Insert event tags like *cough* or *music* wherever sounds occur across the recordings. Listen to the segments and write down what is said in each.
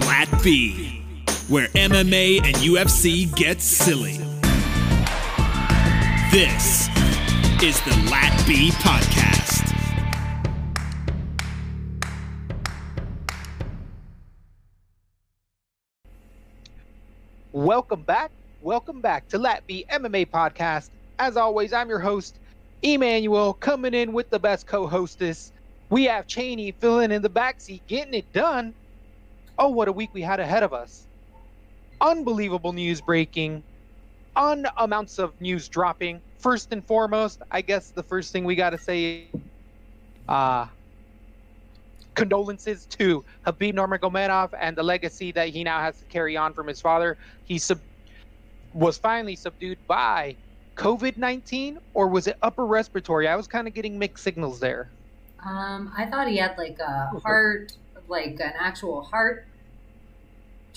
Lat B, where MMA and UFC get silly. This is the Lat B Podcast. Welcome back. Welcome back to Lat B MMA Podcast. As always, I'm your host, Emmanuel, coming in with the best co-hostess. We have Cheney filling in the backseat, getting it done. Oh, what a week we had ahead of us. Unbelievable news breaking, un amounts of news dropping. First and foremost, I guess the first thing we got to say, uh, condolences to Khabib Nurmagomedov and the legacy that he now has to carry on from his father. He sub- was finally subdued by COVID 19 or was it upper respiratory? I was kind of getting mixed signals there. Um, I thought he had like a heart, like an actual heart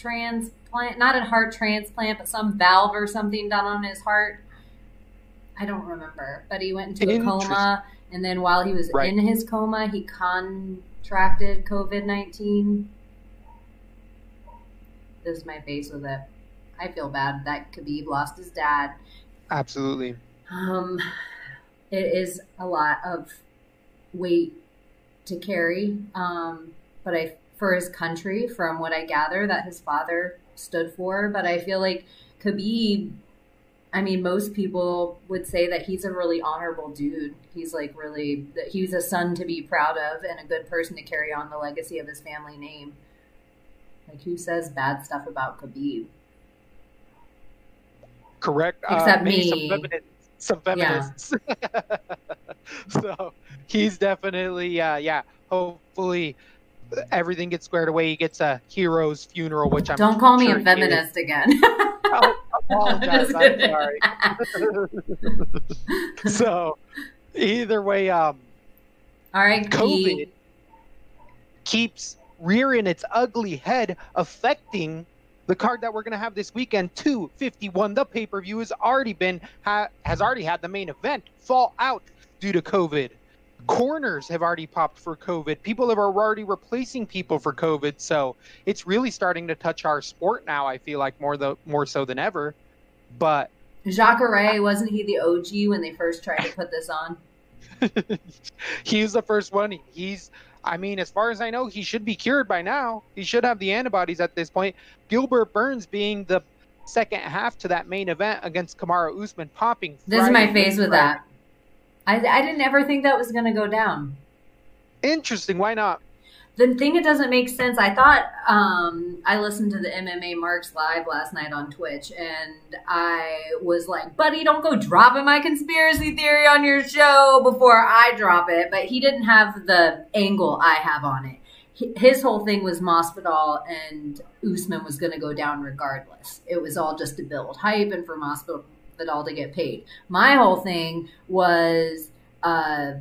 transplant, not a heart transplant, but some valve or something done on his heart. I don't remember, but he went into a coma, and then while he was right. in his coma, he contracted COVID nineteen. This is my face with it. I feel bad that Khabib lost his dad. Absolutely. Um, it is a lot of weight to carry. Um, but I, for his country, from what I gather, that his father stood for. But I feel like Khabib, I mean, most people would say that he's a really honorable dude. He's like really, that he's a son to be proud of and a good person to carry on the legacy of his family name. Like, who says bad stuff about Khabib? Correct. Uh, Except uh, me. Some feminists. Some feminists. Yeah. so he's definitely, uh, yeah. Hopefully, everything gets squared away. He gets a hero's funeral, which I'm don't call sure me a feminist again. *laughs* oh, apologize. I'm sorry. *laughs* so, either way, um, all right, COVID keeps rearing its ugly head, affecting the card that we're going to have this weekend 251 the pay-per-view has already been ha, has already had the main event fall out due to covid corners have already popped for covid people have already replacing people for covid so it's really starting to touch our sport now i feel like more the more so than ever but Jacare wasn't he the og when they first tried to put this on *laughs* he's the first one he's I mean, as far as I know, he should be cured by now. He should have the antibodies at this point. Gilbert Burns being the second half to that main event against Kamaru Usman popping. This is my face with that. I, I didn't ever think that was going to go down. Interesting. Why not? the thing that doesn't make sense, I thought um, I listened to the MMA Marks live last night on Twitch, and I was like, "Buddy, don't go dropping my conspiracy theory on your show before I drop it." But he didn't have the angle I have on it. His whole thing was Masvidal and Usman was going to go down regardless. It was all just to build hype and for Masvidal to get paid. My whole thing was. Uh,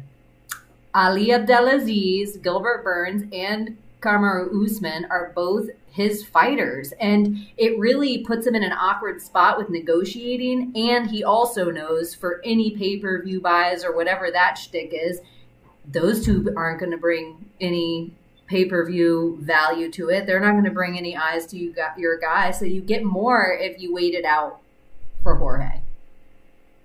Ali Abdelaziz, Gilbert Burns, and Kamaru Usman are both his fighters. And it really puts him in an awkward spot with negotiating. And he also knows for any pay per view buys or whatever that shtick is, those two aren't going to bring any pay per view value to it. They're not going to bring any eyes to you, your guy. So you get more if you wait it out for Jorge.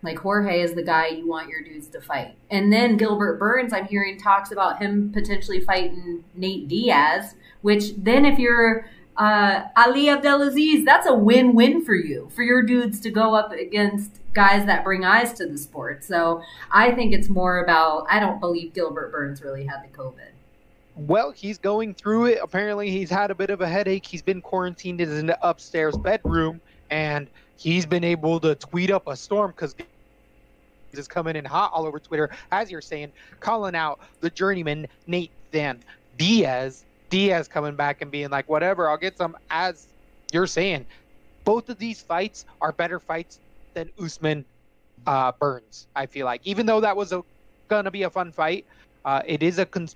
Like Jorge is the guy you want your dudes to fight. And then Gilbert Burns, I'm hearing talks about him potentially fighting Nate Diaz, which then if you're uh, Ali Abdelaziz, that's a win-win for you, for your dudes to go up against guys that bring eyes to the sport. So I think it's more about, I don't believe Gilbert Burns really had the COVID. Well, he's going through it. Apparently, he's had a bit of a headache. He's been quarantined in his upstairs bedroom, and he's been able to tweet up a storm because is coming in hot all over Twitter, as you're saying, calling out the journeyman Nathan Diaz. Diaz coming back and being like, whatever, I'll get some. As you're saying, both of these fights are better fights than Usman uh, Burns. I feel like, even though that was a, gonna be a fun fight, uh, it is a con-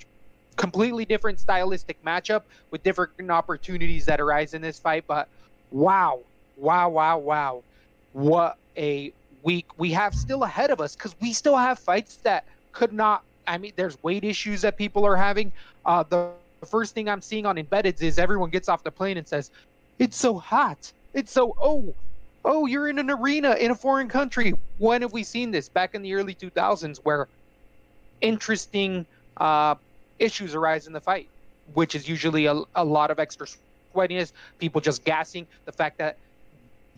completely different stylistic matchup with different opportunities that arise in this fight. But wow, wow, wow, wow, what a week we have still ahead of us because we still have fights that could not. I mean, there's weight issues that people are having. Uh, the first thing I'm seeing on embeddeds is everyone gets off the plane and says, "It's so hot. It's so oh." Oh, you're in an arena in a foreign country. When have we seen this? Back in the early 2000s, where interesting uh, issues arise in the fight, which is usually a, a lot of extra sweatiness, people just gassing. The fact that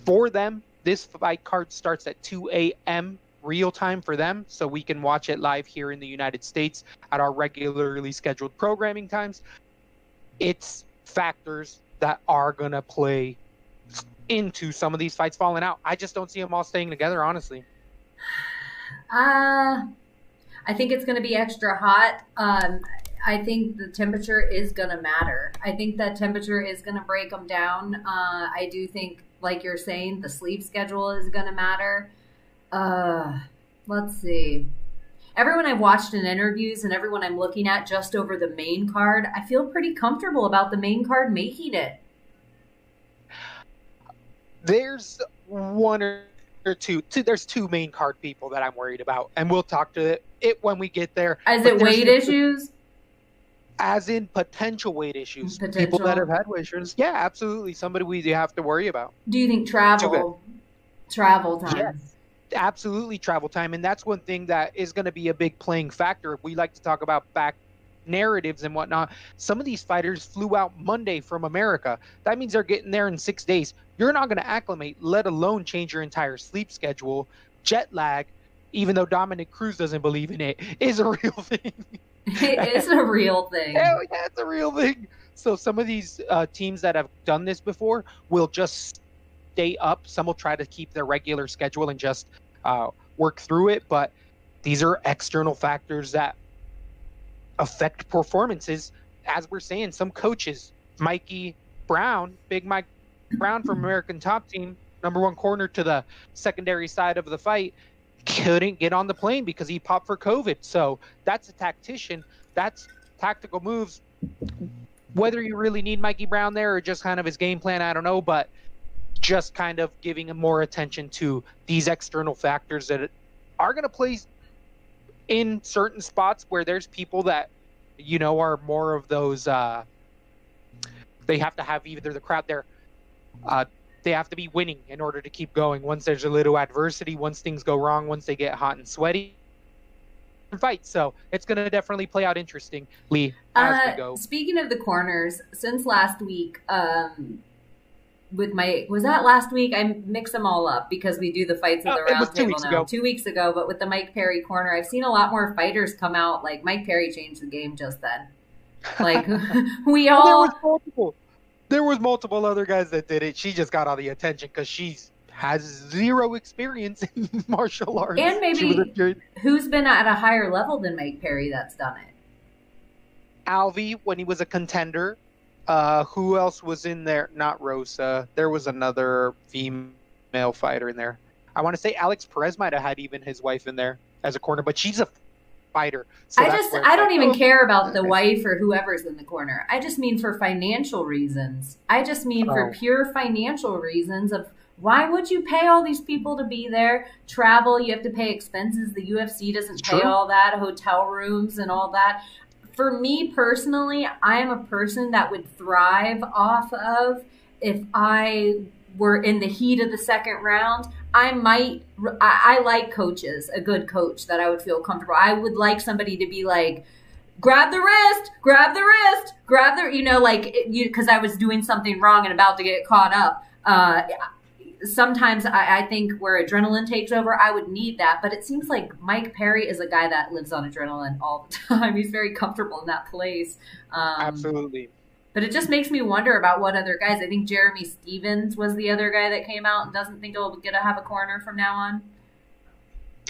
for them, this fight card starts at 2 a.m. real time for them, so we can watch it live here in the United States at our regularly scheduled programming times. It's factors that are going to play into some of these fights falling out. I just don't see them all staying together, honestly. *sighs* Uh, I think it's going to be extra hot. Um, I think the temperature is going to matter. I think that temperature is going to break them down. Uh, I do think, like you're saying, the sleep schedule is going to matter. Uh, let's see. Everyone I've watched in interviews and everyone I'm looking at just over the main card, I feel pretty comfortable about the main card making it. There's one or two, two there's two main card people that I'm worried about, and we'll talk to it, it when we get there. Is it weight issues? As in potential weight issues. Potential. People that have had weight issues. Yeah, absolutely. Somebody we have to worry about. Do you think travel travel time? Yes. Absolutely travel time. And that's one thing that is going to be a big playing factor. We like to talk about back narratives and whatnot. Some of these fighters flew out Monday from America. That means they're getting there in six days. You're not going to acclimate, let alone change your entire sleep schedule. Jet lag, even though Dominick Cruz doesn't believe in it, is a real *laughs* thing. It is a real thing. Hell *laughs* yeah, it's a real thing. So some of these uh, teams that have done this before will just stay up. Some will try to keep their regular schedule and just uh, work through it. But these are external factors that affect performances. As we're saying, some coaches, Mikey Brown, Big Mike Brown from American Top Team, number one corner to the secondary side of the fight, couldn't get on the plane because he popped for COVID. So that's a tactician. That's tactical moves. Whether you really need Mikey Brown there or just kind of his game plan, I don't know. But just kind of giving more attention to these external factors that are going to play in certain spots where there's people that you know are more of those. Uh, they have to have either the crowd there. Uh, they have to be winning in order to keep going. Once there's a little adversity, once things go wrong, once they get hot and sweaty, fight. So it's going to definitely play out interestingly as Uh, we go. Speaking of the corners, since last week, um, with my was that last week? I mix them all up because we do the fights of Oh, the it was round two table weeks now. ago. Two weeks ago, but with the Mike Perry corner, I've seen a lot more fighters come out. Like Mike Perry changed the game just then. Like *laughs* *laughs* we all was multiple. There was multiple other guys that did it. She just got all the attention because she's has zero experience *laughs* in martial arts. And maybe- She was a good- who's been at a higher level than Mike Perry that's done it. Alvi when he was a contender. Uh, who else was in there? Not Rosa. There was another female fighter in there. I want to say Alex Perez might have had even his wife in there as a corner, but she's a fighter. So I just I don't like, even oh, care about the wife or whoever's in the corner. I just mean for financial reasons. I just mean for Oh. pure financial reasons of why would you pay all these people to be there? Travel, you have to pay expenses. The UFC doesn't pay True. all that, hotel rooms and all that. For me personally, I am a person that would thrive off of if I were in the heat of the second round. I might. I, I like coaches, a good coach that I would feel comfortable. I would like somebody to be like, grab the wrist, grab the wrist, grab the, you know, like you because I was doing something wrong and about to get caught up. Uh, sometimes I, I think where adrenaline takes over, I would need that. But it seems like Mike Perry is a guy that lives on adrenaline all the *laughs* time. He's very comfortable in that place. Um, Absolutely. But it just makes me wonder about what other guys. I think Jeremy Stephens was the other guy that came out and doesn't think he'll get to have a corner from now on.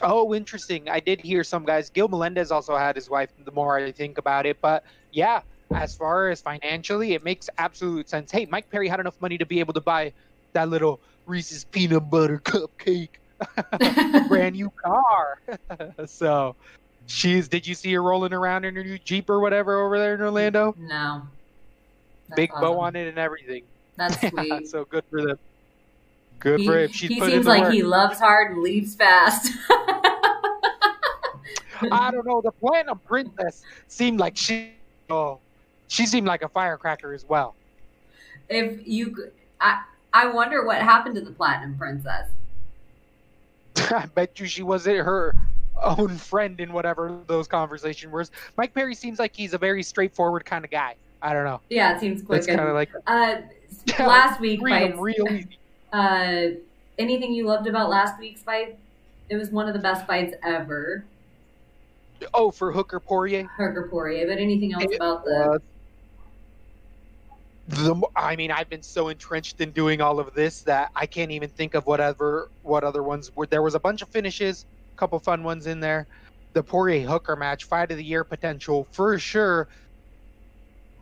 Oh, interesting. I did hear some guys. Gil Melendez also had his wife. The more I think about it, but yeah, as far as financially, it makes absolute sense. Hey, Mike Perry had enough money to be able to buy that little Reese's peanut butter cupcake, *laughs* brand new car. *laughs* so, she's. Did you see her rolling around in her new Jeep or whatever over there in Orlando? No. Big bow uh-huh. on it and everything. That's *laughs* sweet. so good for them. Good he, for him. She's he seems like work. he loves hard and leaves fast. *laughs* I don't know. The Platinum Princess seemed like she. Oh, she seemed like a firecracker as well. If you, I, I wonder what happened to the Platinum Princess. *laughs* I bet you she wasn't her own friend in whatever those conversations were. Mike Perry seems like he's a very straightforward kind of guy. I don't know. Yeah, it seems quick. It's kind of like uh, *laughs* last week fights. real easy. Uh, anything you loved about last week's fight? It was one of the best fights ever. Oh, for Hooker Poirier. Hooker Poirier, but anything else It about the? the I mean, I've been so entrenched in doing all of this that I can't even think of whatever what other ones were. There was a bunch of finishes, a couple fun ones in there. The Poirier Hooker match, fight of the year potential for sure.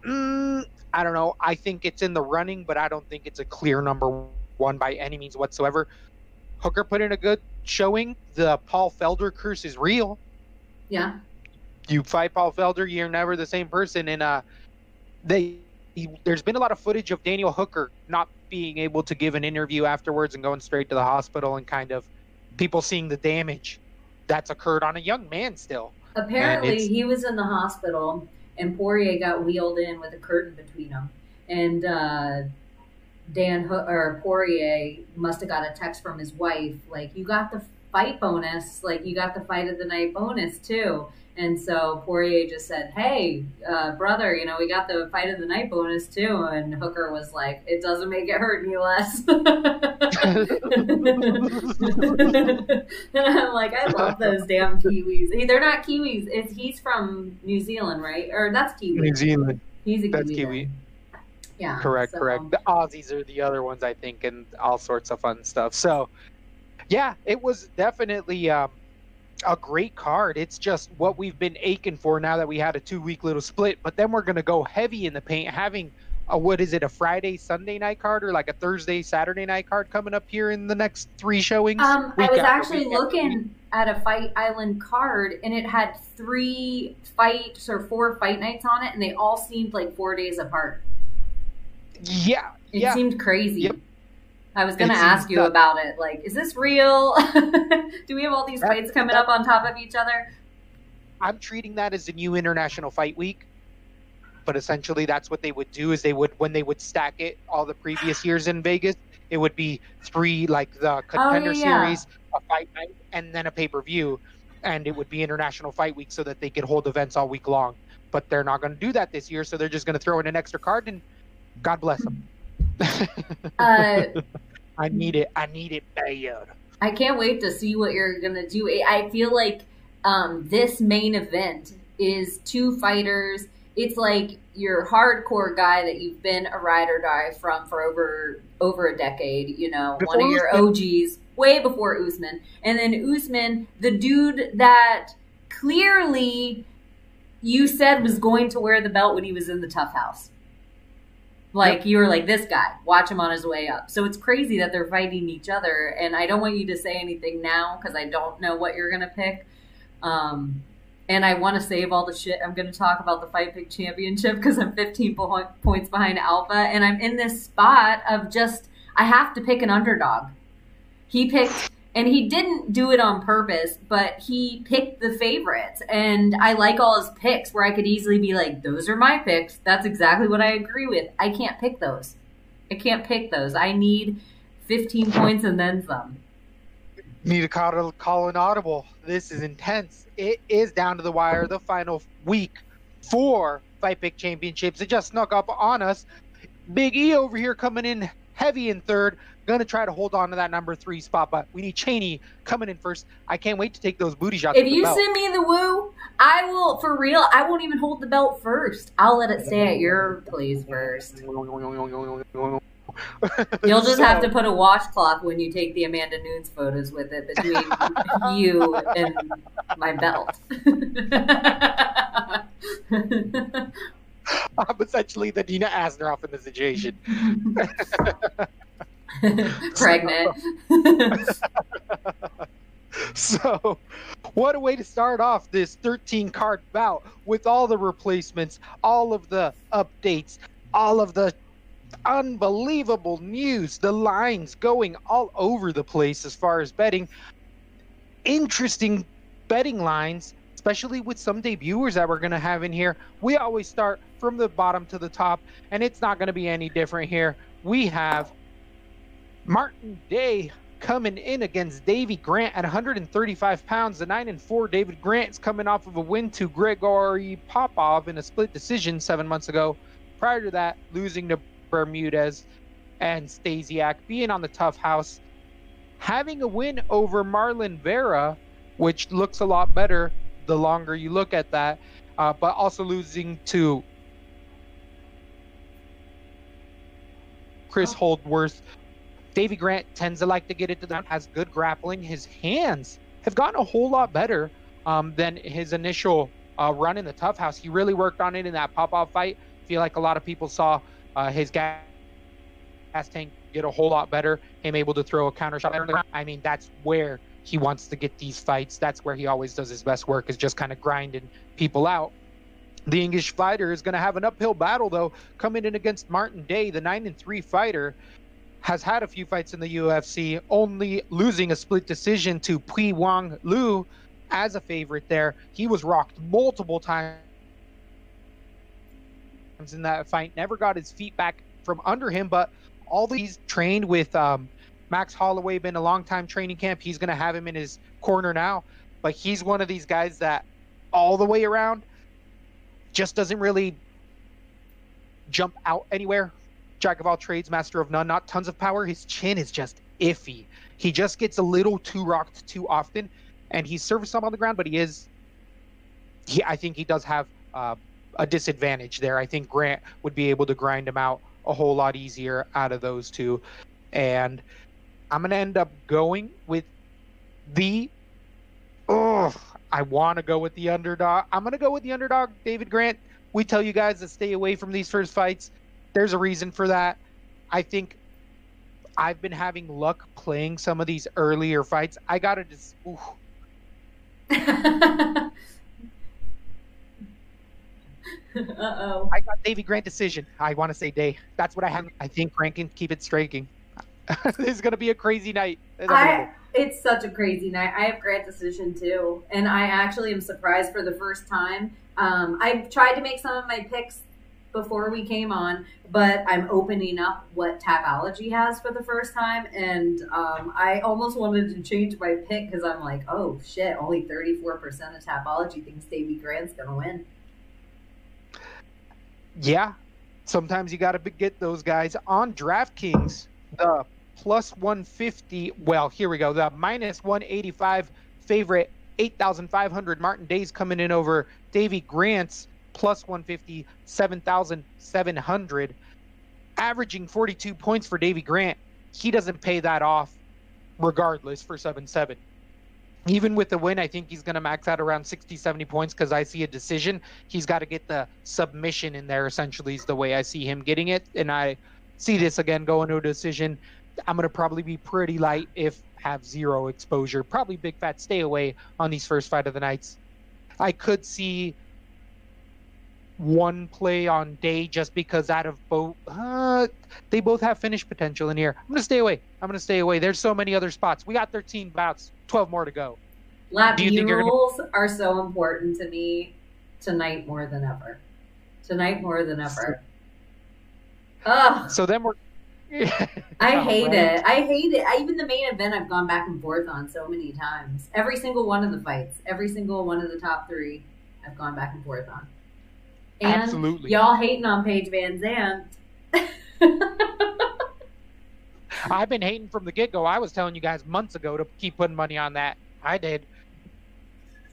Mm, I don't know. I think it's in the running, but I don't think it's a clear number one by any means whatsoever. Hooker put in a good showing. The Paul Felder curse is real Yeah, you fight Paul Felder, you're never the same person. And uh, they, he, there's been a lot of footage of Daniel Hooker not being able to give an interview afterwards and going straight to the hospital and kind of people seeing the damage that's occurred on a young man still. apparently he was in the hospital, and Poirier got wheeled in with a curtain between them, and uh, Dan Ho- or Poirier must have got a text from his wife like, "You got the fight bonus, like you got the fight of the night bonus too." And so Poirier just said, "Hey, uh, brother, you know we got the fight of the night bonus too." And Hooker was like, "It doesn't make it hurt any less." and *laughs* I'm like, I love those damn Kiwis. Hey, They're not Kiwis. It's he's from New Zealand, right? Or that's Kiwi. New Zealand. He's a That's Kiwi. Kiwi. Yeah. Correct, so- correct. The Aussies are the other ones, I think, and all sorts of fun stuff. So, yeah, it was definitely um, a great card. It's just what we've been aching for now that we had a two week little split. But then we're going to go heavy in the paint, having a, what is it, a Friday, Sunday night card or like a Thursday, Saturday night card coming up here in the next three showings? Um, I was actually looking at a Fight Island card, and it had three fights or four fight nights on it, and they all seemed like four days apart. Yeah, It yeah. seemed crazy. Yep. I was going to ask you about it. Like, is this real? *laughs* Do we have all these That- fights coming that- up on top of each other? I'm treating that as a new international fight week. But essentially, that's what they would do is they would when they would stack it all the previous years in Vegas, it would be three like the oh, contender Oh, yeah. series, a fight night, and then a pay per view, and it would be international fight week so that they could hold events all week long. But they're not going to do that this year, so they're just going to throw in an extra card and God bless them. Uh, *laughs* I need it. I need it bad. I can't wait to see what you're gonna do. I feel like um, this main event is two fighters. It's like your hardcore guy that you've been a ride or die from for over over a decade. You know, one of your OGs, way before Usman, and then Usman, the dude that clearly you said was going to wear the belt when he was in the tough house. Like you were like this guy, watch him on his way up. So it's crazy that they're fighting each other, and I don't want you to say anything now because I don't know what you're gonna pick. Um, and I want to save all the shit I'm going to talk about the Fight Pick Championship because I'm 15 po- points behind Alpha, and I'm in this spot of just I have to pick an underdog. He picked, and he didn't do it on purpose, but he picked the favorites, and I like all his picks where I could easily be like, "Those are my picks. That's exactly what I agree with." I can't pick those. I can't pick those. I need 15 points and then some. Need to call, call an audible. This is intense. It is down to the wire, the final week for Fight Pick Championships. It just snuck up on us. Big E over here coming in heavy in third. Gonna try to hold on to that number three spot, but we need Cheney coming in first. I can't wait to take those booty shots. If you belt. send me the woo, I will for real. I won't even hold the belt first. I'll let it stay at your place first. You'll just have to put a washcloth when you take the Amanda Nunes photos with it between *laughs* you and my belt. *laughs* I'm essentially the Nina Ansaroff in the situation. *laughs* *laughs* Pregnant. *laughs* So, what a way to start off this 13 card bout with all the replacements, all of the updates, all of the unbelievable news, the lines going all over the place as far as betting. Interesting betting lines especially with some debuters that we're going to have in here. We always start from the bottom to the top, and it's not going to be any different here. We have Martin Day coming in against Davy Grant at 135 pounds. The 9 and 4 David Grant is coming off of a win to Gregory Popov in a split decision seven months ago. Prior to that, losing to Bermudez and Stasiak, being on the tough house, having a win over Marlon Vera, which looks a lot better the longer you look at that, uh, but also losing to Chris oh. Holdsworth. Davy Grant tends to like to get it to has good grappling. His hands have gotten a whole lot better um, than his initial uh, run in the tough house. He really worked on it in that Popov fight. I feel like a lot of people saw uh, his gas tank get a whole lot better. Him able to throw a counter shot. I mean, that's where he wants to get these fights. That's where he always does his best work, is just kind of grinding people out. The English fighter is going to have an uphill battle, though, coming in against Martin Day, the 9 and 3 fighter. Has had a few fights in the UFC, only losing a split decision to Pingyuan Liu as a favorite there. He was rocked multiple times in that fight, never got his feet back from under him, but all these trained with um, Max Holloway, been a long time training camp. He's going to have him in his corner now, but he's one of these guys that all the way around just doesn't really jump out anywhere. Jack of all trades, master of none, not tons of power. His chin is just iffy. He just gets a little too rocked too often, and he's serviceable on the ground, but he is. He, I think he does have uh, a disadvantage there. I think Grant would be able to grind him out a whole lot easier out of those two. And I'm to end up going with the. Oh, I want to go with the underdog. I'm to go with the underdog, David Grant. We tell you guys to stay away from these first fights. There's a reason for that. I think I've been having luck playing some of these earlier fights. I got to just. Uh-oh. I got Davy Grant decision. I want to say day. That's what I have. I think Grant can keep it striking. *laughs* this is going to be a crazy night. I, it's such a crazy night. I have Grant decision too, and I actually am surprised for the first time. Um, I've tried to make some of my picks before we came on, but I'm opening up what Tapology has for the first time, and um, I almost wanted to change my pick because I'm like, oh shit, only 34% of Tapology thinks Davy Grant's gonna win yeah, sometimes you got to get those guys on DraftKings. The plus 150, well, here we go. The minus 185 favorite 8,500 Martin Days coming in over Davy Grant's plus 150 7,700, averaging 42 points for Davy Grant. He doesn't pay that off regardless for 7 7 even with the win, I think he's going to max out around 60, 70 points because I see a decision. He's got to get the submission in there, essentially, is the way I see him getting it. And I see this again going to a decision. I'm going to probably be pretty light if have zero exposure. Probably big fat stay away on these first fight of the nights. I could see one play on day just because out of both uh, they both have finish potential in here. I'm gonna stay away. I'm gonna stay away. There's so many other spots. We got 13 bouts, 12 more to go. Lap rules gonna... are so important to me tonight more than ever. Tonight more than ever. Ugh. So then we're. *laughs* I hate right. it. I hate it. I, even the main event, I've gone back and forth on so many times. Every single one of the fights, every single one of the top three, I've gone back and forth on. And Absolutely. Y'all hating on Paige VanZant. *laughs* I've been hating from the get go. I was telling you guys months ago to keep putting money on that. I did.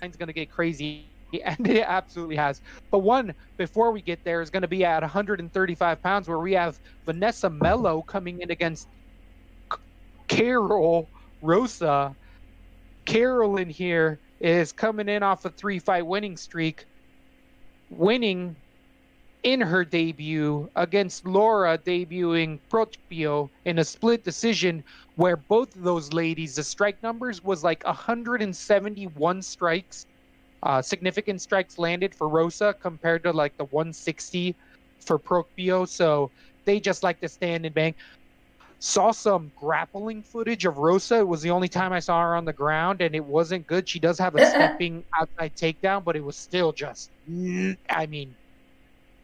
It's going to get crazy, *laughs* and it absolutely has. But one before we get there is going to be at 135 pounds, where we have Vanessa Melo coming in against Karol Rosa. Karol in here is coming in off a three fight winning streak winning in her debut against Laura debuting Procopio in a split decision where both of those ladies, the strike numbers was like 171 strikes, uh, significant strikes landed for Rosa compared to like the 160 for Procopio. So they just like to stand and bang. Saw some grappling footage of Rosa. It was the only time I saw her on the ground, and it wasn't good. She does have a *laughs* stepping outside takedown, but it was still just, I mean,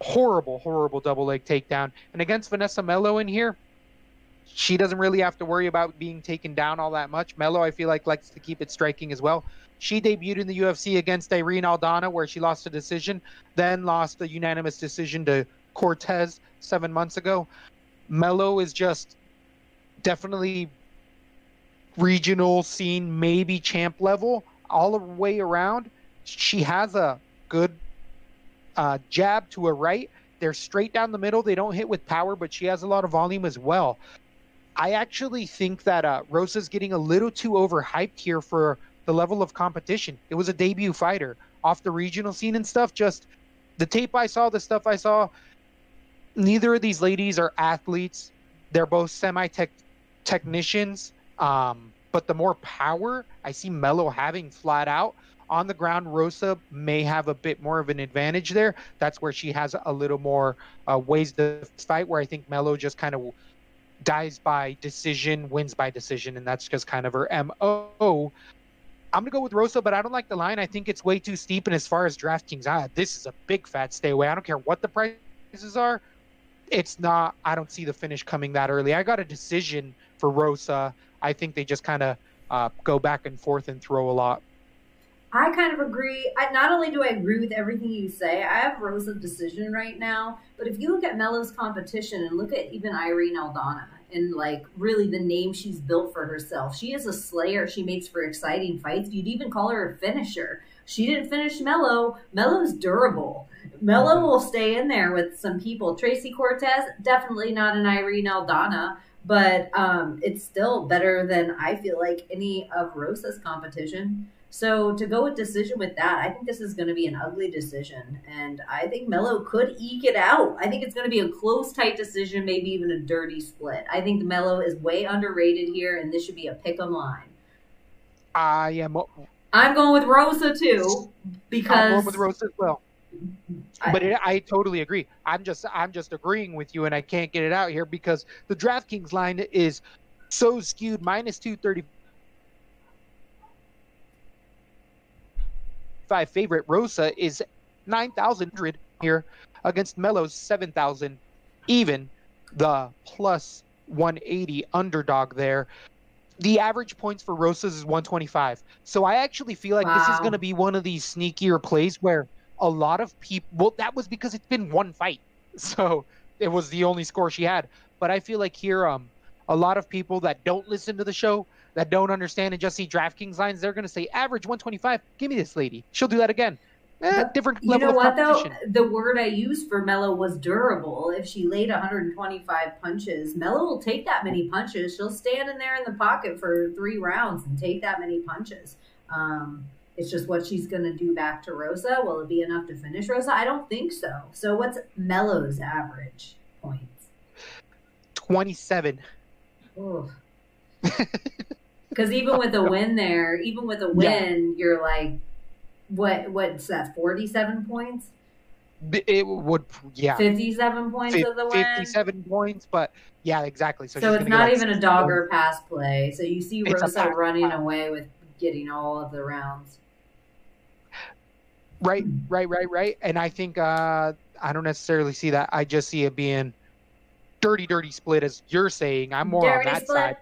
horrible, horrible double leg takedown. And against Vanessa Melo in here, she doesn't really have to worry about being taken down all that much. Melo, I feel like, likes to keep it striking as well. She debuted in the UFC against Irene Aldana, where she lost a decision, then lost a unanimous decision to Cortez seven months ago. Melo is just definitely regional scene, maybe champ level, all the way around. She has a good uh, jab to her right. They're straight down the middle. They don't hit with power, but she has a lot of volume as well. I actually think that uh, Rosa's getting a little too overhyped here for the level of competition. It was a debut fighter off the regional scene and stuff. Just the tape I saw, the stuff I saw, neither of these ladies are athletes. They're both semi technicians. Um, but the more power I see Melo having flat out on the ground, Rosa may have a bit more of an advantage there. That's where she has a little more uh, ways to fight. Where I think Melo just kind of dies by decision, wins by decision, and that's just kind of her mo. I'm gonna go with Rosa, but I don't like the line. I think it's way too steep. And as far as DraftKings, ah, this is a big fat stay away. I don't care what the prices are. It's not. I don't see the finish coming that early. I got a decision for Rosa. I think they just kind of uh, go back and forth and throw a lot. I kind of agree. I, not only do I agree with everything you say, I have Rosa decision right now. But if you look at Melo's competition and look at even Irene Aldana and like really the name she's built for herself, she is a slayer. She makes for exciting fights. You'd even call her a finisher. She didn't finish Melo. Melo's durable. Melo will stay in there with some people. Tracy Cortez, definitely not an Irene Aldana, but um, it's still better than I feel like any of Rosa's competition. So to go with decision with that, I think this is going to be an ugly decision, and I think Melo could eke it out. I think it's going to be a close, tight decision, maybe even a dirty split. I think Melo is way underrated here, and this should be a pick 'em line. I am. I'm going with Rosa too because I'm going with Rosa as well. But it, I totally agree. I'm just I'm just agreeing with you, and I can't get it out here because the DraftKings line is so skewed minus two thirty five favorite Rosa is nine thousand here against Melo's seven thousand, even the plus one eighty underdog there. The average points for Rosas is 125. So I actually feel like wow. this is going to be one of these sneakier plays where a lot of people. Well, that was because it's been one fight, *laughs* so it was the only score she had. But I feel like here, um, a lot of people that don't listen to the show that don't understand and just see DraftKings lines, they're going to say average 125. Give me this lady. She'll do that again. Eh, different you know what though the word i used for Melo was durable if she laid 125 punches Melo will take that many punches she'll stand in there in the pocket for three rounds and take that many punches um, it's just what she's going to do back to rosa will it be enough to finish rosa i don't think so so what's Melo's average points 27 Because *laughs* even with a win there, even with a win, yeah. you're like, what? What's that? Forty-seven points. It would, yeah. Fifty-seven points F- of the win. Fifty-seven points, but yeah, exactly. So, so it's not even a dog or pass play. So you see Rosa running away with getting all of the rounds. Right, right, right, right. And I think uh, I don't necessarily see that. I just see it being dirty, dirty split, as you're saying. I'm more dirty on that split. side.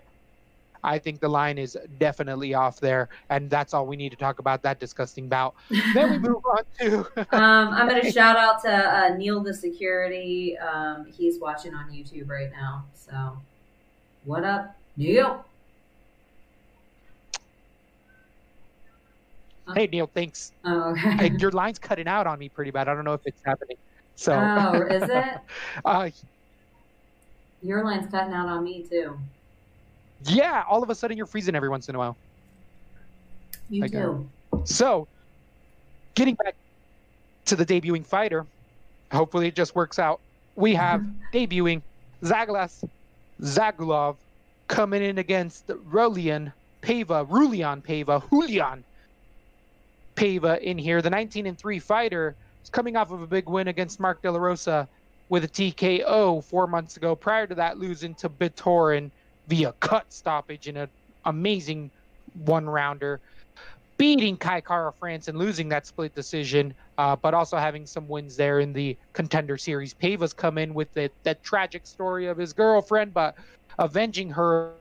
I think the line is definitely off there, and that's all we need to talk about that disgusting bout. *laughs* then we move on to. *laughs* um, I'm going to shout out to uh, Neil the security. Um, he's watching on YouTube right now. So, what up, Neil? Hey Neil, thanks. Oh, okay. your line's cutting out on me pretty bad. I don't know if it's happening. So. Oh, is it? *laughs* uh, your line's cutting out on me too. Yeah, all of a sudden you're freezing every once in a while. You like, too. so, getting back to the debuting fighter, hopefully it just works out. We have *laughs* debuting Zaglas Zagulov coming in against Raulian Pava, Raulian Pava, Julian Pava in here. The 19 and 3 fighter is coming off of a big win against Mark De La Rosa with a TKO four months ago. Prior to that, losing to Bontorin via cut stoppage in an amazing one rounder, beating Kai Kara France and losing that split decision, uh, but also having some wins there in the contender series. Pava's come in with the, tragic story of his girlfriend, but avenging her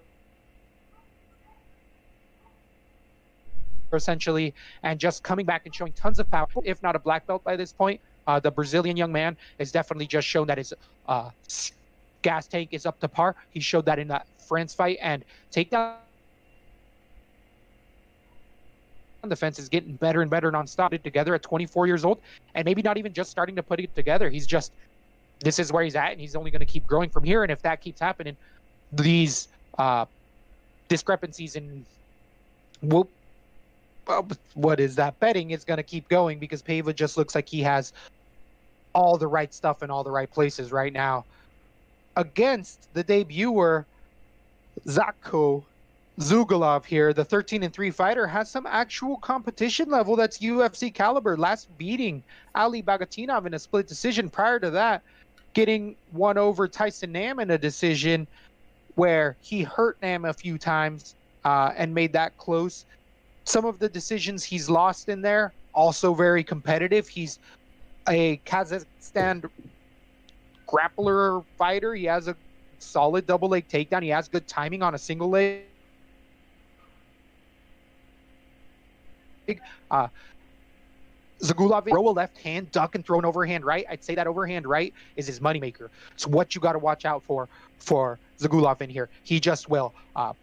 essentially, and just coming back and showing tons of power, if not a black belt by this point. Uh, the Brazilian young man has definitely just shown that his uh, gas tank is up to par. He showed that in that France fight and takedown defense is getting better and better nonstop it together at 24 years old and maybe not even just starting to put it together. He's just this is where he's at and he's only going to keep growing from here. And if that keeps happening, these uh, discrepancies in whoop what is that betting is going to keep going because Paiva just looks like he has all the right stuff in all the right places right now. Against the debuter Zako Zugalov here, the 13 and 3 fighter has some actual competition level that's UFC caliber. Last beating Ali Bagautinov in a split decision. Prior to that, getting one over Tyson Nam in a decision where he hurt Nam a few times uh, and made that close. Some of the decisions he's lost in there also very competitive. He's a Kazakhstan grappler fighter. He has a solid double leg takedown. He has good timing on a single leg. Uh, Zhagulov throw a left hand, duck and throw an overhand right. I'd say that overhand right is his moneymaker. It's what you got to watch out for for Zhagulov in here. He just will uh,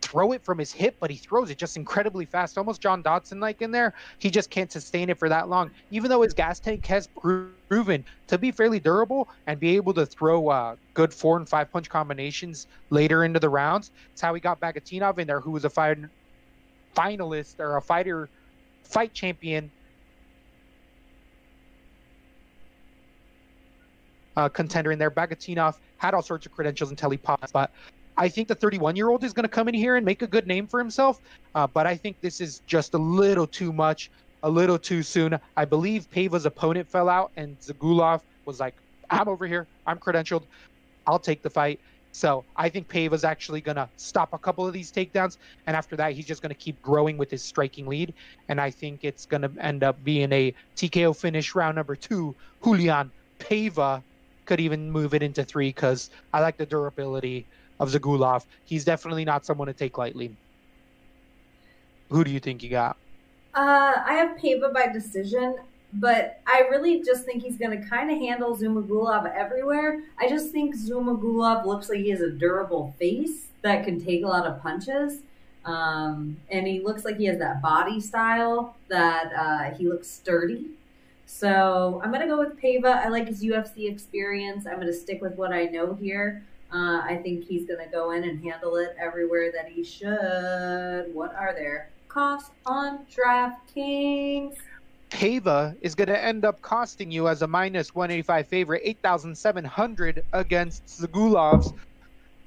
throw it from his hip, but he throws it just incredibly fast, almost John Dodson like in there. He just can't sustain it for that long, even though his gas tank has proven to be fairly durable and be able to throw uh, good four and five punch combinations later into the rounds. It's how he got Bagautinov in there, who was a finalist or a fighter fight champion. Uh, contender in there. Bagautinov had all sorts of credentials until he paused, but I think the 31 year old is going to come in here and make a good name for himself. Uh, but I think this is just a little too much, a little too soon. I believe Paiva's opponent fell out, and Zagulov was like, I'm over here. I'm credentialed. I'll take the fight. So I think Paiva's actually going to stop a couple of these takedowns. And after that, he's just going to keep growing with his striking lead. And I think it's going to end up being a TKO finish round number two. Julian Paiva could even move it into three because I like the durability of Zhagulov. He's definitely not someone to take lightly. Who do you think you got? Uh, I have Pava by decision, but I really just think he's going to kind of handle Zhumagulov everywhere. I just think Zhumagulov looks like he has a durable face that can take a lot of punches. Um, and he looks like he has that body style that uh, he looks sturdy. So I'm going to go with Pava. I like his UFC experience. I'm going to stick with what I know here. Uh, I think he's going to go in and handle it everywhere that he should. What are there? Costs on DraftKings. Pava is going to end up costing you as a minus 185 favorite, 8,700 against Zhagulov's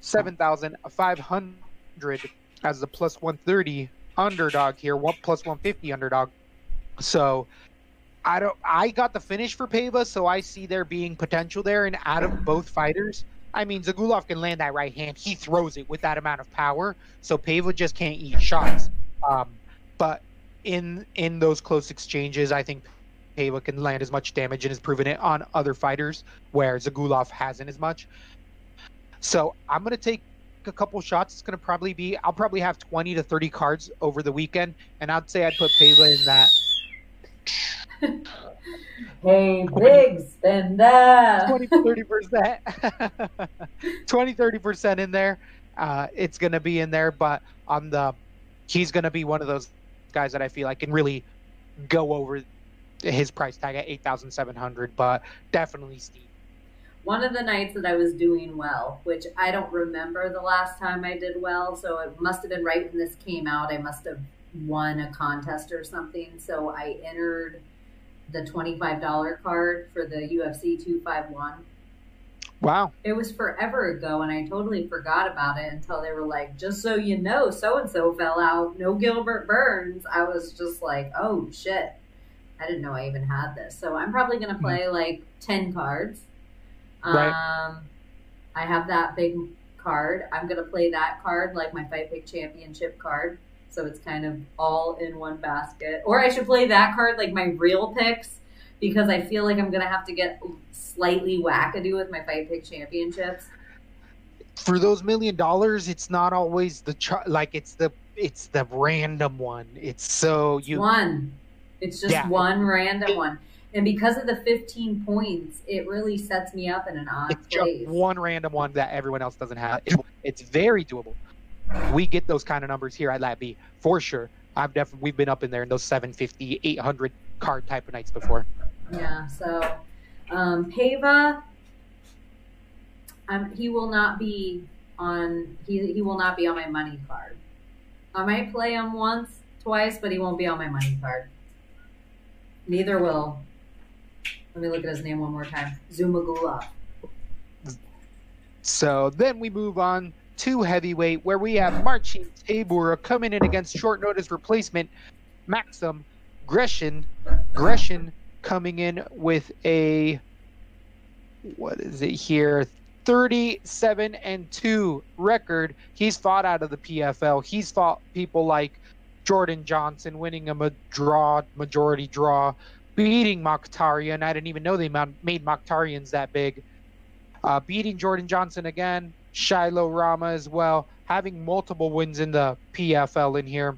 7,500 as the plus 130 underdog here, one plus 150 underdog. So I don't. I got the finish for Pava, so I see there being potential there. And out of both fighters, I mean, Zagulov can land that right hand. He throws it with that amount of power, so Paiva just can't eat shots. Um, but in in those close exchanges, I think Paiva can land as much damage and has proven it on other fighters where Zagulov hasn't as much. So I'm gonna take a couple shots. It's gonna probably be I'll probably have 20 to 30 cards over the weekend, and I'd say I'd put Paiva in that *laughs* Hey, big spender. 20 30 percent *laughs* 20 30 percent in there uh, it's gonna be in there but on the he's gonna be one of those guys that i feel like can really go over his price tag at 8700 but definitely steep one of the nights that I was doing well, which I don't remember the last time I did well, so it must have been right when this came out. I must have won a contest or something. So I entered the $25 card for the UFC 251. Wow. It was forever ago, and I totally forgot about it until they were like, just so you know, so and so fell out. No Gilbert Burns. I was just like, oh shit. I didn't know I even had this. So I'm probably going to hmm. play like 10 cards. Right. Um, I have that big card. I'm gonna play that card like my Fight Pick Championship card, so it's kind of all in one basket. Or I should play that card like my real picks because I feel like I'm gonna have to get slightly wackadoo with my Fight Pick Championships. For those million dollars, it's not always the ch- like it's the it's the random one. It's so It's you one. It's just Yeah. one random one. And because of the 15 points, it really sets me up in an odd it's place. just one random one that everyone else doesn't have. It's, it's very doable. We get those kind of numbers here at Lat B for sure. I've definitely we've been up in there in those 750, 800 card type of nights before. Yeah, so um, Paiva, um, he will not be on. He he will not be on my money card. I might play him once, twice, but he won't be on my money card. Neither will. Let me look at his name one more time. Zumagula. So then we move on to heavyweight, where we have Marcin Tybura coming in against short notice replacement Maxim Gresham. Gresham coming in with a what is it here? 37 and 2 record. He's fought out of the PFL. He's fought people like Jordan Johnson winning a draw, majority draw, beating Mokhtarian. I didn't even know they ma- made Mokhtarians that big uh, beating Jordan Johnson again, Shiloh Rama as well, having multiple wins in the PFL in here.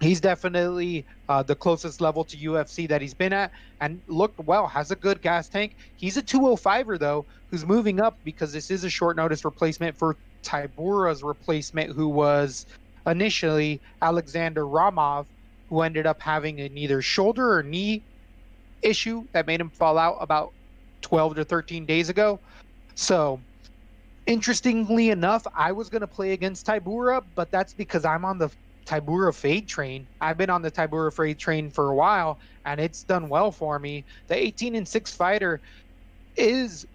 He's definitely uh, the closest level to UFC that he's been at and looked well, has a good gas tank. He's a 205er, though, who's moving up because this is a short notice replacement for Tybura's replacement, who was initially Alexander Ramov, who ended up having an either shoulder or knee issue that made him fall out about 12 to 13 days ago. So, interestingly enough, I was going to play against Tybura, but that's because I'm on the Tybura fade train. I've been on the Tybura fade train for a while, and it's done well for me. The 18 and 6 fighter is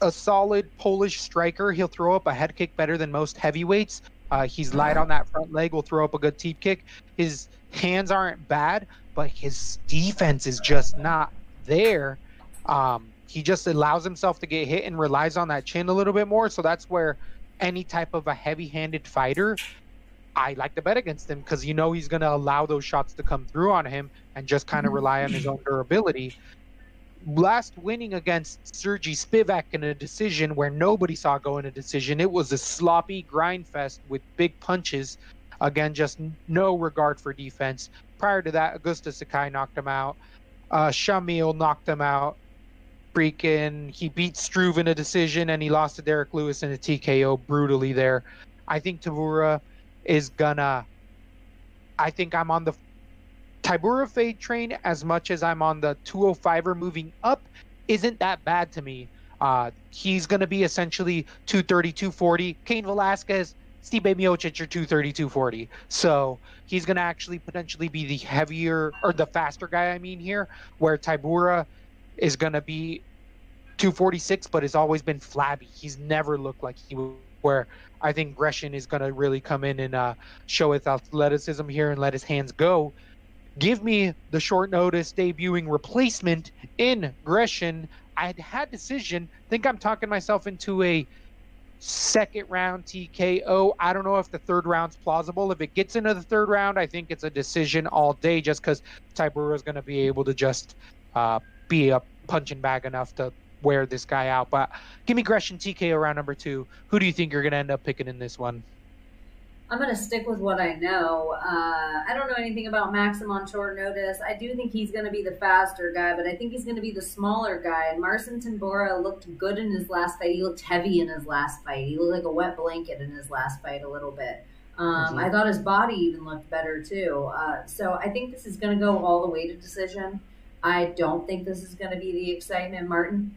a solid Polish striker. He'll throw up a head kick better than most heavyweights. Uh, he's light on that front leg, will throw up a good teep kick. His hands aren't bad, but his defense is just not there. Um, he just allows himself to get hit and relies on that chin a little bit more. So that's where any type of a heavy-handed fighter, I like to bet against him because you know he's going to allow those shots to come through on him and just kind of rely on his own durability. Last winning against Sergey Spivak in a decision where nobody saw going a decision, it was a sloppy grind fest with big punches. Again, just no regard for defense. Prior to that, Augusto Sakai knocked him out. Uh, Shamil knocked him out freaking he beat Struve in a decision and he lost to Derrick Lewis in a TKO brutally there. I think Tybura is gonna I think I'm on the Tybura fade train as much as I'm on the 205er moving up isn't that bad to me. Uh, he's to be essentially 230, 240. Cain Velasquez, Stipe Miocic are 230, 240. So he's to actually potentially be the heavier or the faster guy, I mean, here, where Tybura is going to be 246, but has always been flabby. He's never looked like he would. Where I think Gresham is going to really come in and uh, show his athleticism here and let his hands go. Give me the short notice debuting replacement in Gresham. I had had decision. Think I'm talking myself into a second round TKO. I don't know if the third round's plausible. If it gets into the third round, I think it's a decision all day just because Tybura is going to be able to just uh, be a punching bag enough to wear this guy out. But give me Gresham TKO round number two. Who do you think you're going to end up picking in this one? I'm going to stick with what I know. Uh, I don't know anything about Maxim on short notice. I do think he's going to be the faster guy, but I think he's going to be the smaller guy. And Marcin Tambora looked good in his last fight. He looked heavy in his last fight. He looked like a wet blanket in his last fight a little bit. Um, Mhm. I thought his body even looked better too. Uh, so I think this is going to go all the way to decision. I don't think this is going to be the excitement. Martin,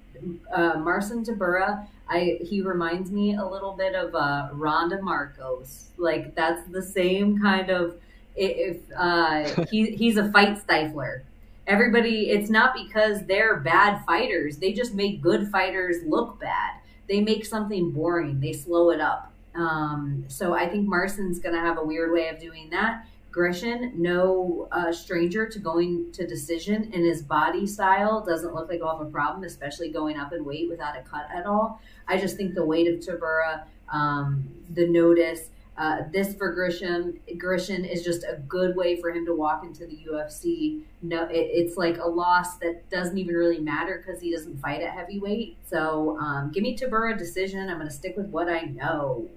uh, Marcin Tybura, I he reminds me a little bit of uh, Randa Markos. Like that's the same kind of. If uh, he *laughs* he's a fight stifler. Everybody, it's not because they're bad fighters. They just make good fighters look bad. They make something boring. They slow it up. Um, so I think Marcin's going to have a weird way of doing that. Gresham, no uh, stranger to going to decision, and his body style doesn't look like he'll a problem, especially going up in weight without a cut at all. I just think the weight of Tybura um, the notice. Uh, this for Grisham, Grishin is just a good way for him to walk into the UFC. No, it, it's like a loss that doesn't even really matter because he doesn't fight at heavyweight. So um, give me Tybura decision. I'm going to stick with what I know.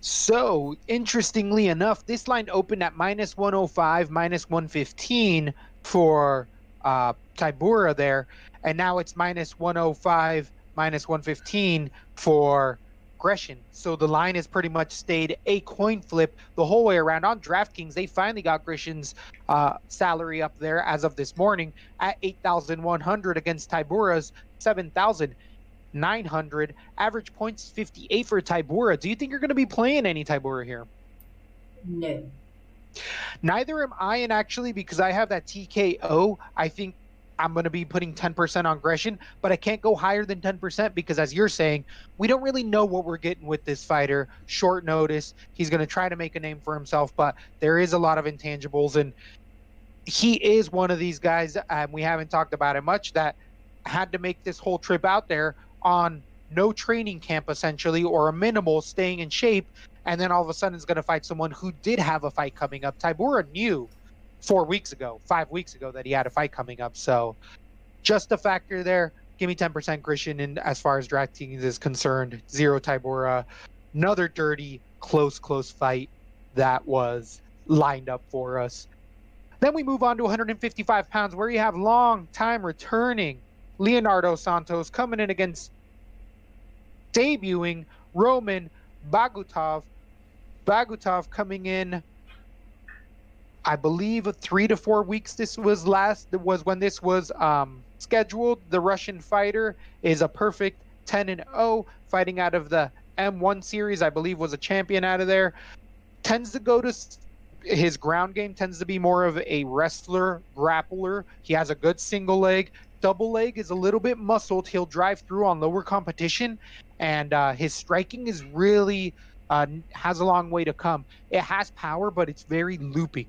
So, interestingly enough, this line opened at minus 105, minus 115 for uh, Tybura there, and now it's minus 105, minus 115 for Gresham. So the line has pretty much stayed a coin flip the whole way around. On DraftKings, they finally got Gresham's uh, salary up there as of this morning at 8,100 against Tybura's 7,900. Average points 58 for Tybura. Do you think you're going to be playing any Tybura here? No. Neither am I, and actually, because I have that TKO, I think I'm going to be putting 10% on Gresham, but I can't go higher than 10% because, as you're saying, we don't really know what we're getting with this fighter. Short notice. He's going to try to make a name for himself, but there is a lot of intangibles. And he is one of these guys, and we haven't talked about it much, that had to make this whole trip out there on no training camp, essentially, or a minimal staying in shape. And then all of a sudden is going to fight someone who did have a fight coming up. Tybura knew four weeks ago, five weeks ago that he had a fight coming up. So just a factor there. Give me 10% Christian. And as far as DraftKings is concerned, zero Tybura. Another dirty, close, close fight that was lined up for us. Then we move on to 155 pounds, where you have long time returning Leonardo Santos coming in against debuting Roman Bogatov. Bogatov coming in I believe three to four weeks. This was last was when this was um, scheduled. The Russian fighter is a perfect 10 and 0, fighting out of the M1 series. I believe was a champion out of there. Tends to go to his ground game tends to be more of a wrestler, grappler. He has a good single leg. Double leg is a little bit muscled. He'll drive through on lower competition, and uh, his striking is really uh, has a long way to come. It has power, but it's very looping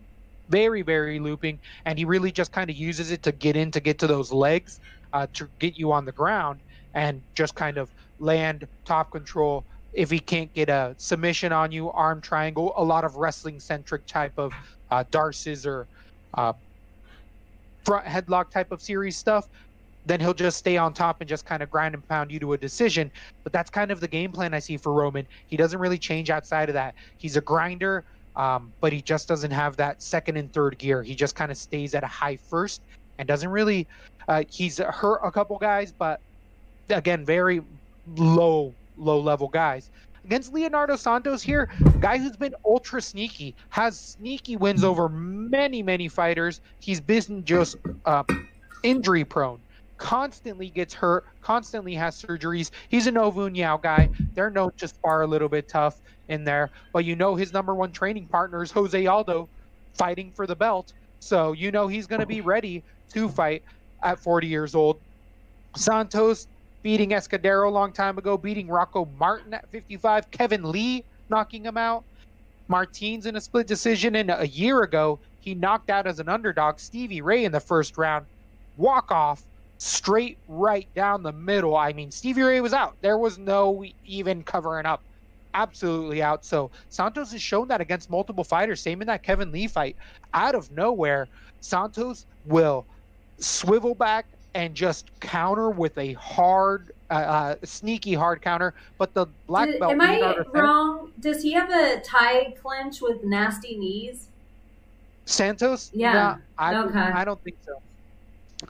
very very looping and he really just kind of uses it to get in to get to those legs uh, to get you on the ground and just kind of land top control if he can't get a submission on you arm triangle a lot of wrestling centric type of uh, dart scissor uh, front headlock type of series stuff then he'll just stay on top and just kind of grind and pound you to a decision. But that's kind of the game plan I see for Roman. He doesn't really change outside of that. He's a grinder um, but he just doesn't have that second and third gear. He just kind of stays at a high first and doesn't really. Uh, he's hurt a couple guys, but again, very low, low level guys. Against Leonardo Santos here, guy who's been ultra sneaky, has sneaky wins over many, many fighters. He's been just uh, injury prone constantly gets hurt, constantly has surgeries. He's a Nova União guy. They're known to spar a little bit tough in there, but you know his number one training partner is Jose Aldo fighting for the belt. So you know he's going to be ready to fight at 40 years old. Santos beating Escudero a long time ago, beating Rocco Martin at 55, Kevin Lee knocking him out. Martins in a split decision, and a year ago, he knocked out as an underdog Stevie Ray in the first round. Walk off straight right down the middle. I mean, Stevie Ray was out. There was no even covering up. Absolutely out. So Santos has shown that against multiple fighters. Same in that Kevin Lee fight. Out of nowhere, Santos will swivel back and just counter with a hard, uh, uh, sneaky hard counter. But the black Did, belt. Am I wrong? Does he have a Thai clinch with nasty knees? Santos? Yeah. I, okay. I don't think so.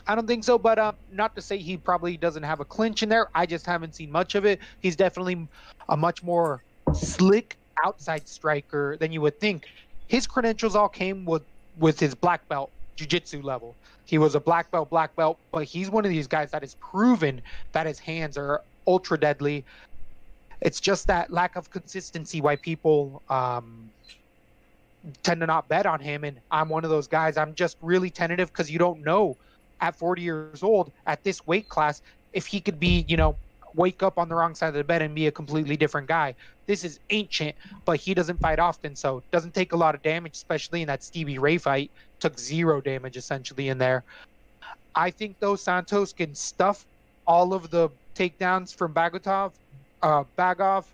I don't think so, but uh, not to say he probably doesn't have a clinch in there. I just haven't seen much of it. He's definitely a much more slick outside striker than you would think. His credentials all came with with his black belt jiu-jitsu level. He was a black belt, black belt, but he's one of these guys that has proven that his hands are ultra deadly. It's just that lack of consistency why people um, tend to not bet on him. And I'm one of those guys. I'm just really tentative because you don't know at 40 years old at this weight class if he could be, you know, wake up on the wrong side of the bed and be a completely different guy. This is ancient, but he doesn't fight often, so doesn't take a lot of damage, especially in that Stevie Ray fight. Took zero damage essentially in there. I think though Santos can stuff all of the takedowns from Bogatov, uh, Bagov,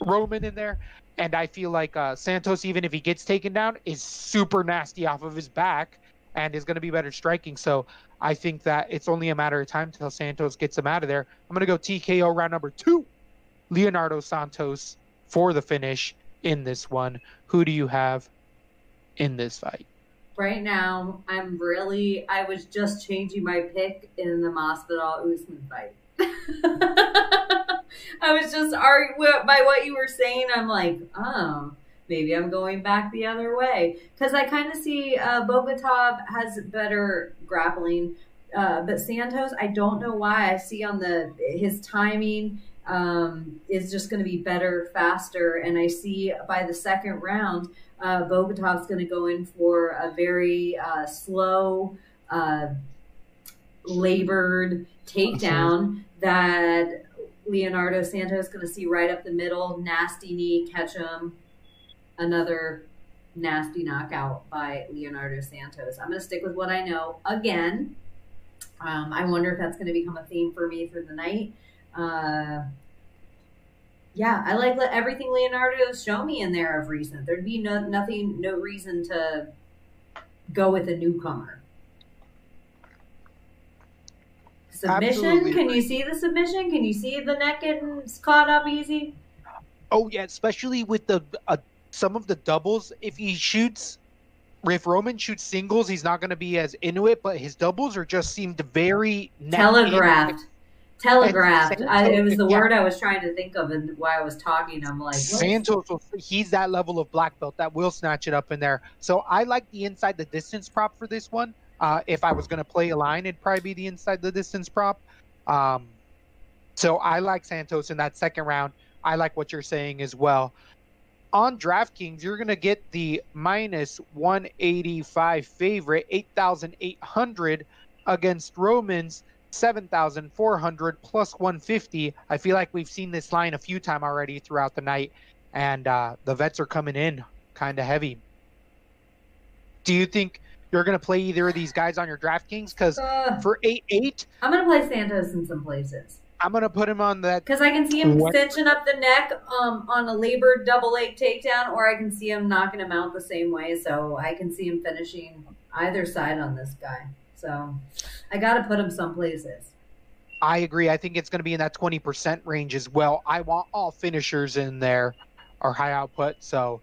Roman in there. And I feel like uh, Santos, even if he gets taken down, is super nasty off of his back and is going to be better striking. So I think that it's only a matter of time until Santos gets him out of there. I'm going to go TKO round number two. Leonardo Santos for the finish in this one. Who do you have in this fight? Right now, I'm really. I was just changing my pick in the Masvidal Usman fight. *laughs* I was just arguing by what you were saying. I'm like, oh, maybe I'm going back the other way. Because I kind of see uh, Bogatov has better grappling, uh, but Santos, I don't know why. I see on the his timing um, is just going to be better, faster, and I see by the second round, uh, Bogatov's going to go in for a very uh, slow, uh, labored takedown that Leonardo Santos is going to see right up the middle, nasty knee, catch him, another nasty knockout by Leonardo Santos. I'm going to stick with what I know again. Um, I wonder if that's going to become a theme for me through the night. Uh, yeah, I like everything Leonardo's shown me in there of recent. There'd be no nothing, no reason to go with a newcomer. Submission? Absolutely. Can you see the submission? Can you see the neck getting caught up easy? Oh yeah, especially with the uh, some of the doubles. If he shoots, if Roman shoots singles, he's not going to be as into it. But his doubles are just seemed very telegraphed. Telegraphed. I, it was the yeah. word I was trying to think of, and while I was talking, I'm like, Santos. He's that level of black belt that will snatch it up in there. So I like the inside the distance prop for this one. Uh, if I was going to play a line, it'd probably be the inside the distance prop. Um, so I like Santos in that second round. I like what you're saying as well. On DraftKings, you're going to get the minus 185 favorite, 8,800 against Romans, 7,400 plus 150. I feel like we've seen this line a few times already throughout the night, and uh, the vets are coming in kind of heavy. Do you think you're going to play either of these guys on your DraftKings because uh, for eight eight, I'm going to play Santos in some places. I'm going to put him on that because I can see him what? cinching up the neck um, on a labored double leg takedown, or I can see him knocking him out the same way. So I can see him finishing either side on this guy. So I got to put him some places. I agree. I think it's going to be in that 20% range as well. I want all finishers in there or high output. So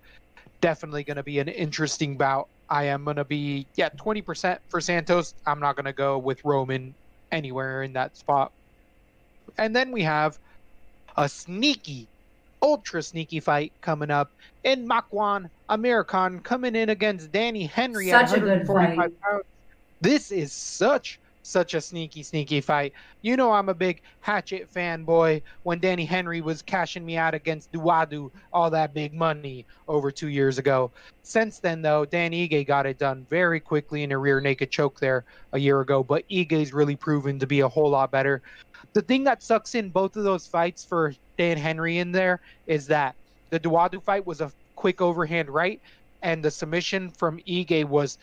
definitely going to be an interesting bout. I am going to be, yeah, 20% for Santos. I'm not going to go with Roman anywhere in that spot. And then we have a sneaky, ultra sneaky fight coming up in Makwan Amir Khan coming in against Danny Henry such at 145 pounds. This is such such a sneaky, sneaky fight. You know I'm a big Hatchet fanboy when Danny Henry was cashing me out against Duadu, all that big money over two years ago. Since then, though, Dan Ige got it done very quickly in a rear naked choke there a year ago, but Ige's really proven to be a whole lot better. The thing that sucks in both of those fights for Dan Henry in there is that the Duadu fight was a quick overhand right, and the submission from Ige was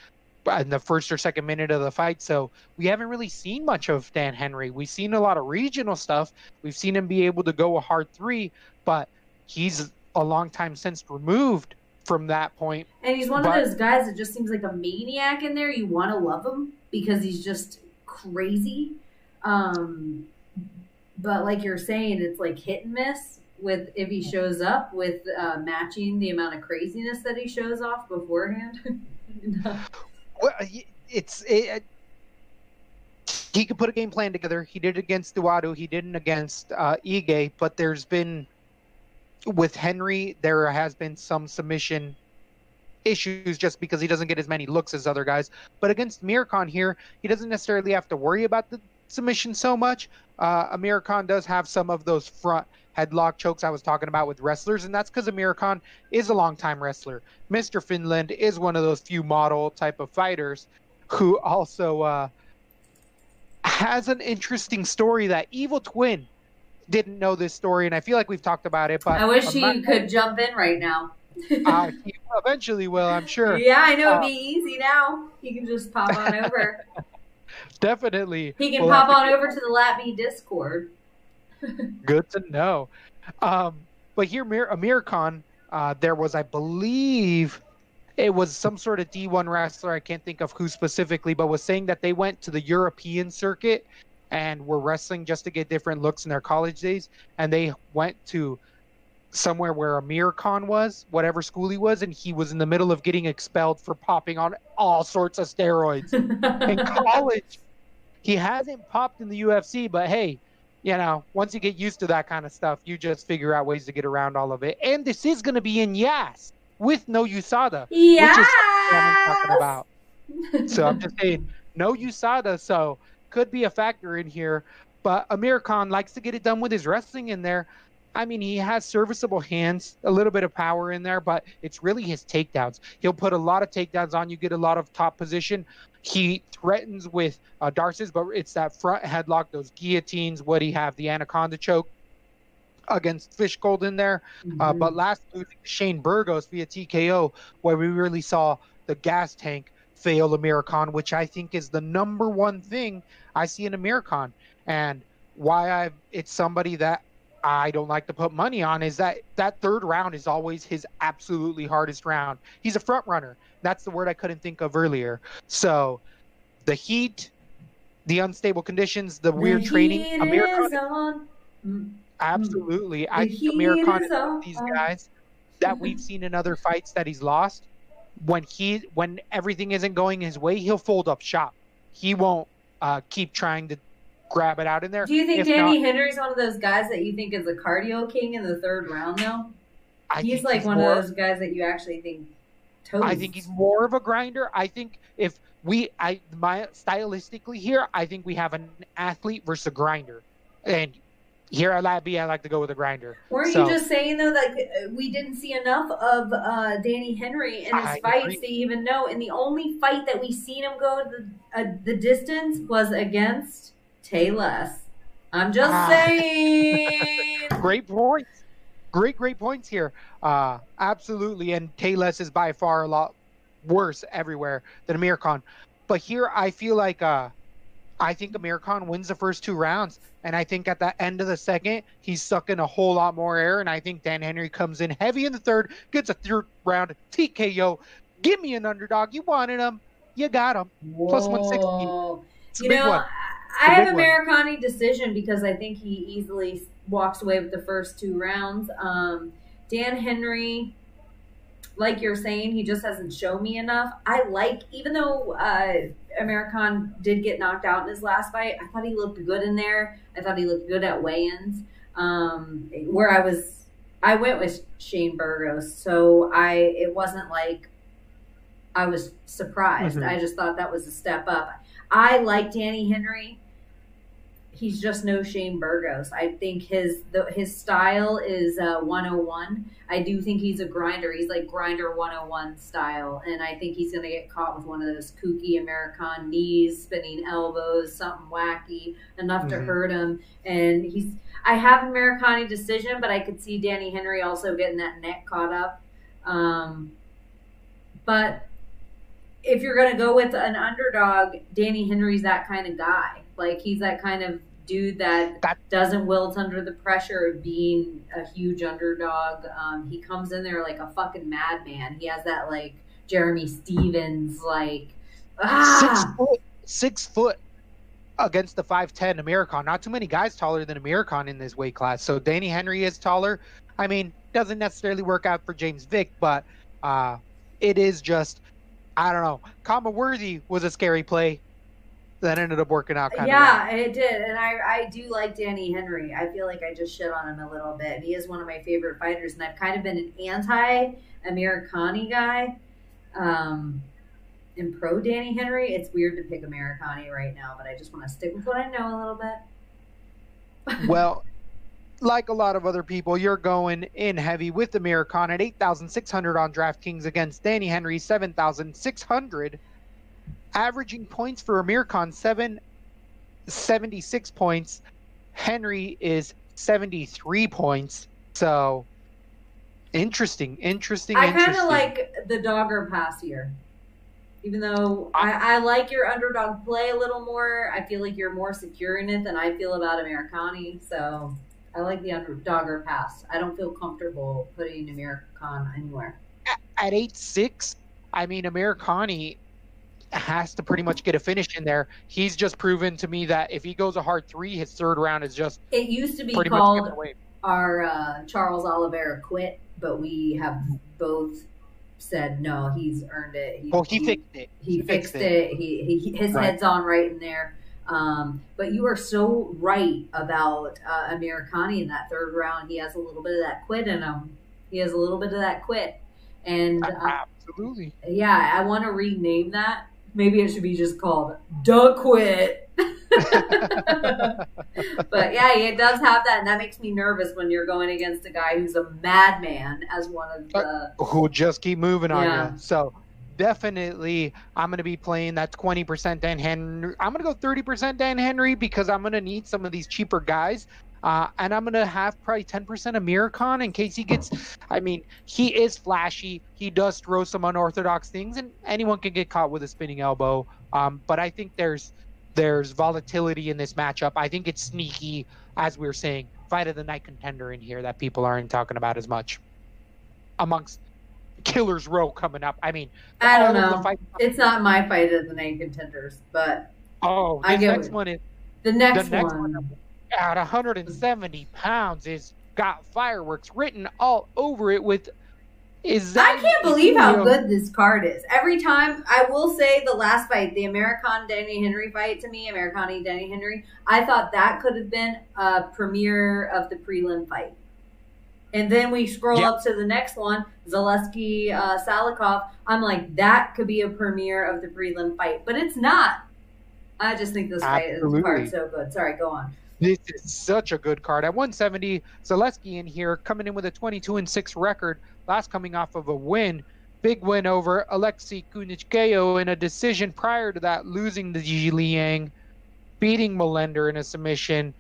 in the first or second minute of the fight. So we haven't really seen much of Dan Henry. We've seen a lot of regional stuff. We've seen him be able to go a hard three, but he's a long time since removed from that point. And he's one but, of those guys that just seems like a maniac in there. You want to love him because he's just crazy. Um, but like you're saying, it's like hit and miss with if he shows up with uh, matching the amount of craziness that he shows off beforehand. *laughs* well, it's it, he could put a game plan together. He did against Duadu. He didn't against uh, Ige. But there's been with Henry, there has been some submission issues just because he doesn't get as many looks as other guys. But against Amir Khan here, he doesn't necessarily have to worry about the submission so much. Uh, Amir Khan does have some of those front headlock chokes I was talking about with wrestlers, and that's because Amir Khan is a long-time wrestler. Mr. Finland is one of those few model type of fighters who also uh, has an interesting story that Evil Twin didn't know this story, and I feel like we've talked about it. But I wish he not- could jump in right now. *laughs* uh, he eventually will, I'm sure. *laughs* Yeah, I know it'd be uh, easy now. He can just pop on over. *laughs* Definitely. He can pop on over to the Lat Me Discord. *laughs* Good to know. Um, But here, Amir, Amir Khan, uh, there was, I believe, it was some sort of D1 wrestler. I can't think of who specifically, but was saying that they went to the European circuit and were wrestling just to get different looks in their college days. And they went to somewhere where Amir Khan was, whatever school he was, and he was in the middle of getting expelled for popping on all sorts of steroids in *laughs* college. He hasn't popped in the UFC, but hey, you know, once you get used to that kind of stuff, you just figure out ways to get around all of it. And this is going to be in Yas with no USADA, yeah. which is what I'm talking about. So I'm just saying, no USADA, so could be a factor in here. But Amir Khan likes to get it done with his wrestling in there. I mean, he has serviceable hands, a little bit of power in there, but it's really his takedowns. He'll put a lot of takedowns on you, get a lot of top position. He threatens with uh, Darces, but it's that front headlock, those guillotines. What he have? The anaconda choke against Fishgold in there. Mm-hmm. Uh, but last losing Shane Burgos via TKO, where we really saw the gas tank fail Amir Khan, which I think is the number one thing I see in Amir Khan. And why I it's somebody that I don't like to put money on is that that third round is always his absolutely hardest round. He's a front runner. That's the word I couldn't think of earlier. So the heat, the unstable conditions, the, the weird training. Khan, mm. absolutely. The I think Amir Khan is one of these guys that we've seen in other fights that he's lost. When he when everything isn't going his way, he'll fold up shop. He won't uh, keep trying to grab it out in there. Do you think if Danny not, Henry's one of those guys that you think is a cardio king in the third round though? I he's like he's one more, of those guys that you actually think. I think he's more of a grinder. I think if we I my stylistically here, I think we have an athlete versus a grinder. And here at Labby, I like to go with a grinder. Weren't so, you just saying though that uh, we didn't see enough of uh, Danny Henry in his I fights agree. to even know? And the only fight that we seen him go the uh, the distance was against Tay Less. I'm just ah. saying. *laughs* great points. Great, great points here. Uh, absolutely. And Tay Less is by far a lot worse everywhere than Amir Khan. But here I feel like uh, I think Amir Khan wins the first two rounds. And I think at the end of the second, he's sucking a whole lot more air. And I think Dan Henry comes in heavy in the third, gets a third round TKO. Give me an underdog. You wanted him. You got him. Plus 160. It's you know, one. I have Amirkhani decision because I think he easily walks away with the first two rounds. Um, Dan Henry, like you're saying, he just hasn't shown me enough. I like, even though uh, American did get knocked out in his last fight, I thought he looked good in there. I thought he looked good at weigh-ins. Um, where I was, I went with Shane Burgos, so I it wasn't like I was surprised. Mm-hmm. I just thought that was a step up. I like Danny Henry he's just no Shane Burgos. I think his the, his style is uh, 101. I do think he's a grinder. He's like grinder 101 style, and I think he's going to get caught with one of those kooky American knees, spinning elbows, something wacky enough mm-hmm. to hurt him. And he's I have Amirkhani decision, but I could see Danny Henry also getting that neck caught up. Um, but if you're going to go with an underdog, Danny Henry's that kind of guy. Like he's that kind of dude that, that doesn't wilt under the pressure of being a huge underdog. Um, he comes in there like a fucking madman. He has that like Jeremy Stephens like ah! six foot, six foot against the five ten American. Not too many guys taller than American in this weight class. So Danny Henry is taller. I mean, doesn't necessarily work out for James Vick, but uh, it is just I don't know. Khama Worthy was a scary play that ended up working out kind yeah, of Yeah, it did. And I, I do like Danny Henry. I feel like I just shit on him a little bit. He is one of my favorite fighters, and I've kind of been an anti Amirkhani guy. Um, and pro Danny Henry, it's weird to pick Amirkhani right now, but I just want to stick with what I know a little bit. *laughs* well, like a lot of other people, you're going in heavy with Amir Khan at 8,600 on DraftKings against Danny Henry, 7,600 averaging points for Amir Khan, seven, 76 points. Henry is 73 points. So interesting, interesting. I kind of like the dogger pass here. Even though I, I, like your underdog play a little more, I feel like you're more secure in it than I feel about Amirkhani. So I like the underdogger pass. I don't feel comfortable putting Amir Khan anywhere. At, at eight six, I mean Amirkhani has to pretty much get a finish in there. He's just proven to me that if he goes a hard three, his third round is just It used to be called our uh, Charles Oliveira quit, but we have both said no. He's earned it. He, Well, he fixed it. he fixed it. He, he his Right. head's on right in there. Um, but you are so right about uh, Amirkhani in that third round. He has a little bit of that quit in him. He has a little bit of that quit, and uh, Absolutely. yeah, I want to rename that. Maybe it should be just called "Duh Quit." *laughs* but yeah, it does have that, and that makes me nervous when you're going against a guy who's a madman as one of uh, the. Who just keep moving on Yeah. you. So definitely, I'm going to be playing that 20% Dan Henry. I'm going to go 30% Dan Henry because I'm going to need some of these cheaper guys. Uh, and I'm going to have probably 10% of Khan in case he gets. I mean, he is flashy. He does throw some unorthodox things, and anyone can get caught with a spinning elbow. Um, but I think there's there's volatility in this matchup. I think it's sneaky, as we are saying, fight of the night contender in here that people aren't talking about as much amongst Killer's Row coming up. I mean, I don't all of the know. fight- It's not my fight of the night contenders, but oh, I get next it. one is the next, the next one. one at 170 pounds is got fireworks written all over it with. Is that I can't believe how good this card is. Every time, I will say the last fight, the American Danny Henry fight to me, Amirkhani Danny Henry, I thought that could have been a premiere of the prelim fight. And then we scroll Yeah. up to the next one, Zaleski uh, Salikhov. I'm like, that could be a premiere of the prelim fight, but it's not. I just think this fight is so good. Sorry, go on. This is such a good card. At 170, Zaleski in here coming in with a 22 and 6 record, last coming off of a win. Big win over Alexei Kunchenko in a decision prior to that, losing to Ji Liang, beating Melender in a submission,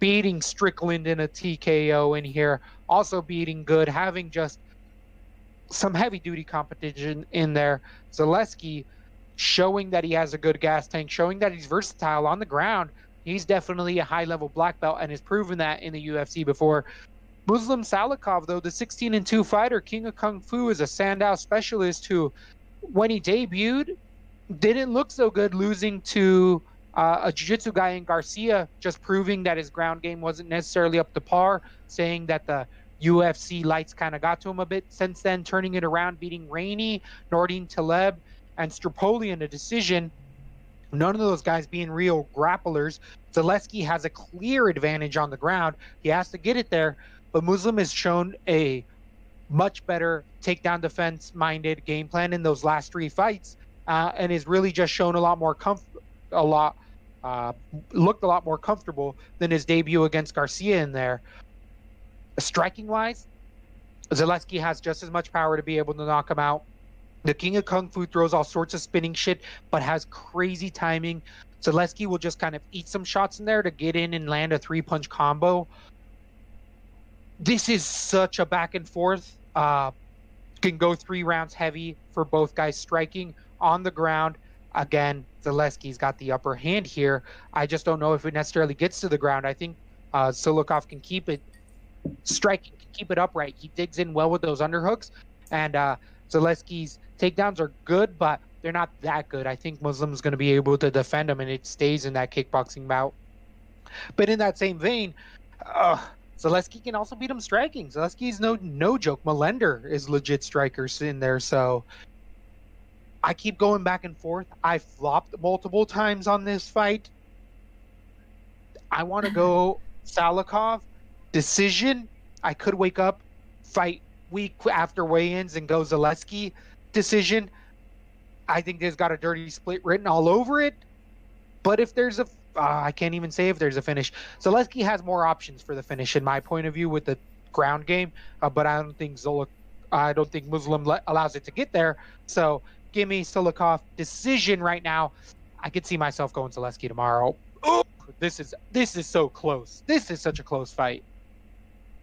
beating Strickland in a TKO in here, also beating Good, having just some heavy duty competition in there. Zaleski showing that he has a good gas tank, showing that he's versatile on the ground. He's definitely a high level black belt and has proven that in the UFC before. Muslim Salikhov, though, the 16 and 2 fighter, King of Kung Fu, is a Sanda specialist who, when he debuted, didn't look so good, losing to uh, a jiu jitsu guy in Garcia, just proving that his ground game wasn't necessarily up to par, saying that the UFC lights kind of got to him a bit. Since then, turning it around, beating Rainey, Nordine Taleb, and Staropoli in a decision. None of those guys being real grapplers. Zaleski has a clear advantage on the ground. He has to get it there, but Muslim has shown a much better takedown defense minded game plan in those last three fights, uh, and has really just shown a lot more comf- a lot uh, looked a lot more comfortable than his debut against Garcia in there. Striking wise, Zaleski has just as much power to be able to knock him out. The King of Kung Fu throws all sorts of spinning shit, but has crazy timing. Zaleski will just kind of eat some shots in there to get in and land a three punch combo. This is such a back and forth. Uh, can go three rounds heavy for both guys striking on the ground. Again, Zaleski's got the upper hand here. I just don't know if it necessarily gets to the ground. I think uh, can keep it striking, keep it upright. He digs in well with those underhooks, and uh, Zaleski's takedowns are good, but they're not that good. I think Muslim's going to be able to defend him, and it stays in that kickboxing bout. But in that same vein, uh, Zaleski can also beat him striking. Zaleski's no no joke. Melender is legit strikers in there, so I keep going back and forth. I flopped multiple times on this fight. I want to go *clears throat* Salikhov decision. I could wake up, fight week after weigh-ins, and go Zaleski decision. I think there's got a dirty split written all over it. But if there's a, uh, I can't even say if there's a finish. Zaleski has more options for the finish, in my point of view, with the ground game. Uh, but I don't think Zola, I don't think Muslim le- allows it to get there. So give me Salikhov decision right now. I could see myself going Zaleski tomorrow. Oh, this is this is so close. This is such a close fight.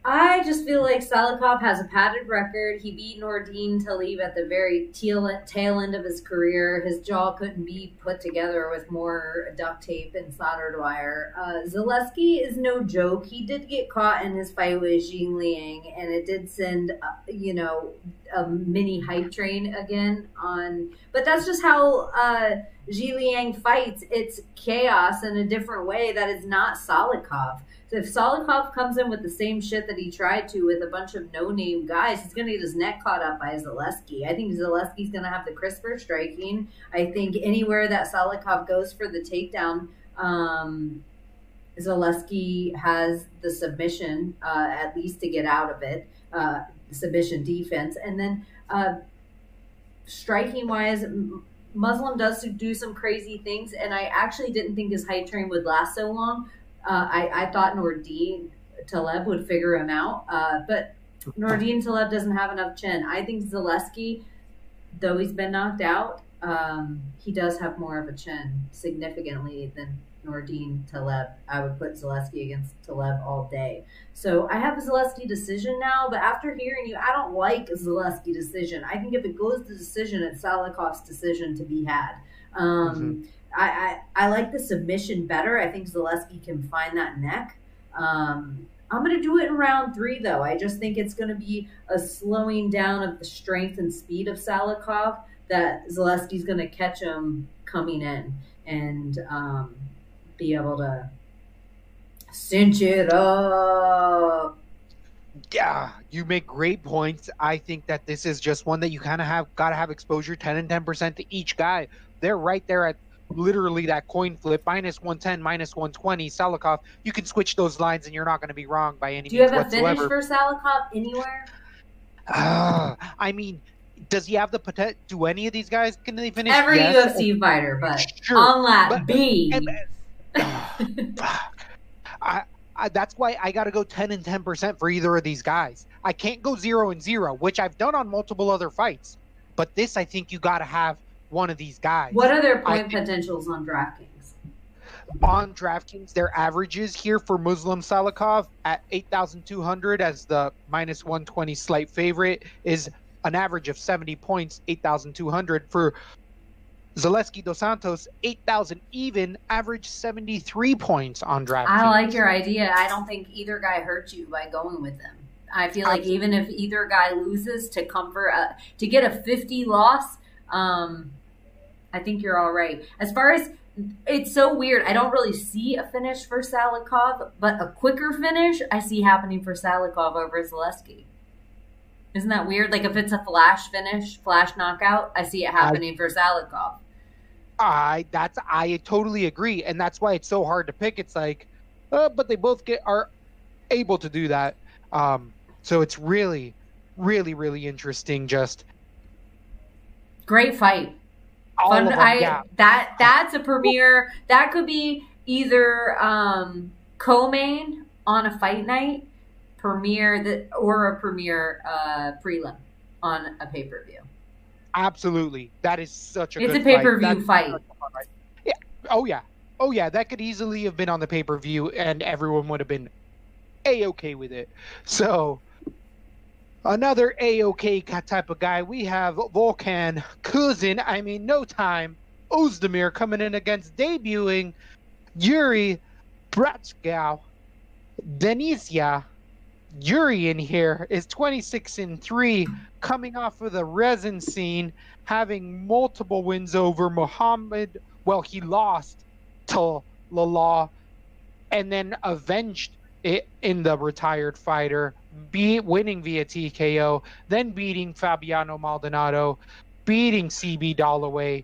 I just feel like Salikhov has a padded record. He beat Nordine Taleb at the very tail, tail end of his career. His jaw couldn't be put together with more duct tape and soldered wire. Uh, Zaleski is no joke. He did get caught in his fight with Xing Liang, and it did send, uh, you know, a mini hype train again on. But that's just how uh, Liang fights. It's chaos in a different way that is not Salikhov if Salikhov comes in with the same shit that he tried to with a bunch of no-name guys, he's going to get his neck caught up by Zaleski. I think Zaleski's going to have the crisper striking. I think anywhere that Salikhov goes for the takedown, um, Zaleski has the submission, uh, at least to get out of it, uh, submission defense. And then uh, striking wise, Muslim does do some crazy things, and I actually didn't think his hype train would last so long. Uh, I, I thought Nordine Taleb would figure him out, uh, but Nordine Taleb doesn't have enough chin. I think Zaleski, though he's been knocked out, um, he does have more of a chin significantly than Nordine Taleb. I would put Zaleski against Taleb all day. So I have a Zaleski decision now, but after hearing you, I don't like a Zaleski decision. I think if it goes to decision, it's Salikhov's decision to be had. Um, mm-hmm. I, I, like the submission better. I think Zaleski can find that neck. Um, I'm going to do it in round three, though. I just think it's going to be a slowing down of the strength and speed of Salikhov that Zaleski's going to catch him coming in and um, be able to cinch it up. Yeah, you make great points. I think that this is just one that you kind of have got to have exposure 10 and 10% to each guy. They're right there at literally that coin flip minus 110 minus 120 Salikhov you can switch those lines and you're not going to be wrong by any do you have a whatsoever. finish for Salikhov anywhere uh, I mean does he have the potential do any of these guys can they finish every yes. UFC fighter but sure. on lap B and, uh, *laughs* I, I, that's why I got to go 10 and 10% for either of these guys. I can't go 0 and 0, which I've done on multiple other fights. But this I think you got to have one of these guys. What are their point I, potentials on DraftKings? On DraftKings, their averages here for Muslim Salikhov at 8,200 as the minus 120 slight favorite is an average of 70 points, 8,200 for Zaleski dos Santos, 8,000 even, average 73 points on DraftKings. I like your idea. I don't think either guy hurts you by going with them. I feel like even if either guy loses to comfort, uh, to get a 50 loss, um, I think you're all right. As far as it's so weird. I don't really see a finish for Salikhov, but a quicker finish I see happening for Salikhov over Zaleski. Isn't that weird? Like if it's a flash finish, flash knockout, I see it happening I, for Salikhov. I that's I totally agree, and that's why it's so hard to pick. It's like, uh, but they both get are able to do that. Um, so it's really, really, really interesting. Just great fight. Fun, them, I yeah. that that's a premiere. That could be either um, co-main on a fight night, premiere that, or a premiere uh, prelim on a pay per view. Absolutely, that is such a. It's a pay per view fight. fight. Yeah. Oh yeah. Oh yeah. That could easily have been on the pay per view, and everyone would have been a okay with it. So Another A-OK type of guy. We have Volkan Kuzin. I mean, no time. Ozdemir coming in against debuting Yuri Bratskow. Denisia Yuri in here is 26 and 3, coming off of the Rizin scene, having multiple wins over Muhammad. Well, he lost to Lala and then avenged it in the retired fighter be winning via TKO, then beating Fabiano Maldonado, beating CB Dollaway,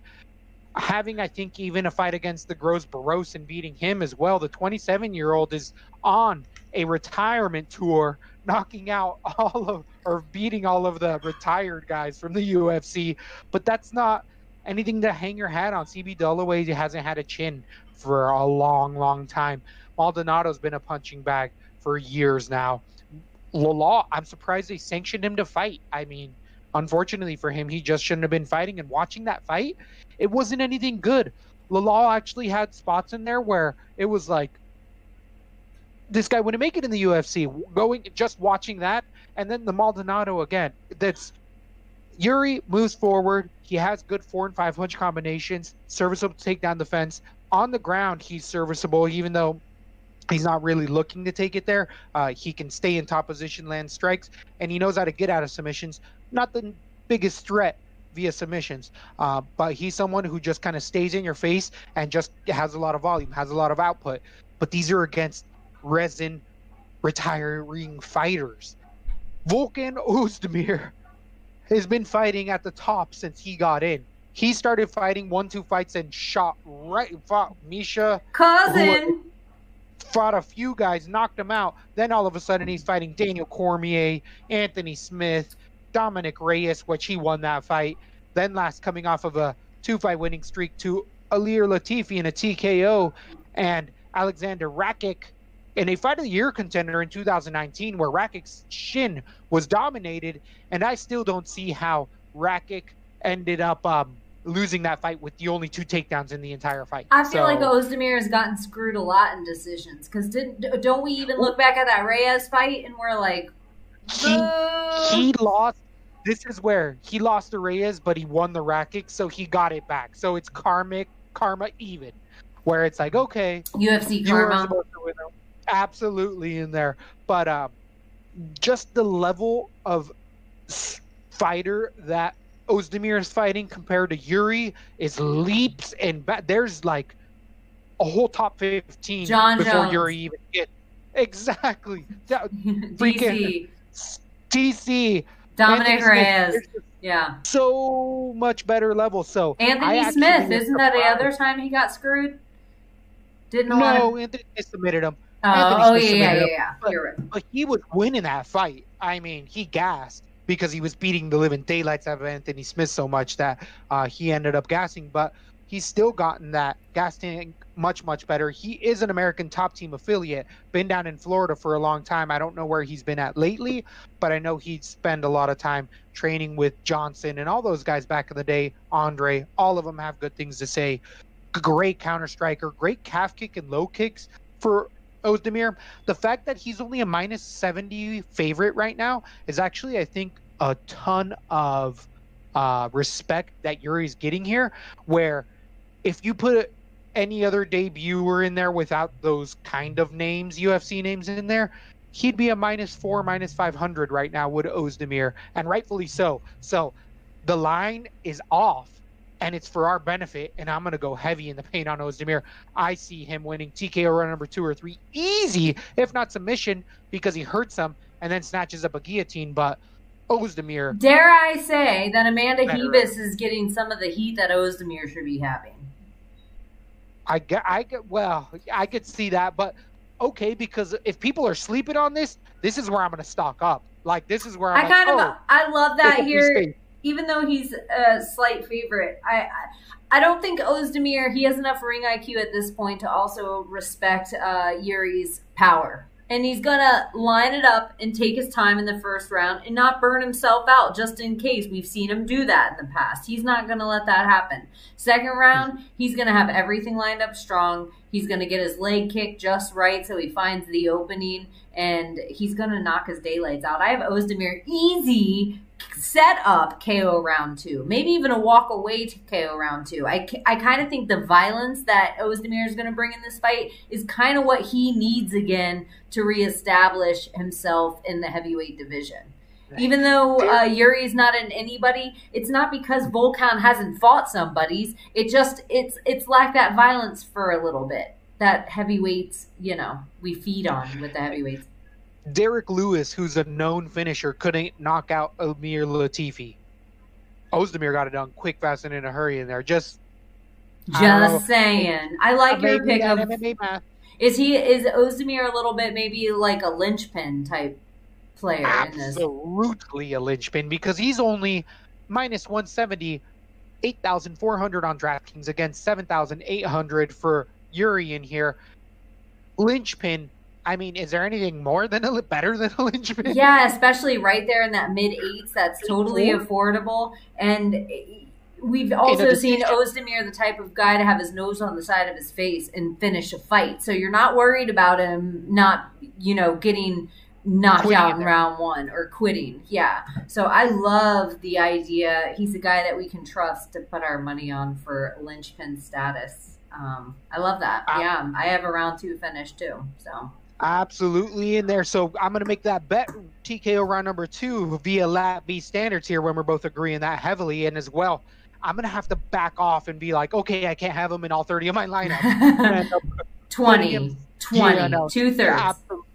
having I think even a fight against the Gross Barros and beating him as well. The 27 year old is on a retirement tour, knocking out all of or beating all of the retired guys from the UFC. But that's not anything to hang your hat on. CB Dollaway hasn't had a chin for a long, long time. Maldonado's been a punching bag for years now. Lala, I'm surprised they sanctioned him to fight. I mean, unfortunately for him, he just shouldn't have been fighting. And watching that fight, it wasn't anything good. Lala actually had spots in there where it was like this guy wouldn't make it in the UFC. Going just watching that, and then the Maldonado again. That's Yuri moves forward. He has good four and five punch combinations, serviceable takedown fence. On the ground, he's serviceable, even though he's not really looking to take it there. Uh, he can stay in top position, land strikes, and he knows how to get out of submissions. Not the biggest threat via submissions, uh, but he's someone who just kind of stays in your face and just has a lot of volume, has a lot of output. But these are against resin retiring fighters. Volkan Ozdemir has been fighting at the top since he got in. He started fighting one two fights and shot right fought Misha cousin fought a few guys, knocked him out. Then all of a sudden he's fighting Daniel Cormier, Anthony Smith, Dominic Reyes, which he won that fight. Then last coming off of a two fight winning streak to Ilir Latifi in a TKO and Alexander Rakic in a fight of the year contender in 2019 where Rakic's shin was dominated and I still don't see how Rakic ended up um, losing that fight with the only two takedowns in the entire fight. I feel So- like Ozdemir has gotten screwed a lot in decisions because didn't don't we even look back at that Reyes fight and we're like, he he lost. This is where he lost the Reyes, but he won the Rakic, so he got it back. So it's karmic karma even, where it's like okay, UFC karma. supposed to win. it. Absolutely in there, but um, just the level of fighter that Ozdemir is fighting compared to Yuri is leaps and ba- there's like a whole top fifteen John before Jones. Yuri even gets exactly. Yeah, DC TC Dominic Anthony Reyes. Yeah. so much better level. So Anthony actually Smith, isn't that the other time he got screwed? Didn't a lot of- No, Anthony submitted him, Oh, oh yeah, yeah, yeah, yeah. You're right. but he was winning that fight. I mean, he gassed because he was beating the living daylights out of Anthony Smith so much that uh, he ended up gassing. But he's still gotten that gas tank much, much better. He is an American top team affiliate, been down in Florida for a long time. I don't know where he's been at lately, but I know he'd spend a lot of time training with Johnson and all those guys back in the day. Andre, all of them have good things to say. Great counter striker, great calf kick and low kicks for Ozdemir. The fact that he's only a minus 70 favorite right now is actually, I think, a ton of uh, respect that Yuri's getting here. Where if you put any other debuter in there without those kind of names, UFC names in there, he'd be a minus four, minus 500 right now, would Ozdemir, and rightfully so. So the line is off. And it's for our benefit, and I'm gonna go heavy in the paint on Ozdemir. I see him winning TKO run number two or three, easy, if not submission, because he hurts him and then snatches up a guillotine. But Ozdemir, Dare I say that Amanda. Ribas is getting some of the heat that Ozdemir should be having? I get, I get, well, I could see that, but okay, because if people are sleeping on this, this is where I'm gonna stock up. Like this is where I'm I like, kind of, oh, I love that here. Even though he's a slight favorite, I, I I don't think Ozdemir he has enough ring IQ at this point to also respect uh, Yuri's power, and he's gonna line it up and take his time in the first round and not burn himself out just in case. We've seen him do that in the past. He's not gonna let that happen. Second round, he's gonna have everything lined up strong. He's gonna get his leg kick just right so he finds the opening, and he's gonna knock his daylights out. I have Ozdemir easy set up KO round two, maybe even a walk away to KO round two. I, I kind of think the violence that Ozdemir is going to bring in this fight is kind of what he needs again to reestablish himself in the heavyweight division. Even though uh, Yuri's not in anybody, it's not because Volkan hasn't fought somebody's. It just it's it's lacked that violence for a little bit. That heavyweights, you know, we feed on with the heavyweights. Derrick Lewis, who's a known finisher, couldn't knock out Amir Latifi. Ozdemir got it done quick, fast, and in a hurry in there. Just I. Just saying. I like your pick of MMA. Is he is Ozdemir a little bit maybe like a linchpin type player in this? absolutely a linchpin because he's only minus 170, 8,400 on DraftKings against 7,800 for Yuri in here. Linchpin, I mean, is there anything more than a better than a linchpin? Yeah, especially right there in that mid eights. That's totally affordable. And we've also seen Ozdemir the type of guy to have his nose on the side of his face and finish a fight. So you're not worried about him not, you know, getting knocked Quitting out in there. round one or quitting. Yeah. So I love the idea. He's a guy that we can trust to put our money on for linchpin status. Um, I love that. Ah. yeah. I have a round two finish too. So Absolutely in there. So I'm gonna make that bet TKO round number two via lap B standards here when we're both agreeing that heavily. And as well, I'm gonna have to back off and be like, okay, I can't have him in all 30 of my lineups. I'm gonna end up 20, 20, Yeah, no. two thirds. Absolutely.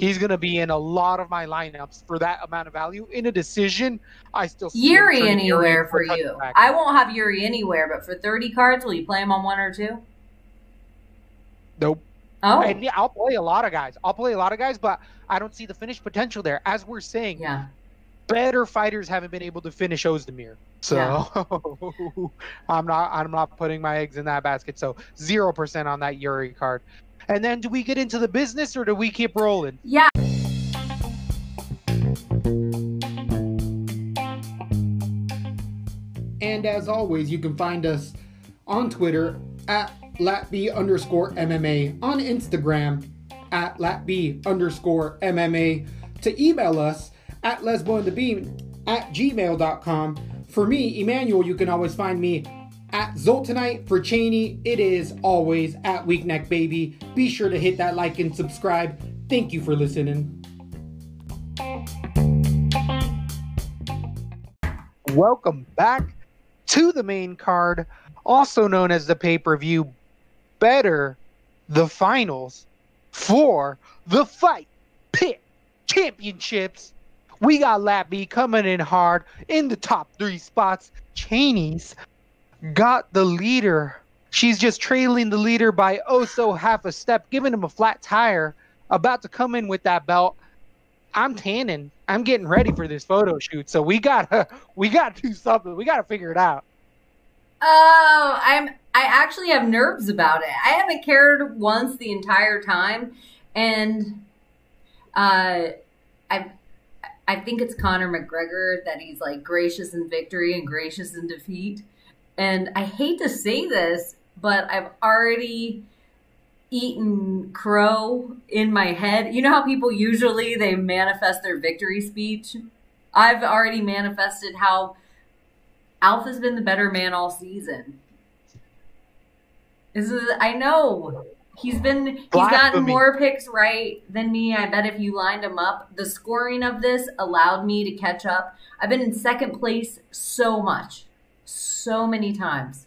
He's gonna be in a lot of my lineups for that amount of value. In a decision, I still see Yuri anywhere for you. I won't have Yuri anywhere, but for 30 cards, will you play him on one or two? Nope. Oh, And yeah, I'll play a lot of guys. I'll play a lot of guys, but I don't see the finish potential there. As we're saying, yeah. better fighters haven't been able to finish Ozdemir. So *laughs* I'm not I'm not putting my eggs in that basket. So zero percent on that Yuri card. And then do we get into the business or do we keep rolling? Yeah. And as always, you can find us on Twitter at latb underscore MMA, on Instagram at latb underscore MMA, to email us at lesboandthebeam at gmail.com. For me, Emmanuel, you can always find me at Zoltanite. For Cheney, it is always at Weakneck Baby. Be sure to hit that like and subscribe. Thank you for listening. Welcome back to the main card, also known as the pay-per-view better the finals for the fight pit championships. We got Lap B coming in hard in the top three spots. Cheney's got the leader. She's just trailing the leader by oh so half a step, giving him a flat tire. About to come in with that belt. I'm tanning. I'm getting ready for this photo shoot. So we gotta *laughs* we gotta do something. We gotta figure it out. Oh, I'm. I actually have nerves about it. I haven't cared once the entire time, and uh, I, I think it's Conor McGregor that he's like gracious in victory and gracious in defeat. And I hate to say this, but I've already eaten crow in my head. You know how people usually they manifest their victory speech? I've already manifested how Alpha's been the better man all season. This is I know. He's been he's gotten more picks right than me. I bet if you lined him up, the scoring of this allowed me to catch up. I've been in second place so much. So many times.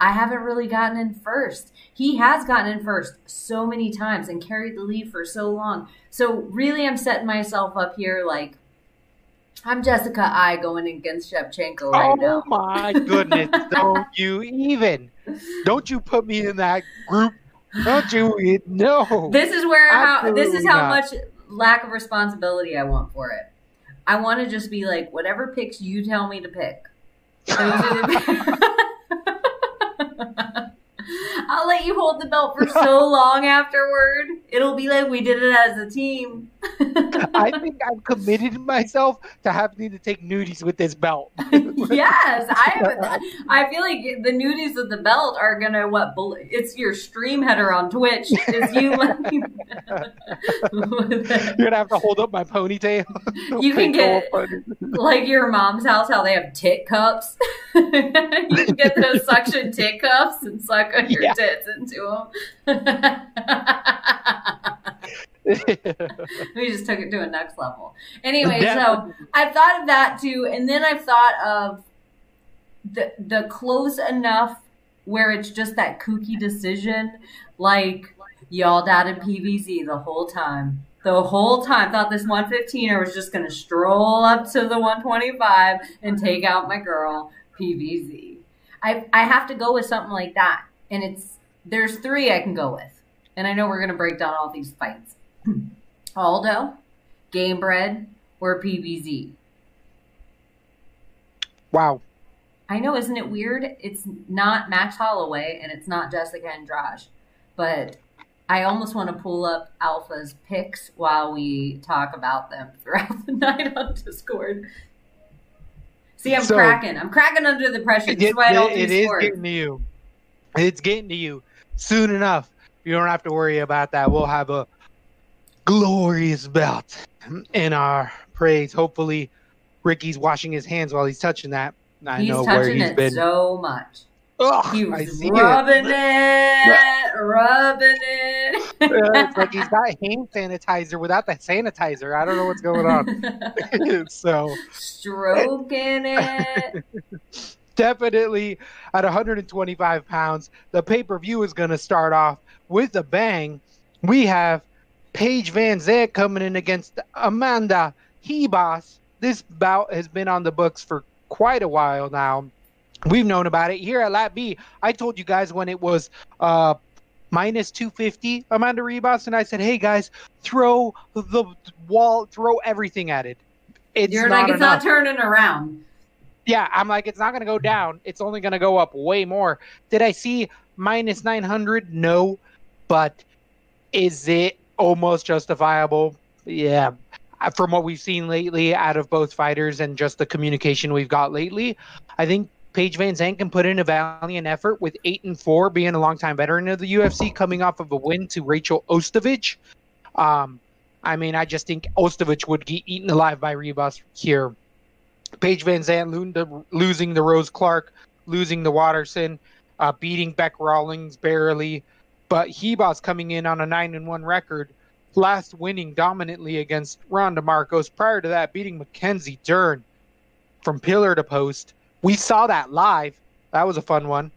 I haven't really gotten in first. He has gotten in first so many times and carried the lead for so long. So really I'm setting myself up here like I'm Jessica I going against Shevchenko right oh now. my *laughs* goodness. Don't you even. Don't you put me in that group. Don't you no. This is where how this is how not. much lack of responsibility I want for it. I want to just be like whatever picks you tell me to pick. Those are the- *laughs* I'll let you hold the belt for so *laughs* long afterward. It'll be like we did it as a team. I think I've committed myself to having to take nudies with this belt. *laughs* yes, I I feel like the nudies with the belt are gonna what? It's your stream header on Twitch. Is you? *laughs* Me... You're gonna have to hold up my ponytail. *laughs* You can get- like your mom's house, how they have tit cups. you can get those suction tit cups and suck on your Yeah. tits into them. *laughs* we just took it to a next level. Anyway, so I've thought of that too, and then I've thought of the the close enough where it's just that kooky decision, like y'all doubted PVZ the whole time. The whole time, thought this 115er was just gonna stroll up to the 125 and take out my girl PVZ. I I have to go with something like that, and it's there's three I can go with, and I know we're gonna break down all these fights. Aldo, Gamebred, or PVZ? wow. I know, isn't it weird? It's not Max Holloway and it's not Jessica Andrade, but I almost want to pull up Alpha's picks while we talk about them throughout the *laughs* night on Discord. See, I'm So- cracking. I'm cracking under the pressure. This is why I don't do it is sports. getting to you. It's getting to you soon enough. You don't have to worry about that. We'll have a glorious belt in our praise. Hopefully, Ricky's washing his hands while he's touching that. I he's know where he's it been. so much. Ugh, He I was rubbing it. it, rubbing it. It's like he's *laughs* got hand sanitizer without the sanitizer. I don't know what's going on. *laughs* so Stroking eh. it. *laughs* definitely at 125 pounds, the pay per view is going to start off with a bang. We have Paige Van Zant coming in against Amanda Ribas. This bout has been on the books for quite a while now. We've known about it here at Lat B. I told you guys when it was uh, minus 250 Amanda Ribas, and I said, "Hey guys, throw the wall, throw everything at it." It's You're not like, it's not turning around. Yeah, I'm like, it's not going to go down. It's only going to go up way more. Did I see minus 900? No. But is it almost justifiable? Yeah. Uh, From what we've seen lately out of both fighters and just the communication we've got lately, I think Paige Van Zant can put in a valiant effort with 8 and 4, being a longtime veteran of the UFC, coming off of a win to Rachel Ostovich. Um, I mean, I just think Ostovich would get eaten alive by Ribas here. Paige Van Zant lo- losing the Rose Clark, losing the Waterson, uh, beating Beck Rawlings barely, but Ribas coming in on a nine and one record, last winning dominantly against Randa Markos. Prior to that, beating Mackenzie Dern from pillar to post. We saw that live. That was a fun one.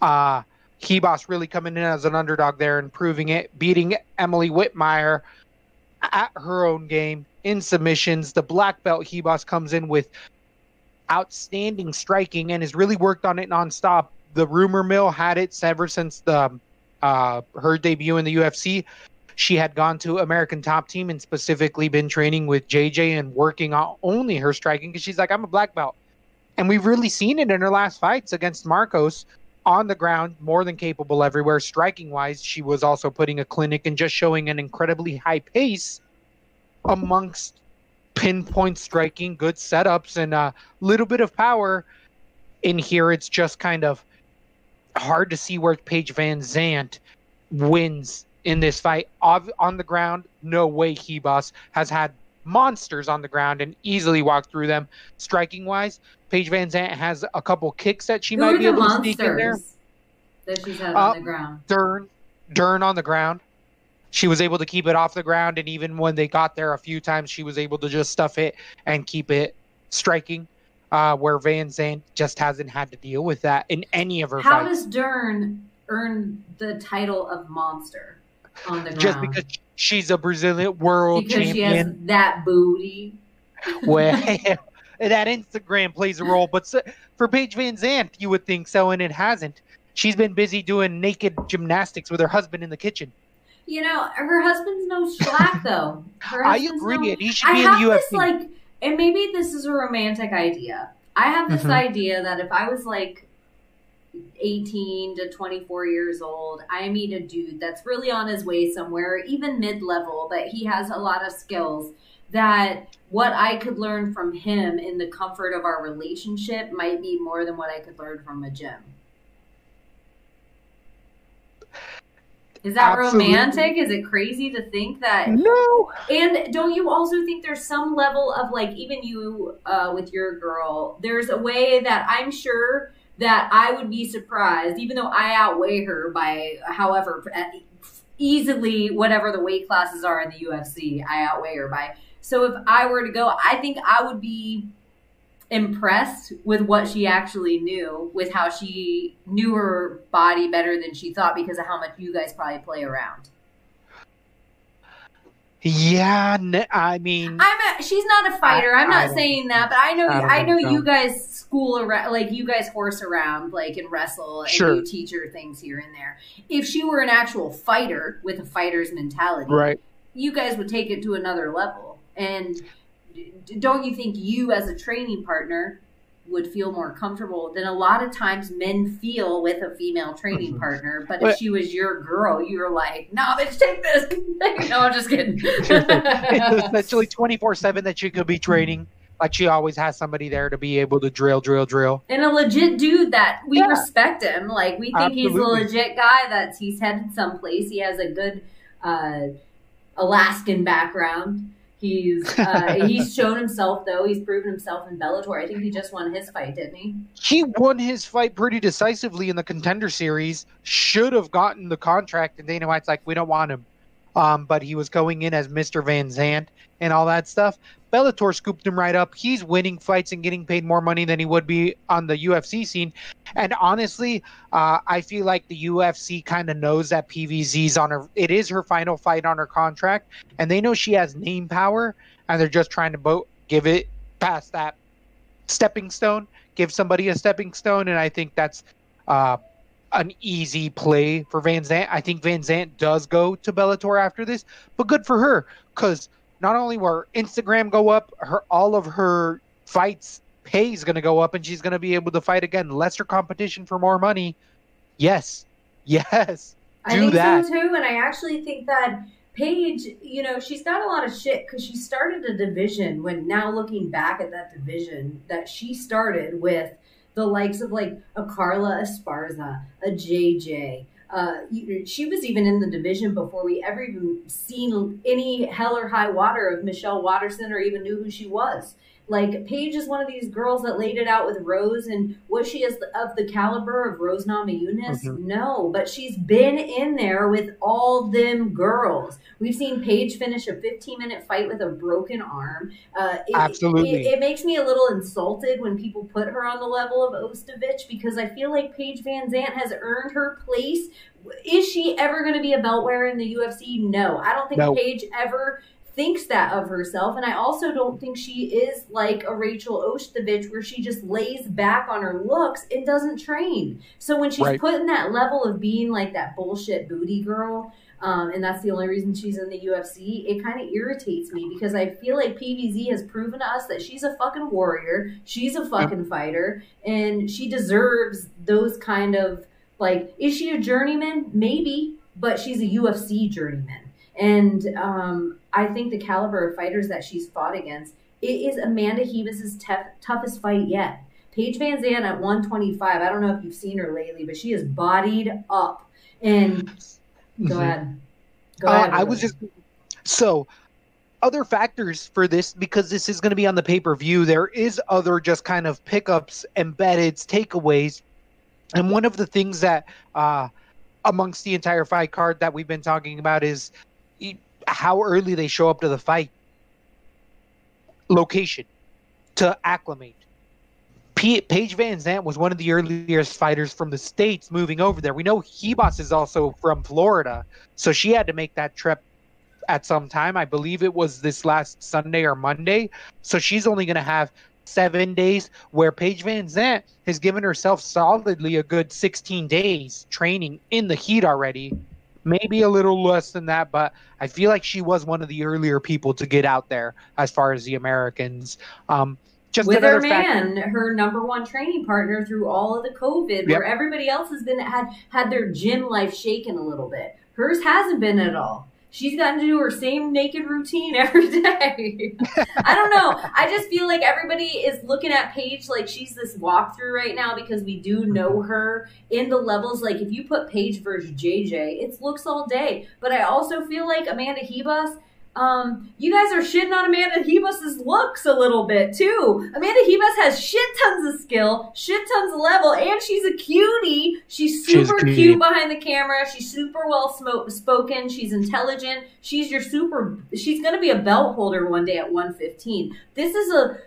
Uh, Ribas really coming in as an underdog there and proving it, beating Emily Whitmire at her own game in submissions. The black belt Ribas comes in with outstanding striking and has really worked on it nonstop. The rumor mill had it ever since the uh, her debut in the UFC. She had gone to American Top Team and specifically been training with JJ and working on only her striking because she's like, I'm a black belt. And we've really seen it in her last fights against Markos on the ground, more than capable everywhere. Striking wise, she was also putting a clinic and just showing an incredibly high pace amongst pinpoint striking, good setups, and a little bit of power. In here, it's just kind of hard to see where Paige Van Zant wins in this fight. Ov- on the ground, no way Ribas has had monsters on the ground and easily walked through them. Striking wise, Paige Van Zant has a couple kicks that she Who might be able to sneak in there. that she's had Uh, on the ground? Dern, Dern on the ground. She was able to keep it off the ground, and even when they got there a few times, she was able to just stuff it and keep it striking. Uh, where Van Zant just hasn't had to deal with that in any of her How fights. does Dern earn the title of monster on the ground? just because she's a Brazilian world because she has that booty. Well, *laughs* *laughs* that Instagram plays a role, but for Paige Van Zant, you would think so, and it hasn't. She's been busy doing naked gymnastics with her husband in the kitchen. You know, her husband's no slack though. *laughs* I agree, no- and he should I be in have the UFC. this like, and maybe this is a romantic idea. I have this Mhm. idea that if I was like 18 to 24 years old, I meet a dude that's really on his way somewhere, even mid level, but he has a lot of skills. That what I could learn from him in the comfort of our relationship might be more than what I could learn from a gym. Is that Absolutely. romantic? Is it crazy to think that no, and don't you also think there's some level of like even you uh, with your girl? There's a way that I'm sure that I would be surprised, even though I outweigh her by however easily whatever the weight classes are in the UFC, I outweigh her by. So if I were to go, I think I would be impressed with what she actually knew, with how she knew her body better than she thought because of how much you guys probably play around. yeah, I mean, I'm a, she's not a fighter. I'm I not don't- saying that, but I know I I, know so. you guys school around, like you guys horse around, like and wrestle, and Sure. you teach her things here and there. If she were an actual fighter with a fighter's mentality, right? you guys would take it to another level. And don't you think you, as a training partner, would feel more comfortable than a lot of times men feel with a female training Mhm. partner? But, But- if she was your girl, you were like, "No, bitch, take this." *laughs* no, I'm just kidding. it's essentially *laughs* 24 7 that you could be training Like she always has somebody there to be able to drill, drill, drill. And a legit dude that we Yeah. respect him. Like we think he's a legit guy. That's he's headed someplace. He has a good uh, Alaskan background. He's uh, *laughs* he's shown himself though. He's proven himself in Bellator. I think he just won his fight, didn't he? He won his fight pretty decisively in the contender series. Should have gotten the contract, and Dana White's like, we don't want him. Um, but he was going in as Mr. Van Zant and all that stuff. Bellator scooped him right up. He's winning fights and getting paid more money than he would be on the UFC scene. And honestly, uh, I feel like the UFC kind of knows that PVZ's on her. It is her final fight on her contract, and they know she has name power, and they're just trying to bo- give it past that stepping stone, give somebody a stepping stone, and I think that's uh, an easy play for Van Zant. I think Van Zant does go to Bellator after this, but good for her because not only will her Instagram go up, her all of her fights pay is going to go up, and she's going to be able to fight again. Lesser competition for more money. Yes, *laughs* yes. I think that. so too, and I actually think that Paige, you know, she's got a lot of shit because she started a division. When now looking back at that division that she started with the likes of like a Carla Esparza, a JJ. Uh, she was even in the division before we ever even seen any hell or high water of Michelle Waterson or even knew who she was. Like Paige is one of these girls that laid it out with Rose, and was she as of the caliber of Rose Namajunas? Mhm. No, but she's been in there with all them girls. We've seen Paige finish a 15 minute fight with a broken arm. Uh, it, Absolutely. it, it makes me a little insulted when people put her on the level of Ostovich because I feel like Paige Van Zant has earned her place. Is she ever going to be a belt wearer in the UFC? No, I don't think No. Paige ever thinks that of herself and i also don't think she is like a rachel ostovich where she just lays back on her looks and doesn't train so when she's Right. put in that level of being like that bullshit booty girl um, and that's the only reason she's in the UFC. It kind of irritates me because I feel like PVZ has proven to us that she's a fucking warrior, she's a fucking fighter, and she deserves those kind of like. Is she a journeyman? Maybe, but she's a UFC journeyman, and um, I think the caliber of fighters that she's fought against. It is Amanda Ribas' tough, toughest fight yet. Paige Van Zant at 125. I don't know if you've seen her lately, but she is bodied up. And Go Mhm. ahead. Go Uh, ahead. I was just so other factors for this because this is going to be on the pay per view. There is other just kind of pickups, embedded takeaways, and one of the things that uh, amongst the entire fight card that we've been talking about is how early they show up to the fight, location, to acclimate. P- Paige Van Zant was one of the earliest fighters from the states moving over there. We know Ribas is also from Florida, so she had to make that trip at some time. I believe it was this last Sunday or Monday. So she's only going to have seven days, where Paige Van Zant has given herself solidly a good 16 days training in the heat already. Maybe a little less than that, but I feel like she was one of the earlier people to get out there as far as the Americans. Um, just with another her factor- man, her number one training partner through all of the COVID, where everybody else has been had had their gym life shaken a little bit. Hers hasn't been at all. She's gotten to do her same naked routine *laughs* every day. I don't know. I just feel like everybody is looking at Paige like she's this walkthrough right now because we do know mm-hmm. her in the levels. Like if you put Paige versus JJ, it's looks all day. But I also feel like Amanda Ribas um, you guys are shitting on Amanda Ribas's looks a little bit too. Amanda Ribas has shit tons of skill, shit tons of level, and she's a cutie. She's She's super cutie. cute behind the camera. She's super well spoken. She's intelligent. She's your super. She's gonna be a belt holder one day at 115. This is a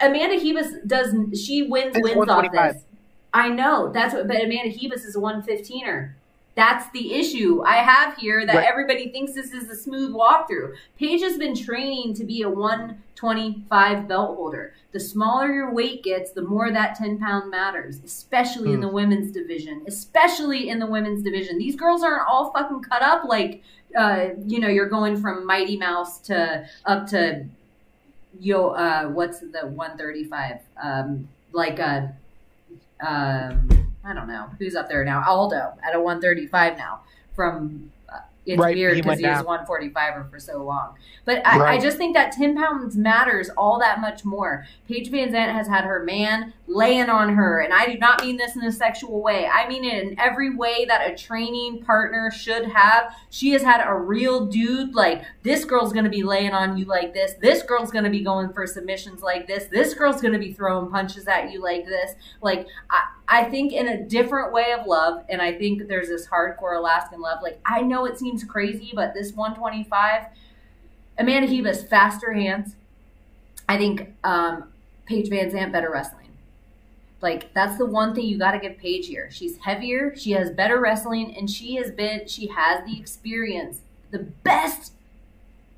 Amanda Ribas does. She wins It's wins off this. I know that's what, but Amanda Ribas is a 115er. That's the issue I have here that Right. everybody thinks this is a smooth walkthrough. Paige has been training to be a 125 belt holder. The smaller your weight gets, the more that 10 pound matters, especially in Hmm. the women's division. Especially in the women's division. These girls aren't all fucking cut up like, uh, you know, you're going from Mighty Mouse to up to, yo, uh, what's the 135? Um, like a, um, I don't know who's up there now. Aldo at a 135 now from uh, it's Right, weird because went he, was 145 for so long. But I, I just think that 10 pounds matters all that much more. Paige Van Zant has had her man laying on her, and I do not mean this in a sexual way. I mean it in every way that a training partner should have. She has had a real dude like this girl's going to be laying on you like this. This girl's going to be going for submissions like this. This girl's going to be throwing punches at you like this. Like I, I think in a different way of love, and I think there's this hardcore Alaskan love. Like I know it seems crazy, but this 125, Amanda Ribas, faster hands. I think um, Paige Van Zant better wrestling. Like that's the one thing you got to give Paige here. She's heavier, she has better wrestling, and she has been she has the experience. The best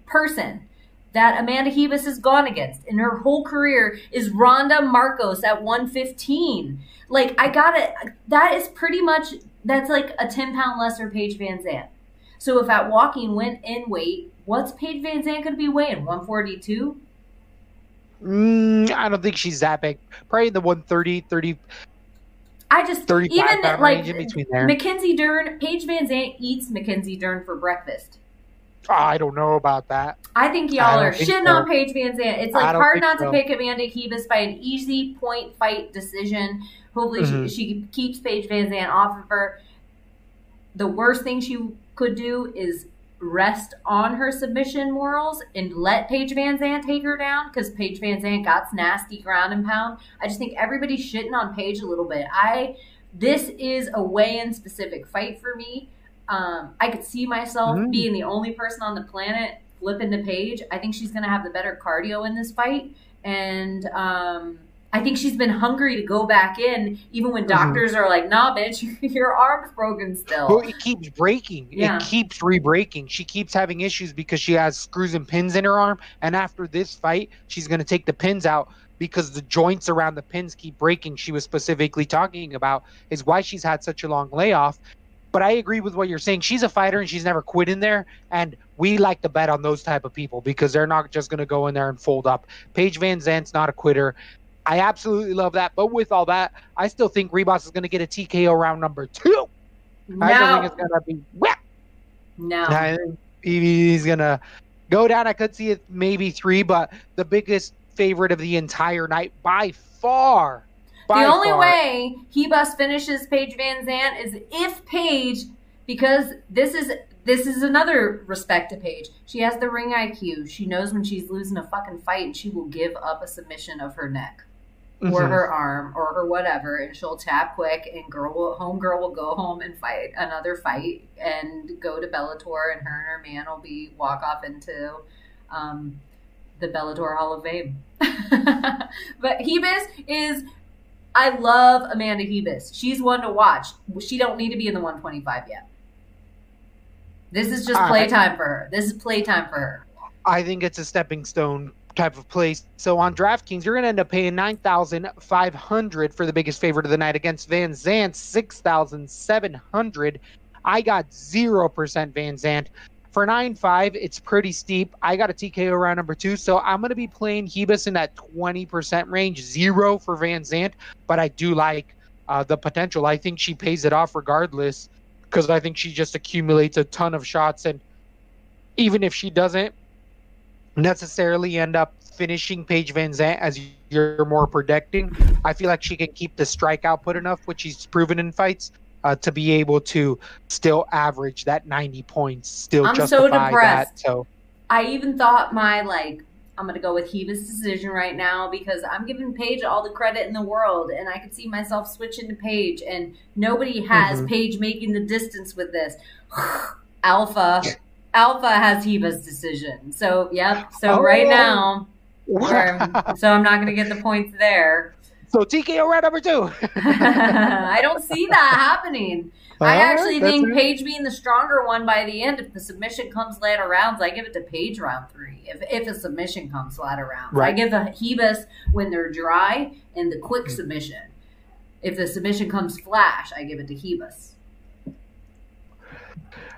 person that Amanda Ribas has gone against in her whole career is Randa Markos at 115. Like I got it. That is pretty much that's like a 10 pound lesser Paige Van Zant. So if at walking went in weight, what's Paige Van Zant going to be weighing? 142. Mm, I don't think she's that big. Probably the 130, 30, I just 35 even like range in between there. Mackenzie Dern, Paige Van Zant eats Mackenzie Dern for breakfast. Oh, I don't know about that. I think y'all don't are shitting so. on Paige Van Zant. It's like hard not so. to pick Amanda Ribas by an easy point fight decision. Hopefully, Mhm. she, she keeps Paige Van Zant off of her. The worst thing she could do is rest on her submission morals and let Paige Van Zant take her down because Paige Van Zant got nasty ground and pound. I just think everybody's shitting on Paige a little bit. I this is a weigh-in specific fight for me. Um, I could see myself Mm. being the only person on the planet flipping the page. I think she's going to have the better cardio in this fight, and um, I think she's been hungry to go back in, even when Mhm. doctors are like, "Nah, bitch, *laughs* your arm's broken still." Well, it keeps breaking. Yeah. It keeps re-breaking. She keeps having issues because she has screws and pins in her arm. And after this fight, she's going to take the pins out because the joints around the pins keep breaking. She was specifically talking about is why she's had such a long layoff. But I agree with what you're saying. She's a fighter and she's never quit in there. And we like to bet on those type of people because they're not just going to go in there and fold up. Paige Van Zant's not a quitter. I absolutely love that. But with all that, I still think Ribas is going to get a TKO round number two. I don't think it's gonna be wet. no. I think he's gonna go down. I could see it maybe three, but the biggest favorite of the entire night by far. By the only far. way Ribas finishes Paige Van Zant is if Paige, because this is this is another respect to Paige. She has the ring IQ. She knows when she's losing a fucking fight, and she will give up a submission of her neck or Mhm. her arm or her whatever, and she'll tap quick, and girl will home girl will go home and fight another fight and go to Bellator, and her and her man will be walk off into um, the Bellator Hall of Fame. *laughs* but Ribas is I love Amanda Ribas. She's one to watch. She don't need to be in the 125 yet. This is just playtime for her. This is playtime for her. I think it's a stepping stone type of place. So on DraftKings, you're gonna end up paying nine thousand five hundred for the biggest favorite of the night against Van Zant, six thousand seven hundred. I got zero percent Van Zant. For nine five, it's pretty steep. I got a TKO round number two, so I'm gonna be playing Ribas in that twenty percent range, zero for Van Zant. But I do like uh, the potential. I think she pays it off regardless, because I think she just accumulates a ton of shots, and even if she doesn't necessarily end up finishing Paige Van Zant as you're more predicting. I feel like she can keep the strike output enough, which she's proven in fights, uh, to be able to still average that 90 points, still I'm so justify depressed. that. So I even thought my like I'm gonna go with Ribas' decision right now because I'm giving Paige all the credit in the world, and I could see myself switching to Paige, and nobody has Mhm. Paige making the distance with this. *sighs* Alpha, Alpha has Ribas' decision. So yep. So right Oh. now, we're- so I'm not gonna get the points there. So TKO round number two. I don't see that happening. I actually that's think. Paige being the stronger one by the end. If the submission comes later rounds, I give it to Paige round three. If if a submission comes later rounds, I give the Ribas when they're dry and the quick mm. submission. If the submission comes flash, I give it to Ribas.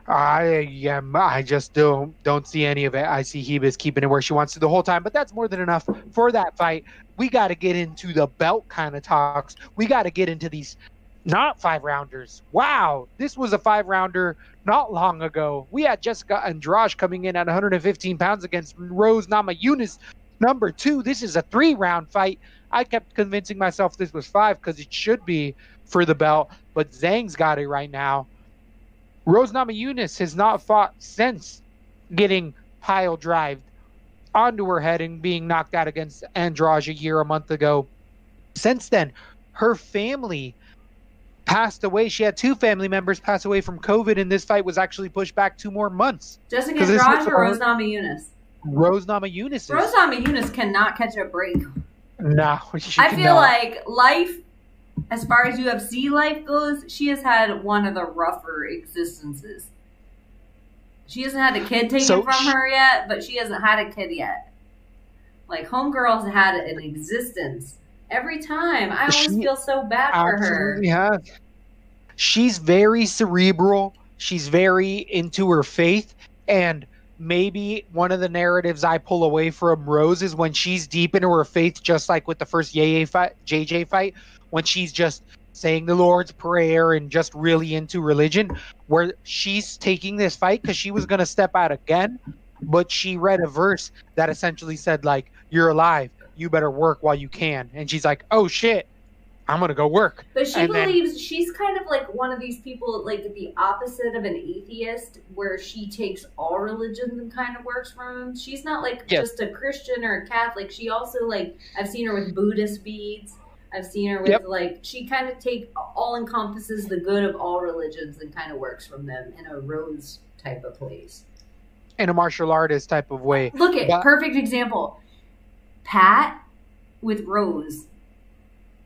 I am. I just don't don't see any of it. I see Ribas keeping it where she wants to the whole time, but that's more than enough for that fight. We got to get into the belt kind of talks. We got to get into these not five rounders. Wow, this was a five rounder not long ago. We had Jessica Andrade coming in at 115 pounds against Rose Nama Namajunas, number two. This is a three round fight. I kept convincing myself this was five because it should be for the belt, but Zhang's got it right now. Rose Namajunas has not fought since getting pile drived onto her head and being knocked out against Andrade a year, a month ago. Since then, her family passed away. She had two family members pass away from COVID, and this fight was actually pushed back two more months. Jessica Andrade or Rose Namajunas? Rose Namajunas. Rose Namajunas cannot catch a break. No, *laughs* she I feel like life, as far as UFC life goes, she has had one of the rougher existences. She hasn't had a kid taken So from she- her yet, but she hasn't had a kid yet. Like Homegirl's had an existence every time. I always She feel so bad for her. Has. She's very cerebral. She's very into her faith. And maybe one of the narratives I pull away from Rose is when she's deep into her faith, just like with the first Yaya fight, JJ fight, when she's just saying the Lord's Prayer and just really into religion, where she's taking this fight because she was going to step out again. But she read a verse that essentially said, like, you're alive. You better work while you can. And she's like, oh shit, I'm going to go work. But she And then- believes she's kind of like one of these people, like the opposite of an atheist, where she takes all religions and kind of works from them. She's not like Yes. just a Christian or a Catholic. She also like I've seen her with Buddhist beads. I've seen her with Yep. like she kind of take all encompasses the good of all religions and kind of works from them in a rose type of place. in a martial artist type of way. Look at But- perfect example. Pat with Rose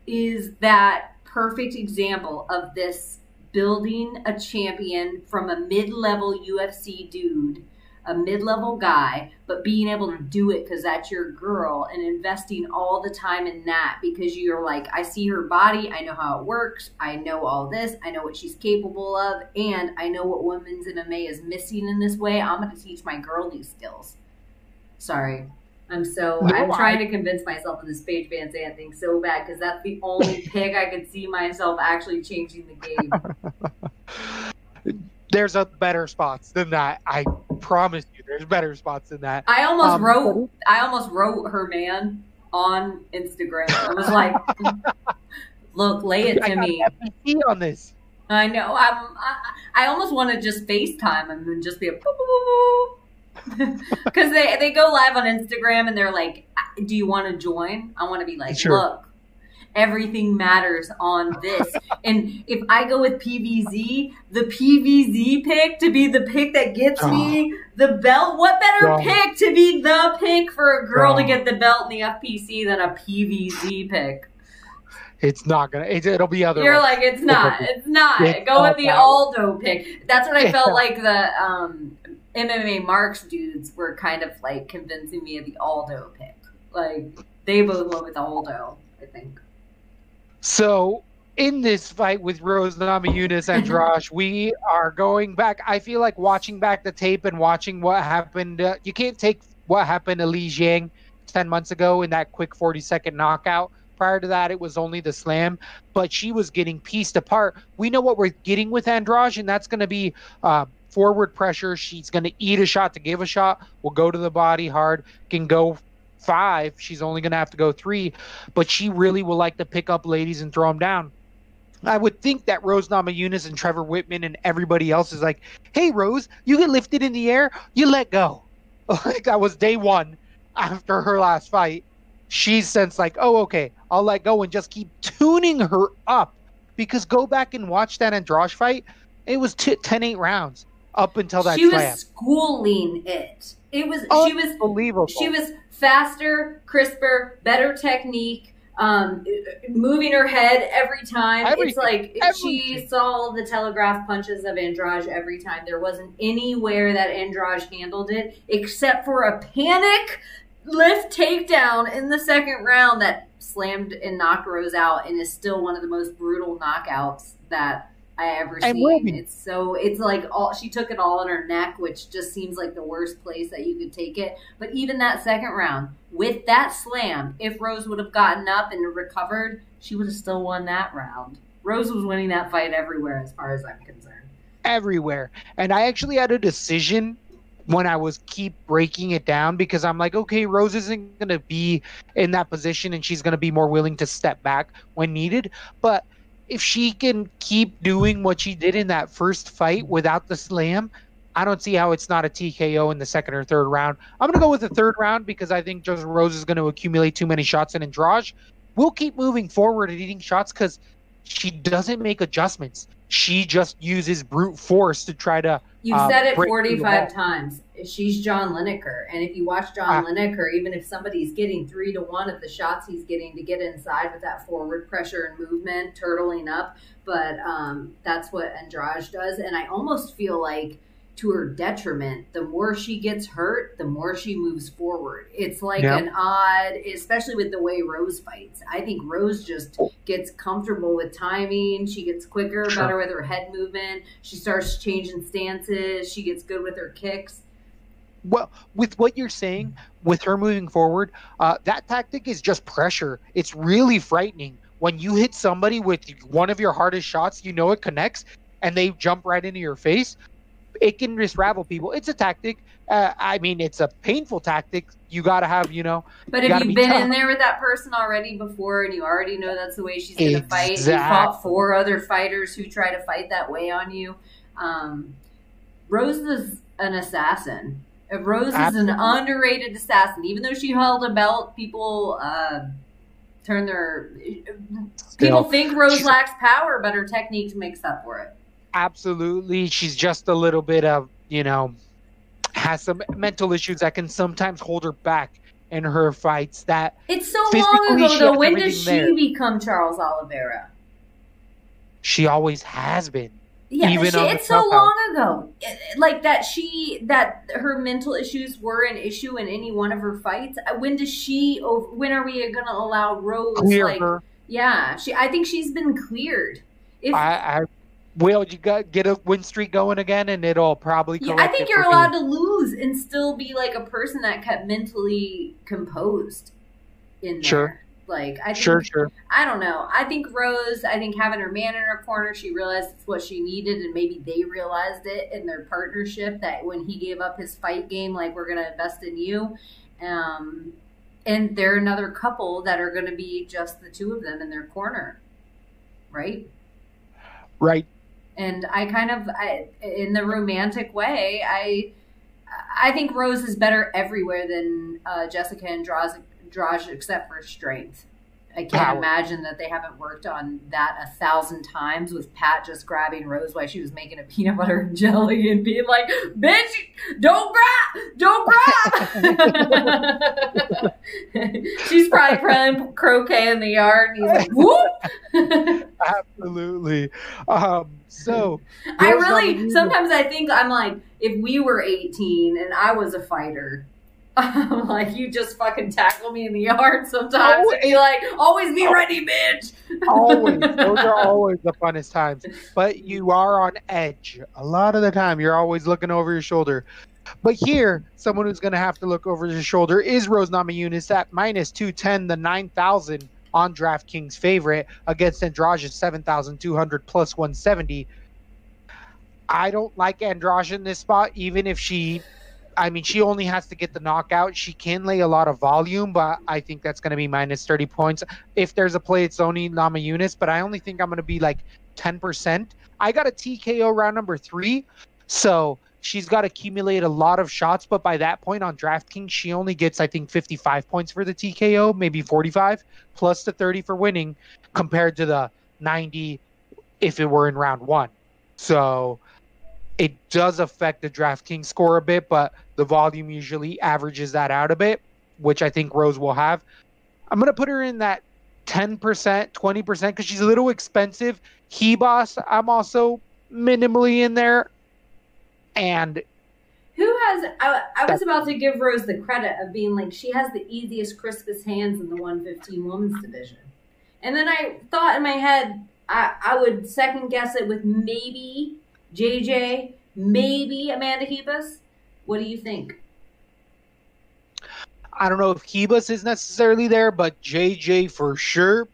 is that perfect example of this building a champion from a mid-level UFC dude, a mid-level guy, but being able to do it because that's your girl and investing all the time in that because you're like, I see her body, I know how it works, I know all this, I know what she's capable of, and I know what women's MMA is missing in this way. I'm going to teach my girl these skills. Sorry. I'm so No, I'm I- trying to convince myself in this Paige Van Zant thing so bad because that's the only *laughs* pick I could see myself actually changing the game. *laughs* There's a better spots than that. I promise you, there's better spots than that. I almost Um, wrote I almost wrote her man on Instagram. I was like, *laughs* "Look, lay it to me." FBC on this. I know. I'm, I I almost want to just FaceTime and just be a because *laughs* they they go live on Instagram and they're like, "Do you want to join?" I want to be like, Sure. "Look, everything matters on this." and if I go with PVZ, the PVZ pick to be the pick that gets me the belt. What better Oh. pick to be the pick for a girl to get the belt in the FPC than a PVZ pick? It's not gonna. It, it'll be other. You're ones. like, it's not. It's not. It's Go with the. Aldo pick. That's what I *laughs* felt like the um, MMA Marks dudes were kind of like convincing me of the Aldo pick. Like they both went with Aldo. I think. So in this fight with Rose Namajunas and Drosh, we are going back. I feel like watching back the tape and watching what happened. Uh, you can't take what happened to Li Jiang ten months ago in that quick forty second knockout. Prior to that, it was only the slam, but she was getting pieced apart. We know what we're getting with Andrade, and that's going to be uh, forward pressure. She's going to eat a shot to give a shot. Will go to the body hard. Can go five. She's only going to have to go three, but she really will like to pick up ladies and throw them down. I would think that Rose Namajunas and Trevor Wittman and everybody else is like, "Hey, Rose, you get lifted in the air, you let go." *laughs* Like that was day one after her last fight. She's since like, "Oh, okay, I'll let go and just keep tuning her up." Because go back and watch that Andrade fight. It was t- 10-8 rounds up until that she was schooling it. It was. She was. Unbelievable. She was faster, crisper, better technique. Um, moving her head every time. It's Everything. like she saw the telegraph punches of Andrade every time. There wasn't anywhere that Andrade handled it except for a panic lift takedown in the second round that slammed and knocked Rose out and is still one of the most brutal knockouts that I ever will seen. It's so it's like all she took it all in her neck, which just seems like the worst place that you could take it. But even that second round, with that slam, if Rose would have gotten up and recovered, she would have still won that round. Rose was winning that fight everywhere, as far as I'm concerned. everywhere. And I actually had a decision when I was keep breaking it down because I'm like, okay, Rose isn't going to be in that position and she's going to be more willing to step back when needed. But if she can keep doing what she did in that first fight without the slam, I don't see how it's not a TKO in the second or third round. I'm going to go with the third round because I think just Rose is going to accumulate too many shots and Andrade will keep moving forward and eating shots because she doesn't make adjustments. She just uses brute force to try to. You've uh, said it through the 45 times. She's John Lineker. And if you watch John Ah. Lineker, even if somebody's getting three to one of the shots he's getting to get inside with that forward pressure and movement, turtling up, but um, that's what Andrade does. And I almost feel like to her detriment, the more she gets hurt, the more she moves forward. It's like Yeah. an odd, especially with the way Rose fights. I think Rose just gets comfortable with timing. She gets quicker, Sure. better with her head movement. She starts changing stances. She gets good with her kicks. Well, with what you're saying, with her moving forward, uh, that tactic is just pressure. It's really frightening when you hit somebody with one of your hardest shots. You know it connects, and they jump right into your face. It can just ravel people. It's a tactic. Uh, I mean, it's a painful tactic. You got to have, you know, But You if you've be been in there with that person already before and you already know that's the way she's going to fight, you fought four other fighters who try to fight that way on you. Um, Rose is an assassin. Rose is an underrated assassin. Even though she held a belt, people uh, turn their. People think Rose lacks power, but her technique makes up for it. Absolutely. She's just a little bit of, you know, has some mental issues that can sometimes hold her back in her fights. That It's so long ago, though. When does she there. become Charles Oliveira? she always has been. Yeah, Even she, it's so long ago. Like that, she that her mental issues were an issue in any one of her fights. When does she? ov- When are we going to allow Rose? Clear like, her. yeah, she. I think she's been cleared. If I, I will you got get a win streak going again, and it'll probably. yeah, I think you're for me. allowed to lose and still be like a person that kept mentally composed in there. Sure. Like I think, Sure, sure. I don't know. I think Rose, I think having her man in her corner, she realized it's what she needed, and maybe they realized it in their partnership that when he gave up his fight game, like, we're going to invest in you. Um, and they're another couple that are going to be just the two of them in their corner, right? Right. And I kind of, I, in the romantic way, I, I think Rose is better everywhere than uh, Jessica Andrade, except for strength. I can't Power. imagine that they haven't worked on that a thousand times with Pat just grabbing Rose while she was making a peanut butter and jelly and being like, "Bitch, don't grab, don't grab." *laughs* She's probably playing croquet in the yard, and he's like, "Whoop." *laughs* Absolutely. Um, so I really sometimes I think I'm like, if we were 18 and I was a fighter, I'm *laughs* like, you just fucking tackle me in the yard sometimes Oh, and be like, always be oh. ready, bitch. always those are *laughs* always the funnest times. But mm-hmm. you are on edge a lot of the time. You're always looking over your shoulder. But here, someone who's going to have to look over his shoulder is Rose Namajunas at minus 210, the 9,000 on DraftKings favorite against Andrade 7,200 plus 170. I don't like Andrade in this spot, even if she, I mean, she only has to get the knockout. She can lay a lot of volume, but I think that's going to be minus 30 points. If there's a play, it's only Namajunas, but I only think I'm going to be like 10%. I got a TKO round number three, so she's got to accumulate a lot of shots, but by that point on DraftKings, she only gets, I think, 55 points for the TKO, maybe 45, plus the 30 for winning, compared to the 90 if it were in round one. So it does affect the DraftKings score a bit, but the volume usually averages that out a bit, which I think Rose will have. I'm going to put her in that 10%, 20% because she's a little expensive. Ribas, I'm also minimally in there. And Who has, I, I was about to give Rose the credit of being like, she has the easiest, crispest hands in the 115 women's division. And then I thought in my head, I, I would second guess it with maybe JJ, maybe Amanda Ribas. What do you think? I don't know if Ribas is necessarily there, but JJ for sure.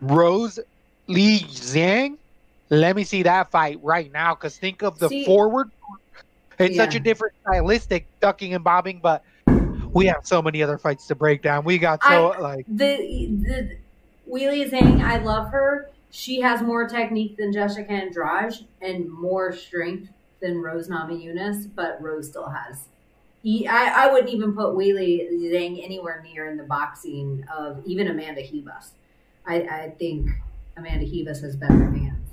Rose, Li Zhang. Let me see that fight right now. Because think of the See- forward. It's such a different stylistic ducking and bobbing, but we have so many other fights to break down. We got so like The the Weili Zhang, I love her. She has more technique than Jessica Andrade and more strength than Rose Namajunas, but Rose still has. I I wouldn't even put Weili Zhang anywhere near in the boxing of even Amanda Ribas. I, I think Amanda Ribas has better hands.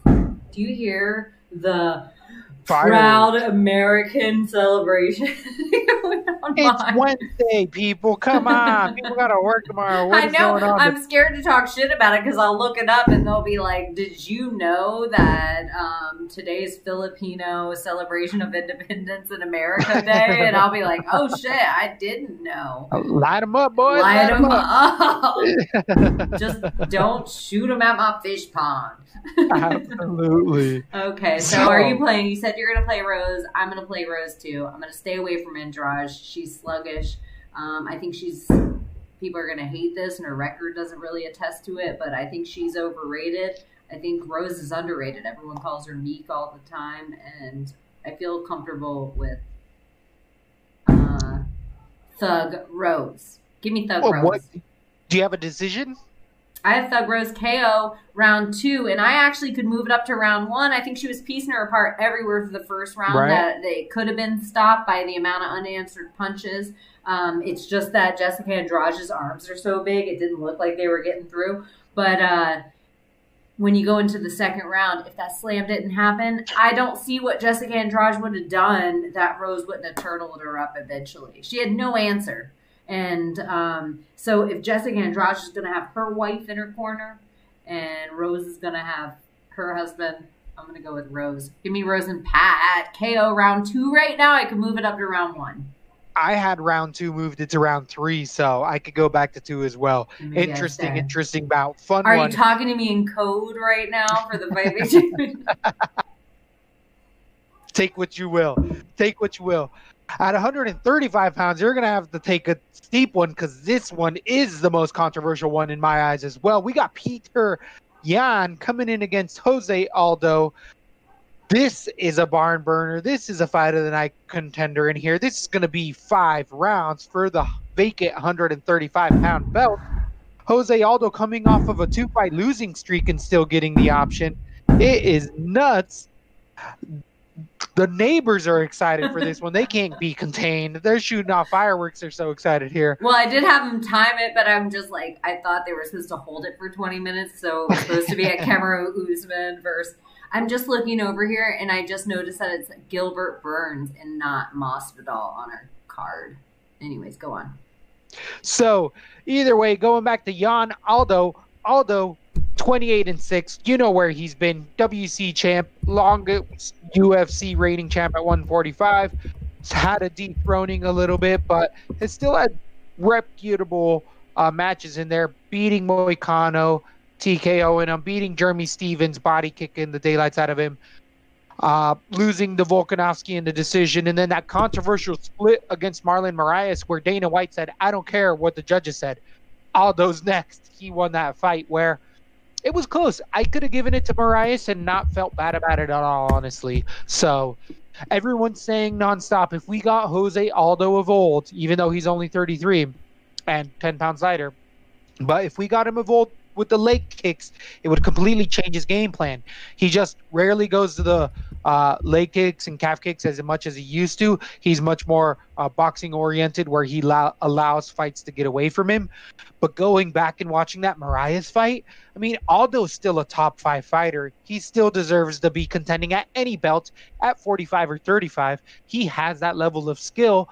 Do you hear the Fireworks. proud American celebration *laughs* it's behind? Wednesday, people. Come on, people gotta work tomorrow. What I is know. going on? I'm scared to talk shit about it because I'll look it up and they'll be like, "Did you know that um, today's Filipino celebration of independence in America *laughs* Day?" And I'll be like, "Oh shit, I didn't know." Light them up, boys. Light them up. up. *laughs* Just don't shoot them at my fish pond. *laughs* Absolutely. Okay, so, So- are you playing? You said you're going to play Rose. I'm going to play Rose too. I'm going to stay away from Andrade. She's sluggish. Um, I think she's. People are going to hate this, and her record doesn't really attest to it, but I think she's overrated. I think Rose is underrated. Everyone calls her meek all the time, and I feel comfortable with uh, Thug Rose. Give me Thug Well, Rose. what? Do you have a decision? I have Thug Rose KO round two, and I actually could move it up to round one. I think she was piecing her apart everywhere for the first round. Right. That they could have been stopped by the amount of unanswered punches. Um, it's just that Jessica Andrade's arms are so big; it didn't look like they were getting through. But uh, when you go into the second round, if that slam didn't happen, I don't see what Jessica Andrade would have done that Rose wouldn't have turtled her up eventually. She had no answer. And um, so if Jessica Andrade is going to have her wife in her corner and Rose is going to have her husband, I'm going to go with Rose. Give me Rose and Pat. KO round two right now. I can move it up to round one. I had round two moved it to round three, so I could go back to two as well. Maybe Interesting, interesting bout. Fun Are one. you talking to me in code right now for the fight *laughs* take what you will. Take what you will. At 135 pounds, you're going to have to take a steep one because this one is the most controversial one in my eyes as well. We got Peter Yan coming in against Jose Aldo. This is a barn burner. This is a fight of the night contender in here. This is going to be five rounds for the vacant 135 pound belt. Jose Aldo coming off of a two fight losing streak and still getting the option. It is nuts the neighbors are excited for this one. They can't be contained. They're shooting off fireworks. They're so excited here. well, I did have them time it, but I'm just like, I thought they were supposed to hold it for 20 minutes. So it was supposed to be at *laughs* Kamaru Usman versus. I'm just looking over here and I just noticed that it's Gilbert Burns and not Masvidal on our card. Anyways, go on. So either way, going back to Yan Aldo, Aldo, 28 and six. You know where he's been. WEC champ, longest UFC rating champ at 145. He's had a dethroning a little bit, but has still had reputable uh, matches in there, beating Moicano, TKO, and I'm beating Jeremy Stephens, body kicking the daylights out of him. Uh, losing the Volkanovski in the decision, and then that controversial split against Marlon Moraes, where Dana White said, "I don't care what the judges said, Aldo's *laughs* next." He won that fight where it was close. I could have given it to Moraes and not felt bad about it at all, honestly. So everyone's saying nonstop, if we got Jose Aldo of old, even though he's only 33 and 10 pounds lighter, but if we got him of old with the leg kicks, it would completely change his game plan. He just rarely goes to the uh, leg kicks and calf kicks as much as he used to. He's much more uh, boxing oriented, where he allow- allows fights to get away from him. But going back and watching that Moraes fight, I mean, Aldo's still a top five fighter. He still deserves to be contending at any belt at 45 or 35. He has that level of skill.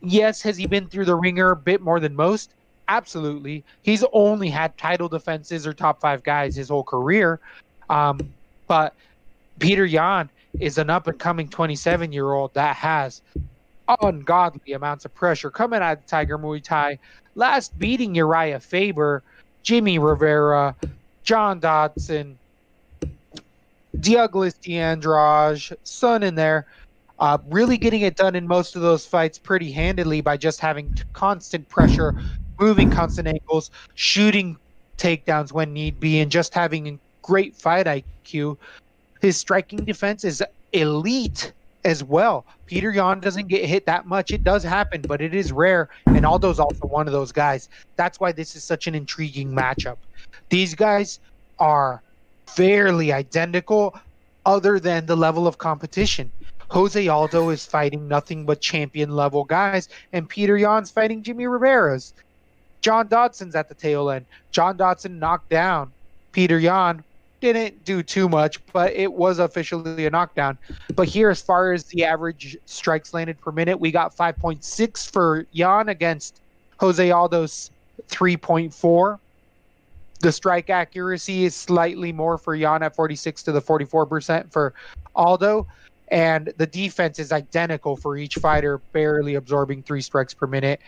Yes, has he been through the ringer a bit more than most? Absolutely. He's only had title defenses or top five guys his whole career. Um, but Peter Yan is an up and coming 27 year old that has ungodly amounts of pressure coming out of Tiger Muay Thai. Last beating Uriah Faber, Jimmy Rivera, John Dodson, Douglas de Andrade, Son in there. Uh, really getting it done in most of those fights pretty handily by just having constant pressure, moving constant angles, shooting takedowns when need be, and just having a great fight IQ. His striking defense is elite as well. Peter Yan doesn't get hit that much. It does happen, but it is rare. And Aldo's also one of those guys. That's why this is such an intriguing matchup. These guys are fairly identical, other than the level of competition. Jose Aldo is fighting nothing but champion level guys, and Peter Yan's fighting Jimmy Rivera's. John Dodson's at the tail end. John Dodson knocked down Peter Yan. Didn't do too much, but it was officially a knockdown. But here, as far as the average strikes landed per minute, we got 5.6 for Yan against Jose Aldo's 3.4. The strike accuracy is slightly more for Yan at 46 to the 44% for Aldo. And the defense is identical for each fighter, barely absorbing three strikes per minute.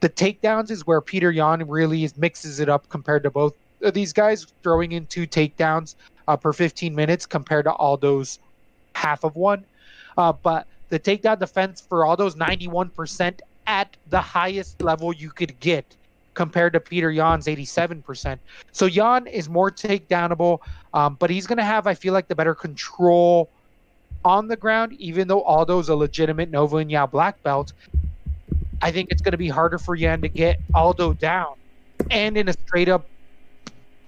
The takedowns is where Peter Yan really mixes it up compared to both of these guys, throwing in two takedowns uh, per 15 minutes compared to Aldo's half of one. Uh, but the takedown defense for Aldo's 91% at the highest level you could get compared to Peter Yan's 87%. So Yan is more takedownable, um, but he's going to have, I feel like, the better control on the ground, even though Aldo's a legitimate Nova União black belt. I think it's going to be harder for Yan to get Aldo down. And in a straight up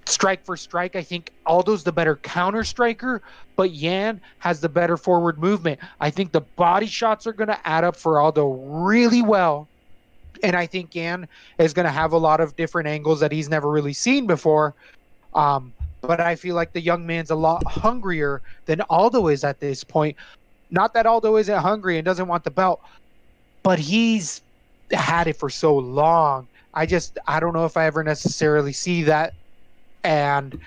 strike for strike, I think Aldo's the better counter striker, but Yan has the better forward movement. I think the body shots are going to add up for Aldo really well. And I think Yan is going to have a lot of different angles that he's never really seen before. Um, but I feel like the young man's a lot hungrier than Aldo is at this point. Not that Aldo isn't hungry and doesn't want the belt, but he's had it for so long. I just I don't know if I ever necessarily see that and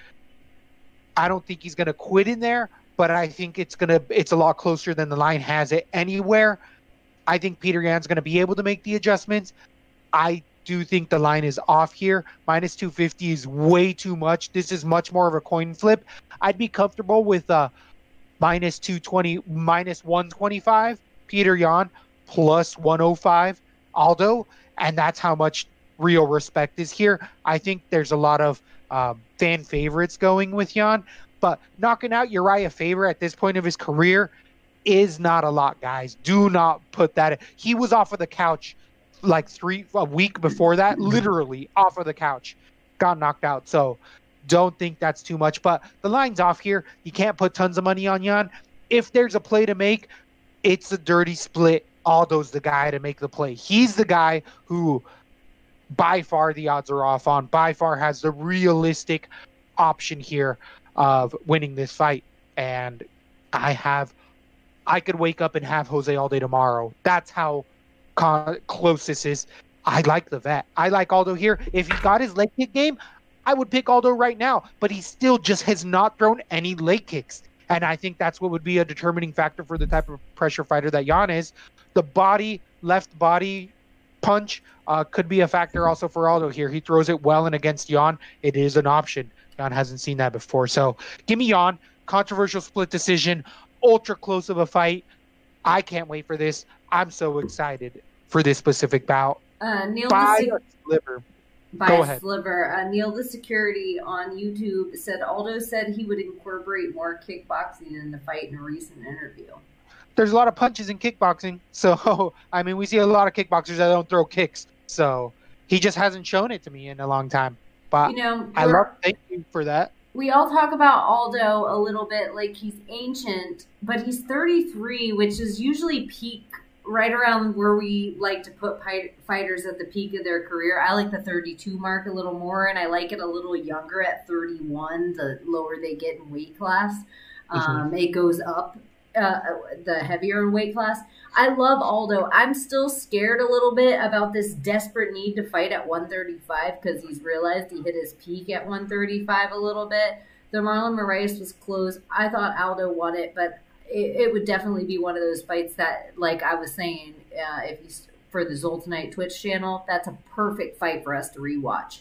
I don't think he's going to quit in there, but I think it's to it's a lot closer than the line has it anywhere. I think Peter Yan's going to be able to make the adjustments. I do think the line is off here. Minus 250 is way too much. This is much more of a coin flip. I'd be comfortable with uh minus 220 minus 125 Peter Yan plus 105 Aldo and that's how much real respect is here. I think there's a lot of um, fan favorites going with Yan, but knocking out Uriah Faber at this point of his career is not a lot, guys. Do not put that. He was off of the couch like three a week before that, mm-hmm. literally off of the couch, got knocked out. So don't think that's too much. But the line's off here. You can't put tons of money on Yan. If there's a play to make, it's a dirty split. Aldo's the guy to make the play. He's the guy who by far the odds are off on, by far has the realistic option here of winning this fight. And I have, I could wake up and have Jose all day tomorrow. That's how con- close this is. I like the vet. I like Aldo here. If he got his leg kick game, I would pick Aldo right now, but he still just has not thrown any leg kicks. And I think that's what would be a determining factor for the type of pressure fighter that Yan is. The body, left body punch uh, could be a factor also for Aldo here. He throws it well and against Yan. It is an option. Yan hasn't seen that before. So give me Yan. Controversial split decision. Ultra close of a fight. I can't wait for this. I'm so excited for this specific bout. Uh, Neil By the sliver. by Go ahead. sliver. Uh, Neil the security on YouTube said Aldo said he would incorporate more kickboxing in the fight in a recent interview. There's a lot of punches in kickboxing. So, *laughs* I mean, we see a lot of kickboxers that don't throw kicks. So, he just hasn't shown it to me in a long time. But You know, I love thank you for that. we all talk about Aldo a little bit like he's ancient, but he's 33, which is usually peak right around where we like to put pi- fighters at the peak of their career. I like the 32 mark a little more, and I like it a little younger at 31. The lower they get in weight class, um, it goes up. Uh, the heavier in weight class. I love Aldo. I'm still scared a little bit about this desperate need to fight at 135 because he's realized he hit his peak at 135 a little bit. The Marlon Moraes was close. I thought Aldo won it, but it, it would definitely be one of those fights that, like I was saying, uh, if you for the Zoltanite Twitch channel, that's a perfect fight for us to rewatch.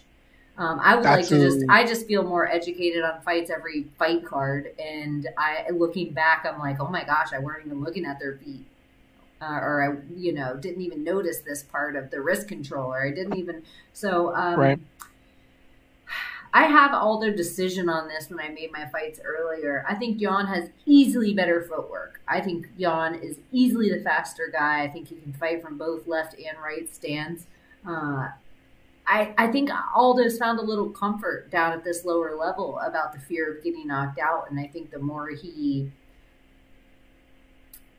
Um, I would like to just, I just feel more educated on fights every fight card, and I, looking back, I'm like, oh my gosh, I weren't even looking at their feet, uh, or I, you know, didn't even notice this part of the wrist control, or I didn't even. So, um, Right. I have Aldo decision on this when I made my fights earlier. I think Yan has easily better footwork. I think Yan is easily the faster guy. I think he can fight from both left and right stands. Uh, I, I think Aldo's found a little comfort down at this lower level about the fear of getting knocked out. And I think the more he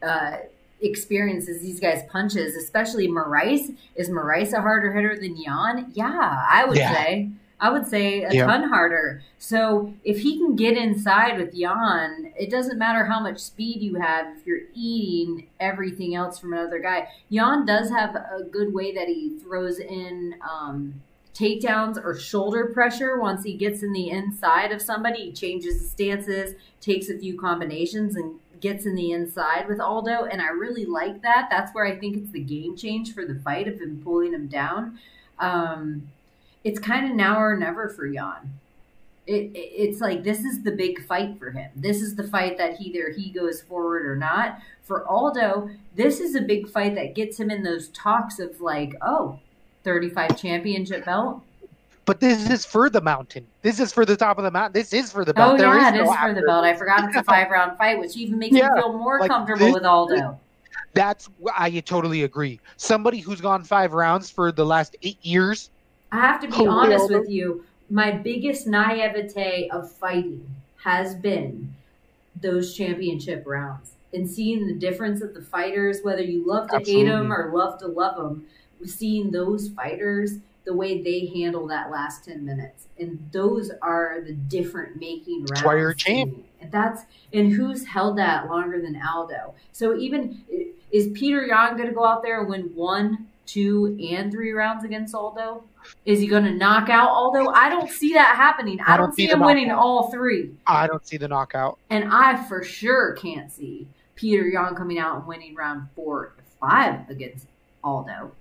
uh, experiences these guys' punches, especially Moraes, is Moraes a harder hitter than Yan? Yeah, I would Yeah. say. I would say a Yeah. ton harder. So if he can get inside with Yan, it doesn't matter how much speed you have if you're eating everything else from another guy. Yan does have a good way that he throws in um, takedowns or shoulder pressure once he gets in the inside of somebody. He changes his stances, takes a few combinations, and gets in the inside with Aldo. And I really like that. That's where I think it's the game change for the fight of him pulling him down. Um, it's kind of now or never for Yan. It, it, it's like this is the big fight for him. This is the fight that either he goes forward or not. For Aldo, this is a big fight that gets him in those talks of like, oh, 35 championship belt. But this is for the mountain. This is for the top of the mountain. This is for the belt. Oh There yeah, it no is for the belt. I forgot it's a five round fight, which even makes Yeah, me feel more like comfortable this- with Aldo. That's I totally agree. Somebody who's gone five rounds for the last eight years. I have to be Holy honest with you. My biggest naivete of fighting has been those championship rounds and seeing the difference of the fighters, whether you love to hate them or love to love them, seeing those fighters, the way they handle that last 10 minutes. And those are the different making rounds. Why you're champ. And that's and who's held that longer than Aldo. So even is Peter Yan going to go out there and win one, two, and three rounds against Aldo? Is he going to knock out Aldo? I don't see that happening. I, I don't, don't see see him winning all three. I don't see the knockout. And I for sure can't see Peter Yan coming out and winning round four or five against Aldo.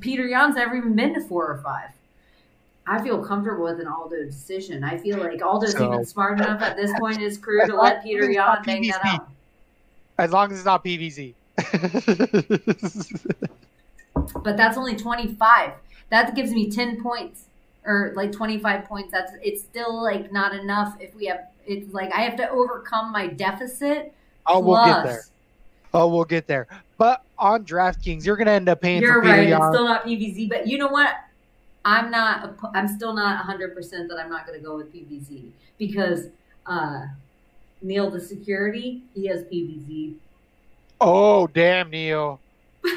Peter Yan's never even been to four or five. I feel comfortable with an Aldo decision. I feel like Aldo's So- even smart uh, enough at this point in his *laughs* career to let Peter Yan bang that out. As long as it's not PVZ. *laughs* But that's only 25. That gives me 10 points or like 25 points. That's it's still like not enough if we have it's like I have to overcome my deficit. oh, we'll get there. Oh, we'll get there. But on DraftKings, you're gonna end up paying You're for right. It's still not PVZ, but you know what? I'm not. I'm still not 100 percent that I'm not going to go with PVZ because uh, Neil, the security, he has PVZ. Oh, damn, Neil.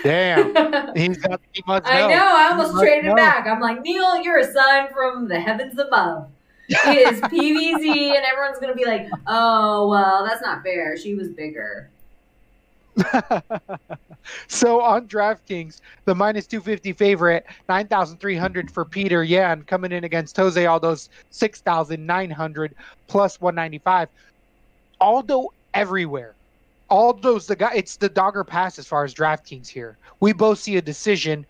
Damn. *laughs* He's got. He must know. I know. I almost traded know. back. I'm like, Neil, you're a sign from the heavens above. It is *laughs* PVZ, and everyone's gonna be like, "Oh, well, that's not fair. She was bigger." *laughs* so on DraftKings, the minus 250 favorite, 9,300 for Peter Yan coming in against Jose Aldo's 6,900 plus 195. Aldo everywhere. Aldo's the guy. It's the dogger pass as far as DraftKings here. We both see a decision,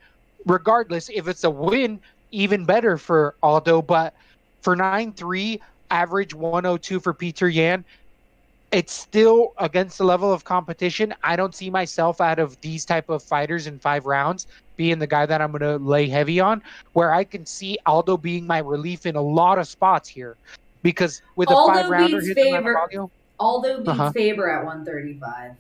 regardless if it's a win, even better for Aldo. But for 9 3, average 102 for Peter Yan, it's still against the level of competition. I don't see myself out of these type of fighters in five rounds being the guy that I'm going to lay heavy on. Where I can see Aldo being my relief in a lot of spots here, because with a five rounder favor- Aldo beats Uh-huh. Faber at 135.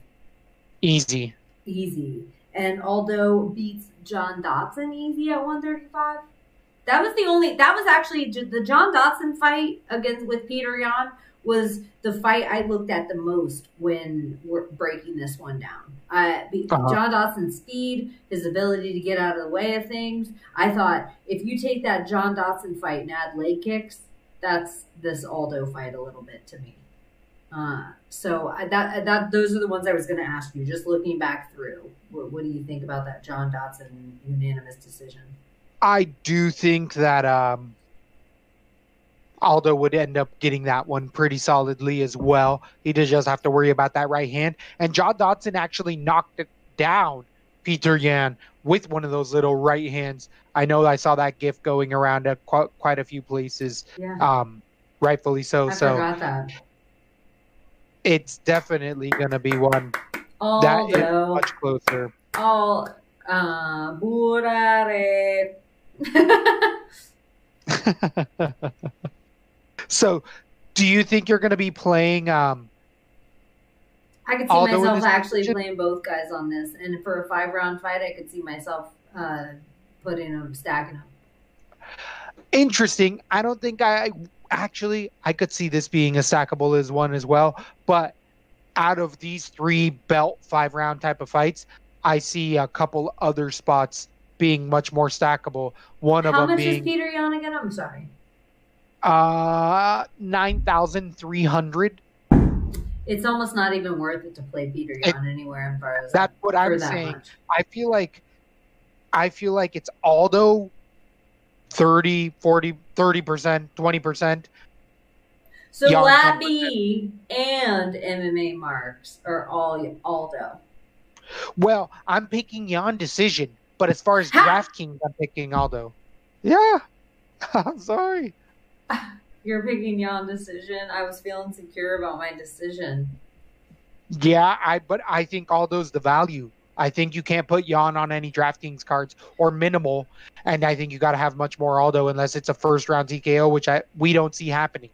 easy. easy. And Aldo beats John Dodson easy at 135. That was the only. That was actually the John Dodson fight against with Peter Yan was the fight I looked at the most when we're breaking this one down. Uh, Uh-huh. John Dodson's speed, his ability to get out of the way of things. I thought if you take that John Dodson fight and add leg kicks, that's this Aldo fight a little bit to me. Uh, so that that those are the ones I was going to ask you. Just looking back through, what, what do you think about that John Dodson unanimous decision? I do think that um, Aldo would end up getting that one pretty solidly as well. He does just have to worry about that right hand. And John Dodson actually knocked it down Peter Yan with one of those little right hands. I know I saw that gift going around at quite, quite a few places, Yeah, um, rightfully so. I so. It's definitely going to be one that is much closer. all uh, burare. *laughs* So, do you think you're going to be playing? Um, I could see Aldo myself actually position? playing both guys on this, and for a five round fight, I could see myself uh, putting them, stacking them. interesting. I don't think I actually I could see this being a stackable as one as well. But out of these three belt five round type of fights, I see a couple other spots being much more stackable. One of How them much is being Peter Yan again? I'm sorry. uh nine thousand three hundred. It's almost not even worth it to play Peter Yan anywhere in far as That's what I'm that saying. much. I feel like I feel like it's Aldo 30, 40, 30%, 20%. So Labby and MMA marks are all Aldo. Well, I'm picking Yan decision, but as far as! DraftKings, I'm picking Aldo. Yeah. *laughs* I'm sorry. *laughs* You're picking Yan decision. I was feeling secure about my decision. Yeah, I but I think Aldo's the value. I think you can't put Yan on any DraftKings cards or minimal, and I think you got to have much more Aldo unless it's a first round TKO, which I we don't see happening.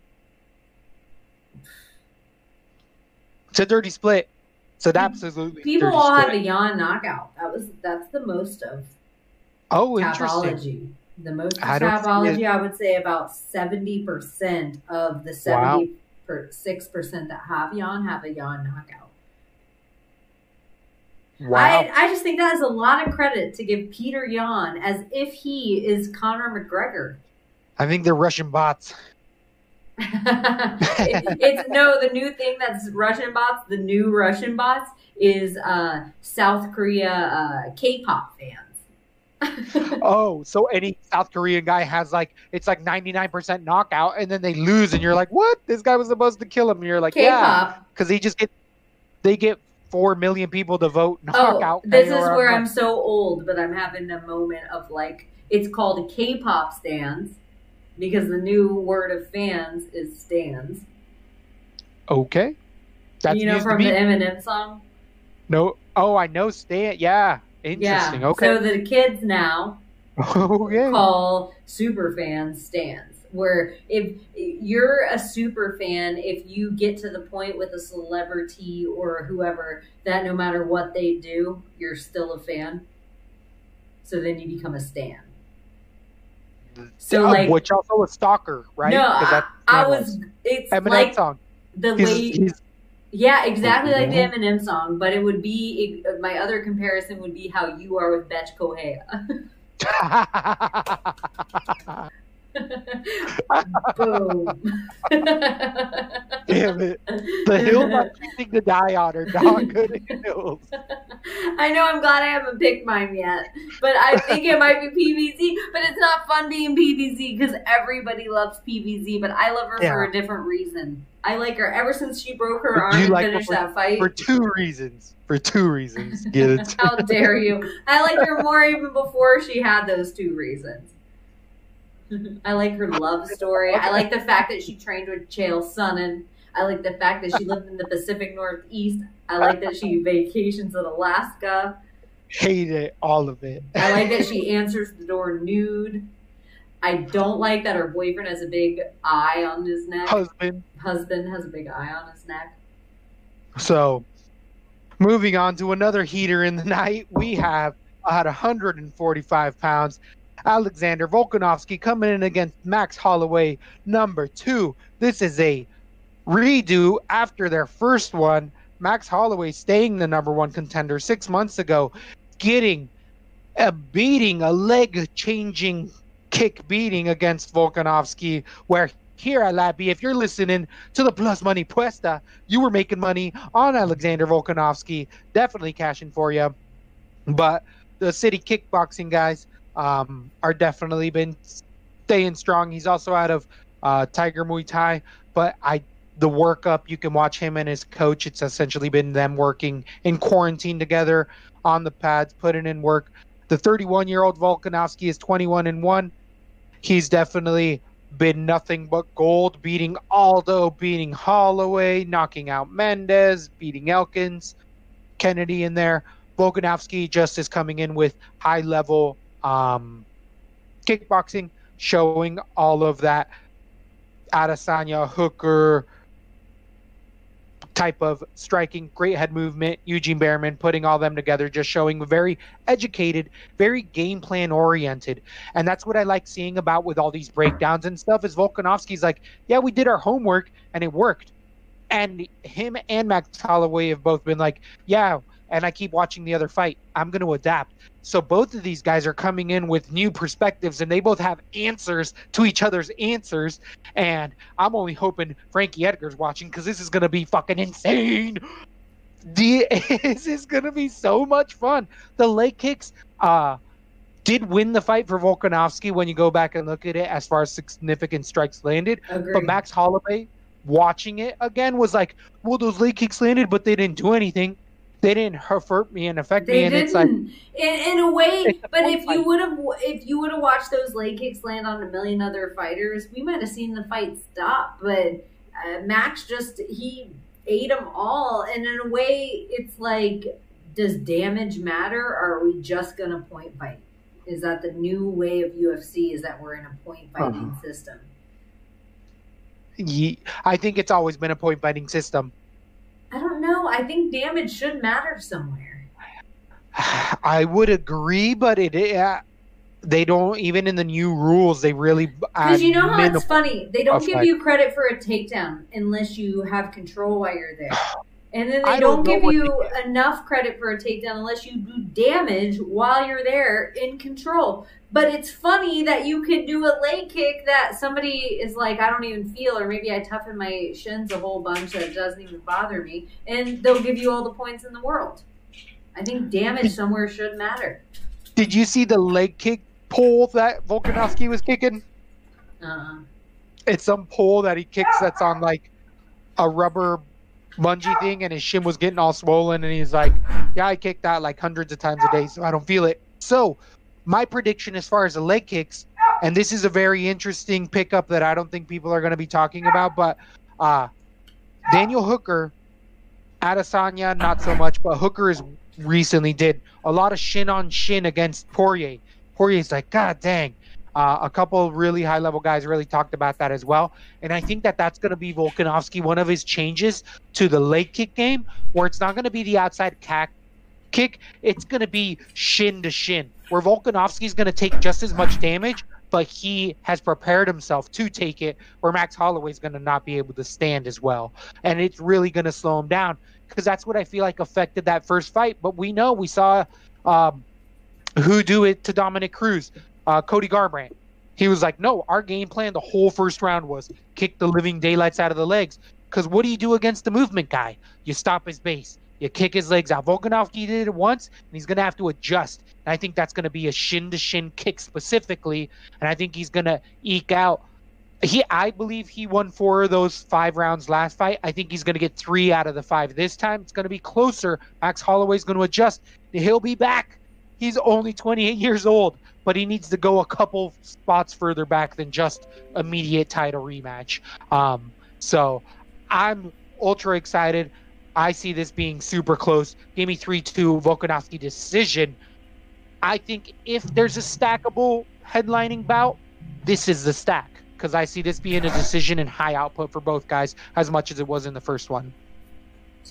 It's a dirty split. It's an absolutely People all have split. a Yan knockout. That was that's the most of Oh, interesting. Tapology. The most of I I would say about seventy percent of the seventy six percent that have Yan have a Yan knockout. Wow. I, I just think that is a lot of credit to give Peter Yan as if he is Conor McGregor. I think they're Russian bots. *laughs* It- it's no the new thing that's Russian bots. The new Russian bots is uh, South Korea uh, K-pop fans. *laughs* Oh, so any South Korean guy has like it's like 99% knockout and then they lose and you're like, "What? This guy was supposed to kill him." And you're like, "Yeah." K-pop. Cuz he just get they get 4 million people to vote. Oh, this is where. I'm so old, but I'm having a moment of like it's called K-pop stands because the new word of fans is stands. Okay. That's you know from the Eminem song. No. Oh, I know stand. Yeah. Interesting. Yeah. Okay. So the kids now *laughs* okay. call super fans stands. Where if you're a super fan, if you get to the point with a celebrity or whoever that no matter what they do, you're still a fan. So then you become a stan. So Uh, like which also a stalker, right? no, I, I was. It's Eminem like song. the He's, way. he's Yeah, exactly like the Eminem song, but it would be my other comparison would be how you are with Betch Kohea. *laughs* Boom. Damn it. The hills I'm choosing to die on are *laughs* not good hills. I know I'm glad I haven't picked mine yet, but I think it might be PVZ. But it's not fun being PVZ because everybody loves PVZ, but I love her for a different reason. I like her ever since she broke her arm and like finished for- that fight. For two reasons. For two reasons. *laughs* Get it? How dare you? I liked her more even before she had those two reasons. *laughs* I like her love story. I like the fact that she trained with Chael Sonnen. I like the fact that she lived in the Pacific Northeast. I like that she vacations in Alaska. Hate it. All of it. I like that *laughs* she answers the door nude. I don't like that her boyfriend has a big eye on his neck. Husband. Husband has a big eye on his neck. So, moving on to another heater in the night, we have at 145 pounds, Alexander Volkanovski coming in against Max Holloway, number two. This is a redo after their first one. Max Holloway staying the number one contender six months ago, getting a beating, a leg changing kick beating against Volkanovski, where here at Lappy, if you're listening to the Plus Money Puesta, you were making money on Alexander Volkanovski. Definitely cashing for you. But the city kickboxing guys um, are definitely been staying strong. He's also out of uh, Tiger Muay Thai, but I the workup you can watch him and his coach. It's essentially been them working in quarantine together on the pads, putting in work. The 31 year old Volkanovski is 21 and one. He's definitely been nothing but gold, beating Aldo, beating Holloway, knocking out Mendes, beating Elkins, Kennedy in there. Volkanovski just is coming in with high level um, kickboxing, showing all of that Adesanya, Hooker type of striking, great head movement. Eugene Bareman putting all them together, just showing very educated, very game plan oriented, and that's what I like seeing about with all these breakdowns and stuff. Is Volkanovski's like, yeah, we did our homework and it worked, and him and Max Holloway have both been like, yeah, and I keep watching the other fight. I'm going to adapt. So both of these guys are coming in with new perspectives and they both have answers to each other's answers. And I'm only hoping Frankie Edgar's watching because this is going to be fucking insane. The, *laughs* this is going to be so much fun. The leg kicks uh, did win the fight for Volkanovski when you go back and look at it as far as significant strikes landed. Agreed. But Max Holloway watching it again was like, well, those leg kicks landed, but they didn't do anything they didn't hurt me and affect They me, and didn't. it's like in, in a way, *laughs* a but if fight. you would have if you would have watched those leg kicks land on a million other fighters, we might have seen the fight stop. But uh, Max just he ate them all, and in a way, it's like, does damage matter, or are we just gonna point fight? Is that the new way of UFC? Is that we're in a point fighting Uh-huh. system? ye- I think it's always been a point fighting system. I know. I think damage should matter somewhere. *sighs* I would agree, but it yeah, uh, they don't even in the new rules. They really Because you know how it's funny. They don't give you credit for a takedown unless you have control while you're there. *sighs* And then they don't, don't give you enough credit for a takedown unless you do damage while you're there in control. But it's funny that you could do a leg kick that somebody is like, I don't even feel, or maybe I toughen my shins a whole bunch that doesn't even bother me, and they'll give you all the points in the world. I think damage somewhere should matter. Did you see the leg kick pole that Volkanovski was kicking? Uh-uh. It's some pole that he kicks that's on like a rubber bungee thing, and his shin was getting all swollen, and he's like, "Yeah, I kick that like hundreds of times a day, so I don't feel it." So, my prediction as far as the leg kicks, and this is a very interesting pickup that I don't think people are going to be talking about, but uh, Daniel Hooker, Adesanya, not so much, but Hooker is recently did a lot of shin on shin against Poirier. Poirier's like, God dang. Uh, a couple really high level guys really talked about that as well. And I think that that's going to be Volkanovski, one of his changes to the leg kick game, where it's not going to be the outside kick, it's going to be shin to shin, where Volkanovski's going to take just as much damage, but he has prepared himself to take it, where Max Holloway's going to not be able to stand as well. And it's really going to slow him down because that's what I feel like affected that first fight. But we know we saw um, who do it to Dominick Cruz, uh, Cody Garbrandt. He was like, no, our game plan the whole first round was kick the living daylights out of the legs. Because what do you do against the movement guy? You stop his base. You kick his legs out. Volkanovski did it once, and he's going to have to adjust. And I think that's going to be a shin to shin kick specifically. And I think he's going to eke out. He, I believe he won four of those five rounds last fight. I think he's going to get three out of the five this time. It's going to be closer. Max Holloway's going to adjust. He'll be back. He's only 28 years old, but he needs to go a couple spots further back than just immediate title rematch. Um, so I'm ultra excited. I see this being super close. Give me 3 2 Volkanovski decision. I think if there's a stackable headlining bout, this is the stack because I see this being a decision and high output for both guys as much as it was in the first one.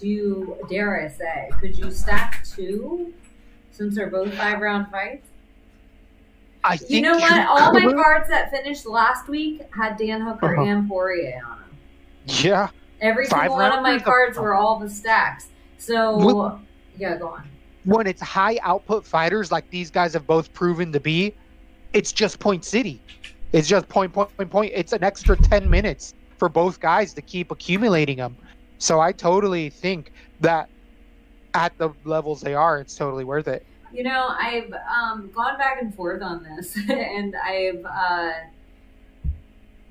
To dare I say, could you stack two since they're both five round fights? I think You know what? All my cards that finished last week had Dan Hooker Uh-huh. and Poirier on them. Yeah. Every Five single one of my cards were all the stacks. So, yeah, go on. when it's high output fighters like these guys have both proven to be, it's just point city. It's just point, point, point, point. It's an extra 10 minutes for both guys to keep accumulating them. So I totally think that at the levels they are, it's totally worth it. You know, I've um, gone back and forth on this, *laughs* and I've uh,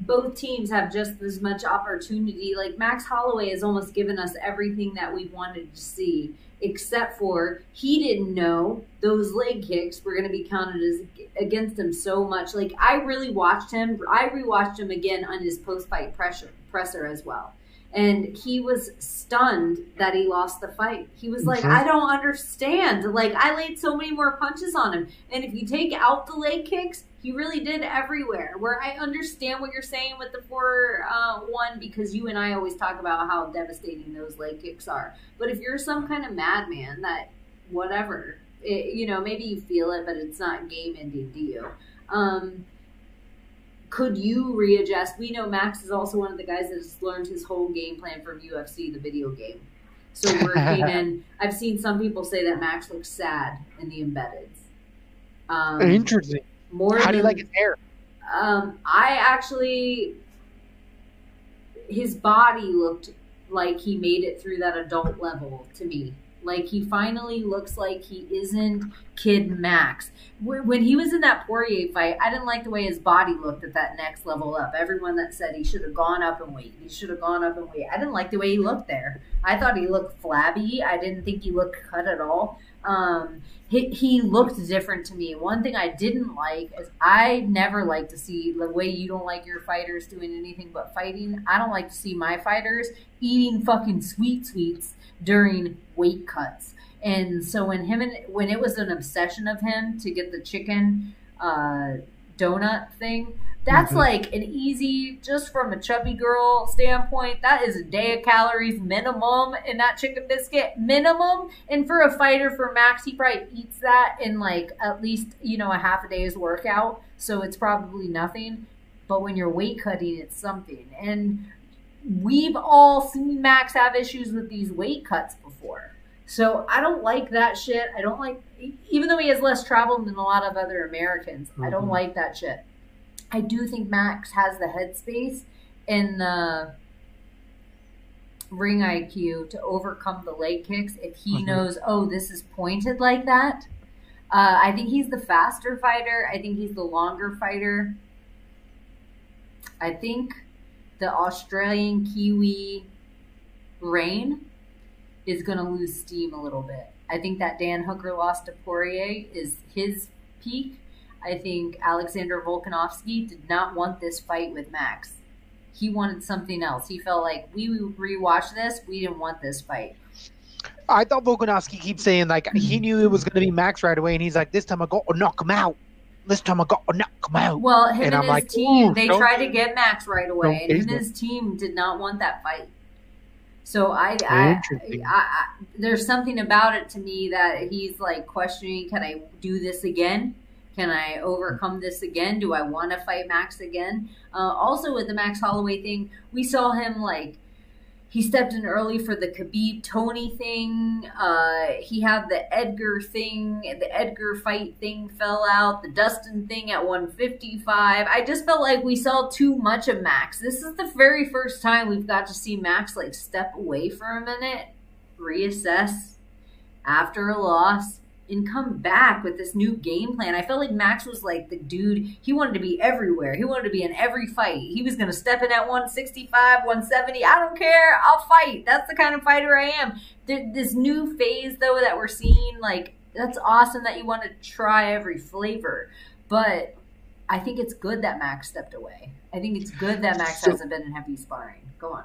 both teams have just as much opportunity. Like Max Holloway has almost given us everything that we wanted to see, except for he didn't know those leg kicks were going to be counted as against him so much. Like I really watched him. I rewatched him again on his post fight pressure presser as well. And he was stunned that he lost the fight. He was like, Mhm. I don't understand. Like, I laid so many more punches on him. And if you take out the leg kicks, He really did everywhere. Where I understand what you're saying with the four uh, one because you and I always talk about how devastating those leg kicks are. But if you're some kind of madman that whatever, it, you know, maybe you feel it, but it's not game ending to you. Um, could you readjust? We know Max is also one of the guys that has learned his whole game plan from UFC, the video game. So working *laughs* in, I've seen some people say that Max looks sad in the embeddeds. Um, Interesting. More How do you like his hair? um, I actually, his body looked like he made it through that adult level to me. Like he finally looks like he isn't Kid Max. When he was in that Poirier fight, I didn't like the way his body looked at that next level up. Everyone that said he should have gone up in weight, he should have gone up in weight. I didn't like the way he looked there. I thought he looked flabby. I didn't think he looked cut at all. Um, he, he looked different to me. One thing I didn't like is I never like to see the way you don't like your fighters doing anything but fighting. I don't like to see my fighters eating fucking sweet sweets during weight cuts. And so when him and when it was an obsession of him to get the chicken uh, donut thing, that's Mhm. like an easy, just from a chubby girl standpoint, that is a day of calories minimum in that chicken biscuit minimum. And for a fighter, for Max, he probably eats that in like at least you know a half a day's workout, so it's probably nothing. But when you're weight cutting, it's something. And we've all seen Max have issues with these weight cuts before. So I don't like that shit. I don't like, even though he has less travel than a lot of other Americans, I don't Mhm. like that shit. I do think Max has the headspace and the ring IQ to overcome the leg kicks if he Mhm. knows, oh, this is pointed like that. Uh, I think he's the faster fighter. I think he's the longer fighter. I think the Australian Kiwi Rain is going to lose steam a little bit. I think that Dan Hooker lost to Poirier is his peak. I think Alexander Volkanovski did not want this fight with Max. He wanted something else. He felt like we rewatched this, we didn't want this fight. I thought Volkanovski keeps saying like he *laughs* knew it was going to be Max right away, and he's like, "This time I got to knock him out. This time I got to knock him out." Well, him And and, I'm his like, team, they tried to get Max right away, and him and his team did not want that fight. So I, I, I, I, there's something about it to me that he's like questioning: Can I do this again? Can I overcome this again? Do I want to fight Max again? Uh, also, with the Max Holloway thing, we saw him like he stepped in early for the Khabib Tony thing. Uh, he had the Edgar thing, the Edgar fight thing fell out. The Dustin thing at 155. I just felt like we saw too much of Max. This is the very first time we've got to see Max like step away for a minute, reassess after a loss, and come back with this new game plan. I felt like Max was like the dude. He wanted to be everywhere. He wanted to be in every fight. He was going to step in at 165, 170. I don't care. I'll fight. That's the kind of fighter I am. This new phase, though, that we're seeing, like, that's awesome that you want to try every flavor. But I think it's good that Max stepped away. I think it's good that Max So- hasn't been in heavy sparring. Go on.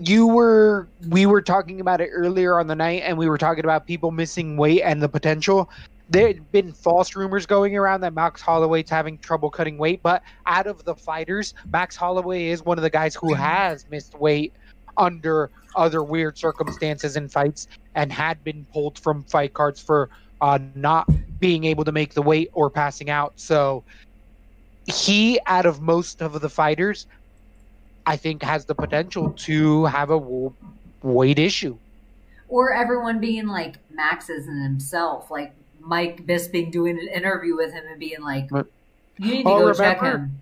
You were we were talking about it earlier on the night and we were talking about people missing weight and the potential. There had been false rumors going around that max holloway's having trouble cutting weight but out of the fighters max holloway is one of the guys who has missed weight under other weird circumstances in fights and had been pulled from fight cards for uh, not being able to make the weight or passing out. So he out of most of the fighters I think has the potential to have a weight issue. Or everyone being like Max isn't himself, like Mike Bisping doing an interview with him and being like, "You need to Oh, go check remember? him."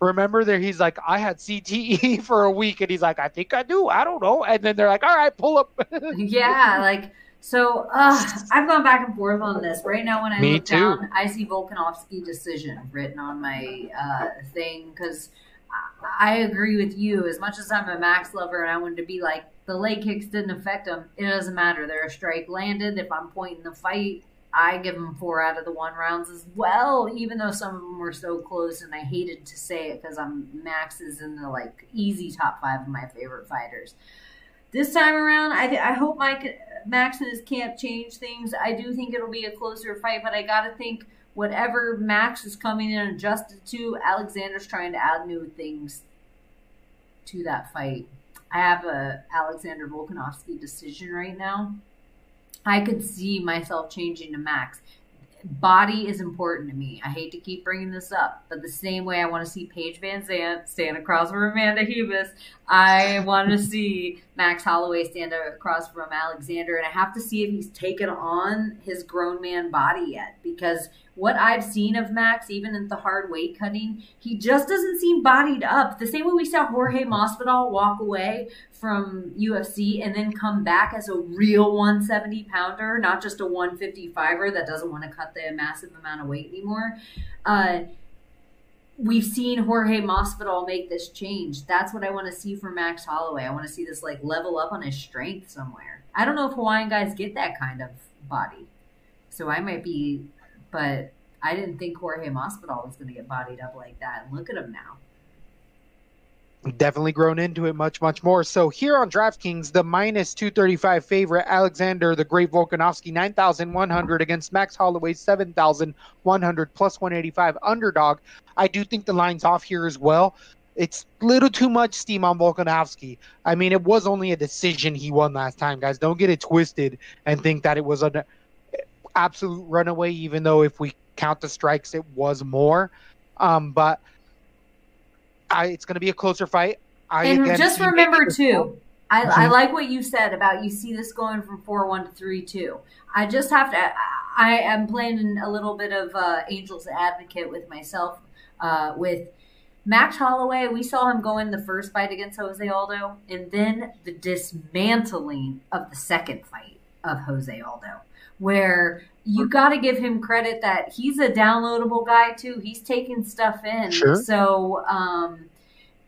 Remember there he's like, I had CTE *laughs* for a week and he's like, I think I do. I don't know. And then they're like, All right, pull up. *laughs* yeah, like so. Uh, I've gone back and forth on this. Right now, when I Me look too. down, I see Volkanovski decision written on my uh, thing because I agree with you. As much as I'm a Max lover and I wanted to be like the leg kicks didn't affect him, it doesn't matter. They're a strike landed. If I'm pointing the fight, I give him four out of the one rounds as well, even though some of them were so close. And I hated to say it because I'm Max is in the like easy top five of my favorite fighters. This time around, I th- I hope Mike Max and his camp change things. I do think it'll be a closer fight, but I gotta think whatever Max is coming in adjusted to, Alexander's trying to add new things to that fight. I have a Alexander Volkanovski decision right now. I could see myself changing to Max body is important to me. I hate to keep bringing this up, but the same way I want to see Paige VanZant stand across from Amanda Ribas, I want to see Max Holloway stand across from Alexander, and I have to see if he's taken on his grown man body yet. Because what I've seen of Max, even in the hard weight cutting, he just doesn't seem bodied up. The same way we saw Jorge Masvidal walk away from UFC and then come back as a real 170 pounder, not just a 155er that doesn't want to cut the massive amount of weight anymore. Uh, we've seen Jorge Masvidal make this change. That's what I want to see for Max Holloway. I want to see this like level up on his strength somewhere. I don't know if Hawaiian guys get that kind of body, so I might be, but I didn't think Jorge Masvidal was going to get bodied up like that. And look at him now definitely grown into it much, much more. So here on DraftKings, the minus 235 favorite, Alexander the Great Volkanovski, 9,100 against Max Holloway, 7,100 plus 185 underdog. I do think the line's off here as well. It's a little too much steam on Volkanovski. I mean, it was only a decision he won last time, guys. Don't get it twisted and think that it was an absolute runaway, even though if we count the strikes, it was more. Um, but I, it's going to be a closer fight. I, and again, just remember too, I, I mm-hmm. like what you said about you see this going from four one to three two. I just have to. I am playing a little bit of uh, Angels advocate with myself. Uh, with Max Holloway, we saw him go in the first fight against Jose Aldo, and then the dismantling of the second fight of Jose Aldo, where you got to give him credit that he's a downloadable guy too. He's taking stuff in. Sure. So um,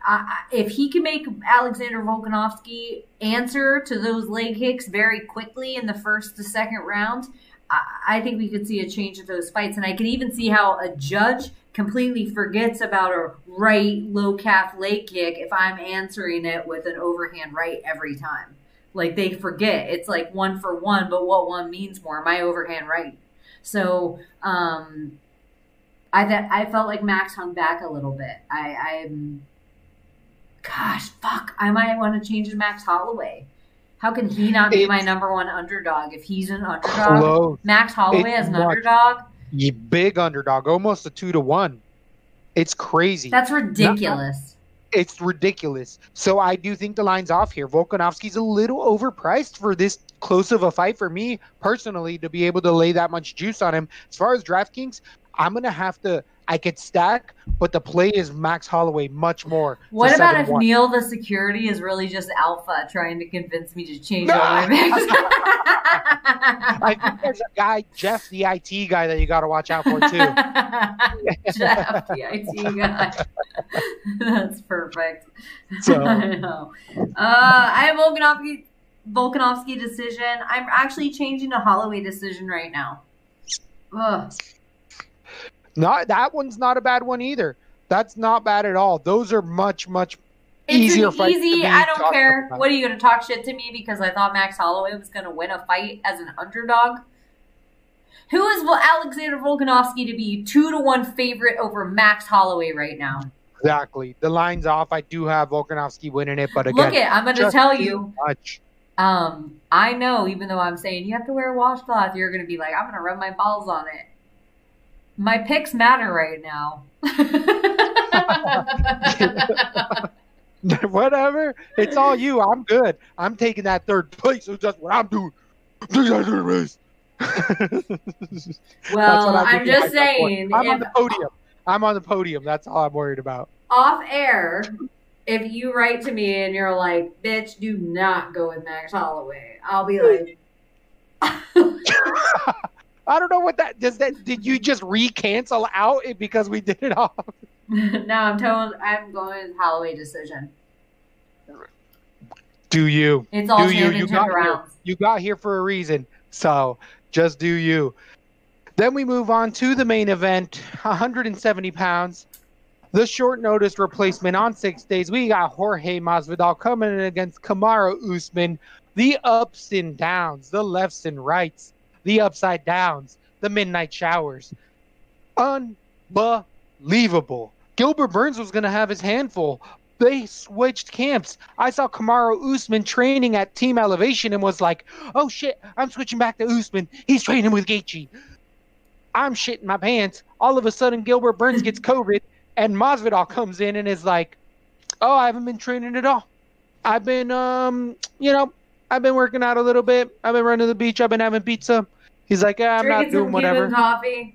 I, if he can make Alexander Volkanovski answer to those leg kicks very quickly in the first to second round, I, I think we could see a change of those fights. And I can even see how a judge completely forgets about a right low calf leg kick if I'm answering it with an overhand right every time. Like they forget it's like one for one, but what one means more. My overhand right. So um, I that I felt like Max hung back a little bit. I, I'm, gosh, fuck. I might want to change to Max Holloway. How can he not be my number one underdog if he's an underdog? Close. Max Holloway as an much, underdog. Big underdog, almost a two to one. It's crazy. That's ridiculous it's ridiculous. So I do think the line's off here. Volkanovski's a little overpriced for this close of a fight for me personally to be able to lay that much juice on him. As far as DraftKings, I'm gonna have to. I could stack, but the play is Max Holloway much more. What about if Neil the security is really just alpha trying to convince me to change no! my *laughs* picks? I think there's a guy, Jeff, the IT guy, that you got to watch out for too. *laughs* Jeff, the IT guy. *laughs* That's perfect. So. I know. Uh, I have Volkanovski, Volkanovski decision. I'm actually changing a Holloway decision right now. Ugh. Not that one's not a bad one either. That's not bad at all. Those are much much it's easier fights. Easy. I don't care. What are you going to talk shit to me because I thought Max Holloway was going to win a fight as an underdog? Who is Alexander Volkanovski to be two to one favorite over Max Holloway right now? Exactly. The line's off. I do have Volkanovski winning it, but again, look it. I'm going to tell you. Much. Um, I know. Even though I'm saying you have to wear a washcloth, you're going to be like, I'm going to rub my balls on it. My picks matter right now. *laughs* Whatever. It's all you. I'm good. I'm taking that third place. So just what I'm doing. *laughs* well, I'm, I'm just saying. I'm on the podium. I'm on the podium. That's all I'm worried about. Off air, if you write to me and you're like, bitch, do not go with Max Holloway, I'll be like, *laughs* I don't know what that does. That did you just recancel out it because we did it *laughs* off? *laughs* no, I'm told I'm going with Holloway decision. Do you? It's all do you? You got here. You got here for a reason. So just do you. Then we move on to the main event, 170 pounds. The short notice replacement on six days. We got Jorge Masvidal coming in against Kamaru Usman. The ups and downs, the lefts and rights the upside downs, the midnight showers. unbelievable. Gilbert Burns was going to have his handful. They switched camps. I saw Kamaru Usman training at Team Elevation and was like, "Oh shit, I'm switching back to Usman. He's training with Gaethje." I'm shitting my pants. All of a sudden, Gilbert Burns gets *laughs* COVID, and Masvidal comes in and is like, "Oh, I haven't been training at all. I've been, um, you know, I've been working out a little bit. I've been running to the beach. I've been having pizza." He's like, yeah, "I'm Drinking not doing whatever." Coffee.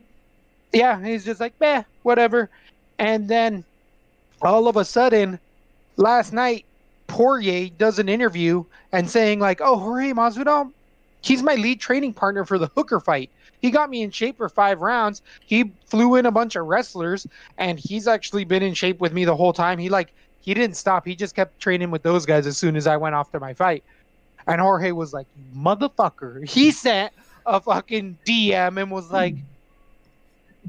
yeah, he's just like, meh, whatever. And then all of a sudden, last night, Poirier does an interview and saying like, "Oh, Jorge Masvidal, he's my lead training partner for the Hooker fight. He got me in shape for five rounds. He flew in a bunch of wrestlers, and he's actually been in shape with me the whole time. He like he didn't stop. He just kept training with those guys as soon as I went off to my fight. And Jorge was like, "Motherfucker!" He sent a fucking DM and was like,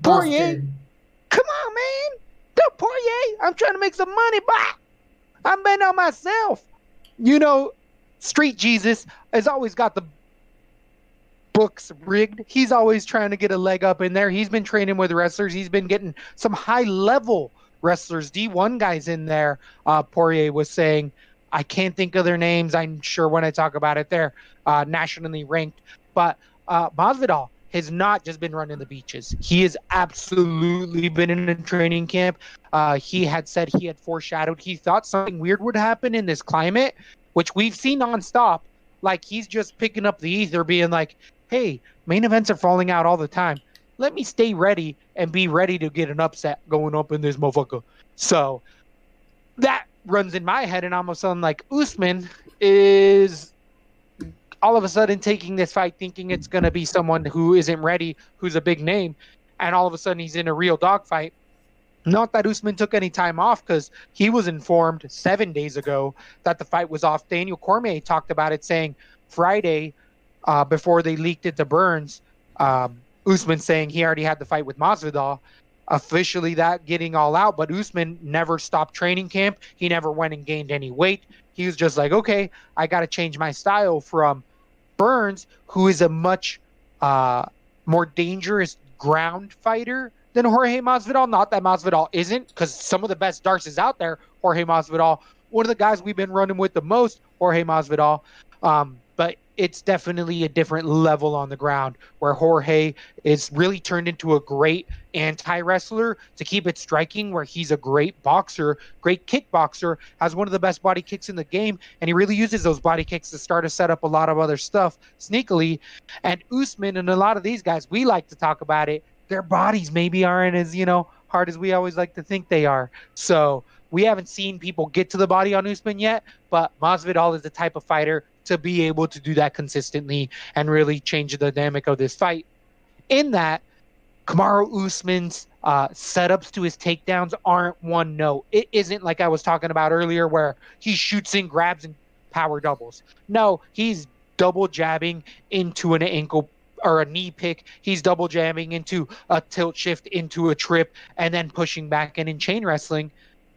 "Poirier, come on, man. Don't Poirier. I'm trying to make some money, but I'm betting on myself. You know, Street Jesus has always got the books rigged. He's always trying to get a leg up in there. He's been training with wrestlers. He's been getting some high level wrestlers, D1 guys in there. Uh, Poirier was saying, I can't think of their names. I'm sure when I talk about it, they're uh, nationally ranked. But uh, Masvidal has not just been running the beaches. He has absolutely been in a training camp. Uh, he had said he had foreshadowed. He thought something weird would happen in this climate, which we've seen nonstop. Like he's just picking up the ether, being like, "Hey, main events are falling out all the time. Let me stay ready and be ready to get an upset going up in this motherfucker." So that runs in my head, and all of a sudden, like Usman is all of a sudden taking this fight thinking it's going to be someone who isn't ready, who's a big name, and all of a sudden he's in a real dogfight. Not that Usman took any time off because he was informed seven days ago that the fight was off. Daniel Cormier talked about it, saying Friday uh, before they leaked it to Burns, um, Usman saying he already had the fight with Masvidal. Officially, that getting all out, but Usman never stopped training camp. He never went and gained any weight. He was just like, okay, I got to change my style from Burns, who is a much uh, more dangerous ground fighter than Jorge Masvidal. Not that Masvidal isn't, because some of the best darces out there, Jorge Masvidal, one of the guys we've been running with the most, Jorge Masvidal. Um, but it's definitely a different level on the ground where Jorge is really turned into a great anti wrestler to keep it striking, where he's a great boxer, great kickboxer, has one of the best body kicks in the game, and he really uses those body kicks to start to set up a lot of other stuff sneakily. And Usman and a lot of these guys, we like to talk about it. Their bodies maybe aren't as, you know, hard as we always like to think they are. So we haven't seen people get to the body on Usman yet, but Masvidal is the type of fighter to be able to do that consistently and really change the dynamic of this fight. In that, Kamaru Usman's uh, setups to his takedowns aren't one note. It isn't like I was talking about earlier where he shoots in grabs and power doubles. No, he's double jabbing into an ankle or a knee pick. He's double jabbing into a tilt shift into a trip and then pushing back and in chain wrestling.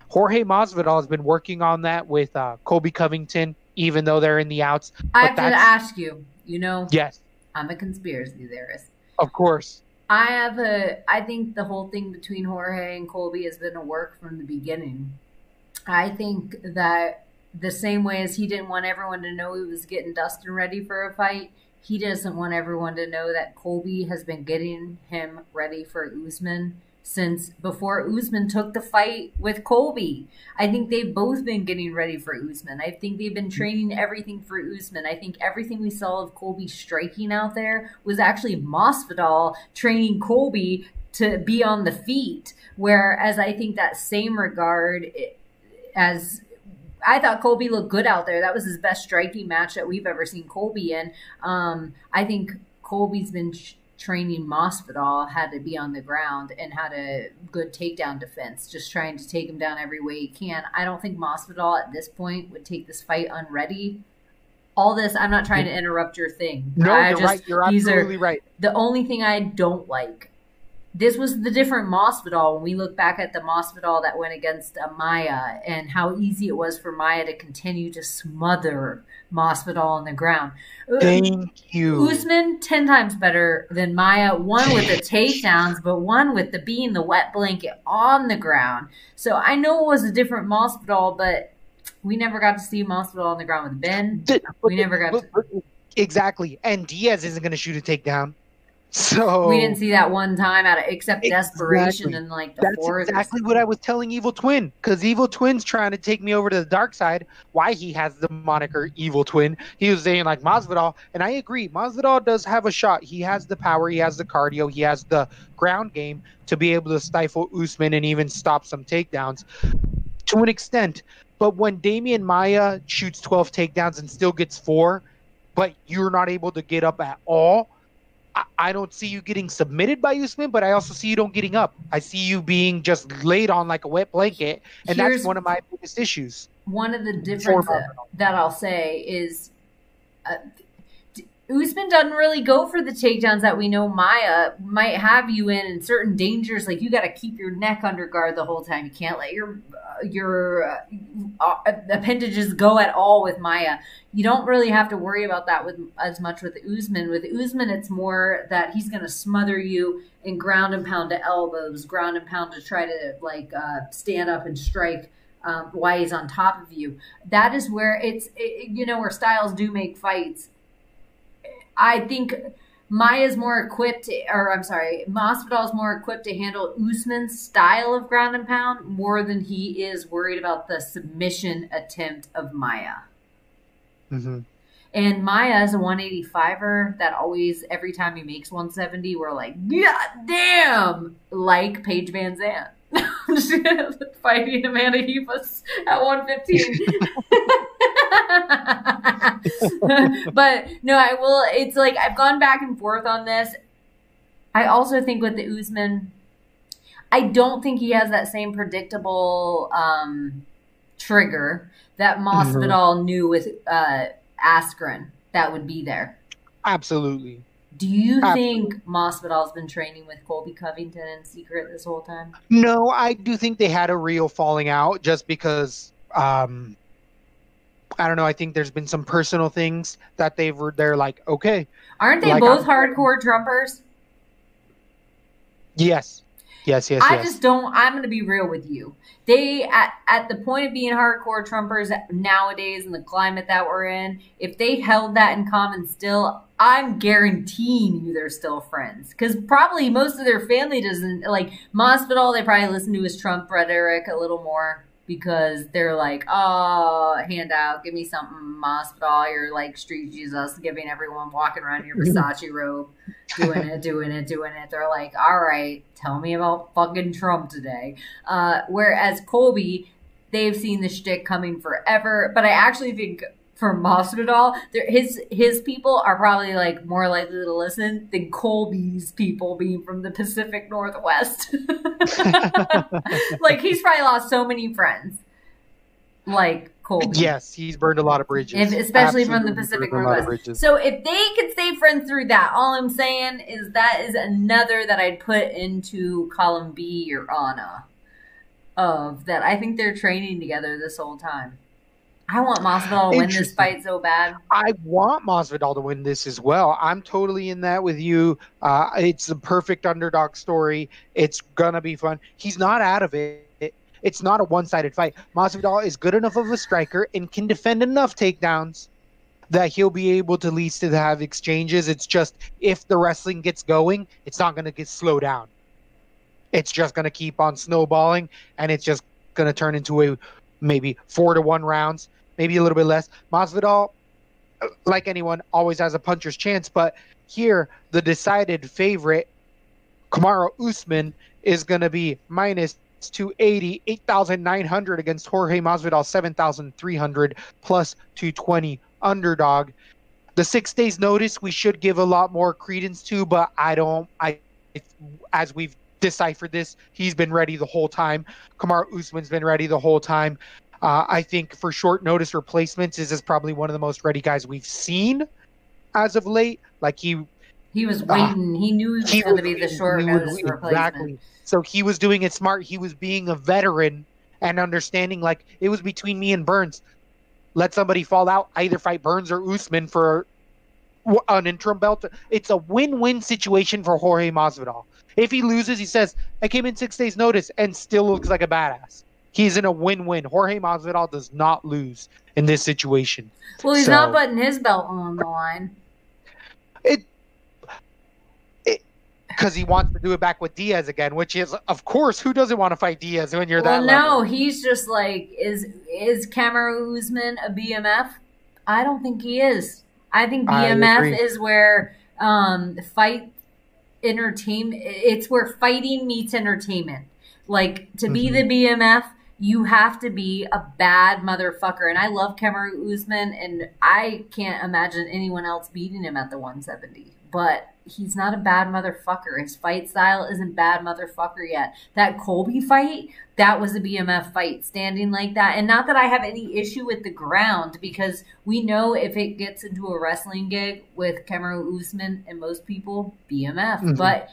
Jorge Masvidal has been working on that with uh, Colby Covington, even though they're in the outs. I have to ask you. You know, Yes, I'm a conspiracy theorist. of course. I have a. I think the whole thing between Jorge and Colby has been a work from the beginning. I think that the same way as he didn't want everyone to know he was getting Dustin ready for a fight, he doesn't want everyone to know that Colby has been getting him ready for Usman since before Usman took the fight with Colby. I think they've both been getting ready for Usman. I think they've been training everything for Usman. I think everything we saw of Colby striking out there was actually Masvidal training Colby to be on the feet. Whereas I think that same regard as I thought Colby looked good out there. That was his best striking match that we've ever seen Colby in. Um, I think Colby's been sh- training Masvidal had to be on the ground and had a good takedown defense, just trying to take him down every way he can. I don't think Masvidal at this point would take this fight unready. All this, I'm not trying to interrupt your thing. No, I you're just, right. You're these are- absolutely right. the only thing I don't like this was the different Masvidal when we look back at the Masvidal that went against uh, Maia and how easy it was for Maia to continue to smother Masvidal on the ground. Thank you. Usman ten times better than Maia. One with the *laughs* takedowns, but one with the being the wet blanket on the ground. So I know it was a different Masvidal, but we never got to see Masvidal on the ground with Ben. We never got to. Exactly. And Diaz isn't going to shoot a takedown. So We didn't see that one time out of except desperation Exactly. and like the That's exactly what I was telling Evil Twin. Because Evil Twin's trying to take me over to the dark side. Why he has the moniker Evil Twin. He was saying like Masvidal, and I agree. Masvidal does have a shot. He has the power. He has the cardio. He has the ground game to be able to stifle Usman and even stop some takedowns to an extent. But when Demian Maia shoots 12 takedowns and still gets four, but you're not able to get up at all, I, I don't see you getting submitted by Usman, but I also see you don't getting up. I see you being just laid on like a wet blanket, and Here's- that's one of my biggest issues. one of the differences that I'll say is uh, Usman doesn't really go for the takedowns that we know Maia might have you in in certain dangers. Like you got to keep your neck under guard the whole time. You can't let your uh, your uh, uh, appendages go at all with Maia. You don't really have to worry about that with as much with Usman. With Usman, it's more that he's going to smother you and ground and pound to elbows, ground and pound to try to like uh, stand up and strike um, why he's on top of you. That is where it's it, you know where styles do make fights. I think Maia's more equipped, or I'm sorry, Masvidal's more equipped to handle Usman's style of ground and pound more than he is worried about the submission attempt of Maia. Mm-hmm. And Maia is a 185er that always, every time he makes 170, we're like, God damn! Like Paige Van Zant. I'm just gonna fighting Amanda Ribas at 115. *laughs* *laughs* *laughs* but no, I will. It's like I've gone back and forth on this. I also think with the Usman, I don't think he has that same predictable um, trigger that Masvidal knew with uh, Askren that would be there. Absolutely. Do you Absolutely. think Masvidal's been training with Colby Covington in secret this whole time? No, I do think they had a real falling out just because um I don't know, I think there's been some personal things that they've they're like, okay, Aren't they Like both I'm- hardcore Trumpers? yes. Yes, yes, I yes. just don't. I'm going to be real with you. They at at the point of being hardcore Trumpers nowadays in the climate that we're in, if they held that in common still, I'm guaranteeing you they're still friends. Because probably most of their family doesn't like Masvidal. They probably listen to his Trump rhetoric a little more because they're like, oh, handout, give me something, Masvidal. You're like street Jesus, giving everyone walking around in your *laughs* Versace robe doing it, doing it, doing it. They're like, all right, tell me about fucking Trump today. Uh, whereas Colby, they've seen the shtick coming forever. But I actually think for Masvidal, his his people are probably like more likely to listen than Colby's people being from the Pacific Northwest. *laughs* like he's probably lost so many friends, like Colby. yes, he's burned a lot of bridges. If, especially from the Pacific burned a lot of Northwest. So if they could stay friends through that, all I'm saying is that is another that I'd put into column B, Your Honor, of that I think they're training together this whole time. I want Masvidal to win this fight so bad. I want Masvidal to win this as well. I'm totally in that with you. Uh, it's the perfect underdog story. It's gonna be fun. He's not out of it. It's not a one-sided fight. Masvidal is good enough of a striker and can defend enough takedowns that he'll be able to at least to have exchanges. It's just if the wrestling gets going, it's not gonna get slow down. It's just gonna keep on snowballing, and it's just gonna turn into a maybe four to one rounds, maybe a little bit less. Masvidal like anyone, always has a puncher's chance. But here, the decided favorite, Kamaru Usman, is going to be minus 280, 8,900 against Jorge Masvidal, 7,300 plus 220 underdog. The six days notice we should give a lot more credence to, but I don't. I, as we've deciphered this, he's been ready the whole time. Kamaru Usman's been ready the whole time. Uh, I think for short notice replacements, this is probably one of the most ready guys we've seen as of late. Like he He was waiting. he knew he was going to be the short notice replacement. exactly. So he was doing it smart. He was being a veteran and understanding like it was between me and Burns. Let somebody fall out, either fight Burns or Usman for an interim belt. It's a win-win situation for Jorge Masvidal. If he loses, he says, "I came in six days' notice and still looks like a badass." He's in a win-win. Jorge Masvidal does not lose in this situation. Well, he's So- not putting his belt on the line. It, it, because he wants to do it back with Diaz again, which is, of course, who doesn't want to fight Diaz when you're Well, that no, level? he's just like is is Kamaru Usman a BMF? I don't think he is. I think BMF agree. is where um fight entertainment. It's where fighting meets entertainment. Like to be Mhm. the BMF, you have to be a bad motherfucker. And I love Kamaru Usman, and I can't imagine anyone else beating him at the 170. But he's not a bad motherfucker. His fight style isn't bad motherfucker yet. That Colby fight, that was a BMF fight, standing like that. And not that I have any issue with the ground, because we know if it gets into a wrestling gig with Kamaru Usman and most people, BMF. Mhm. But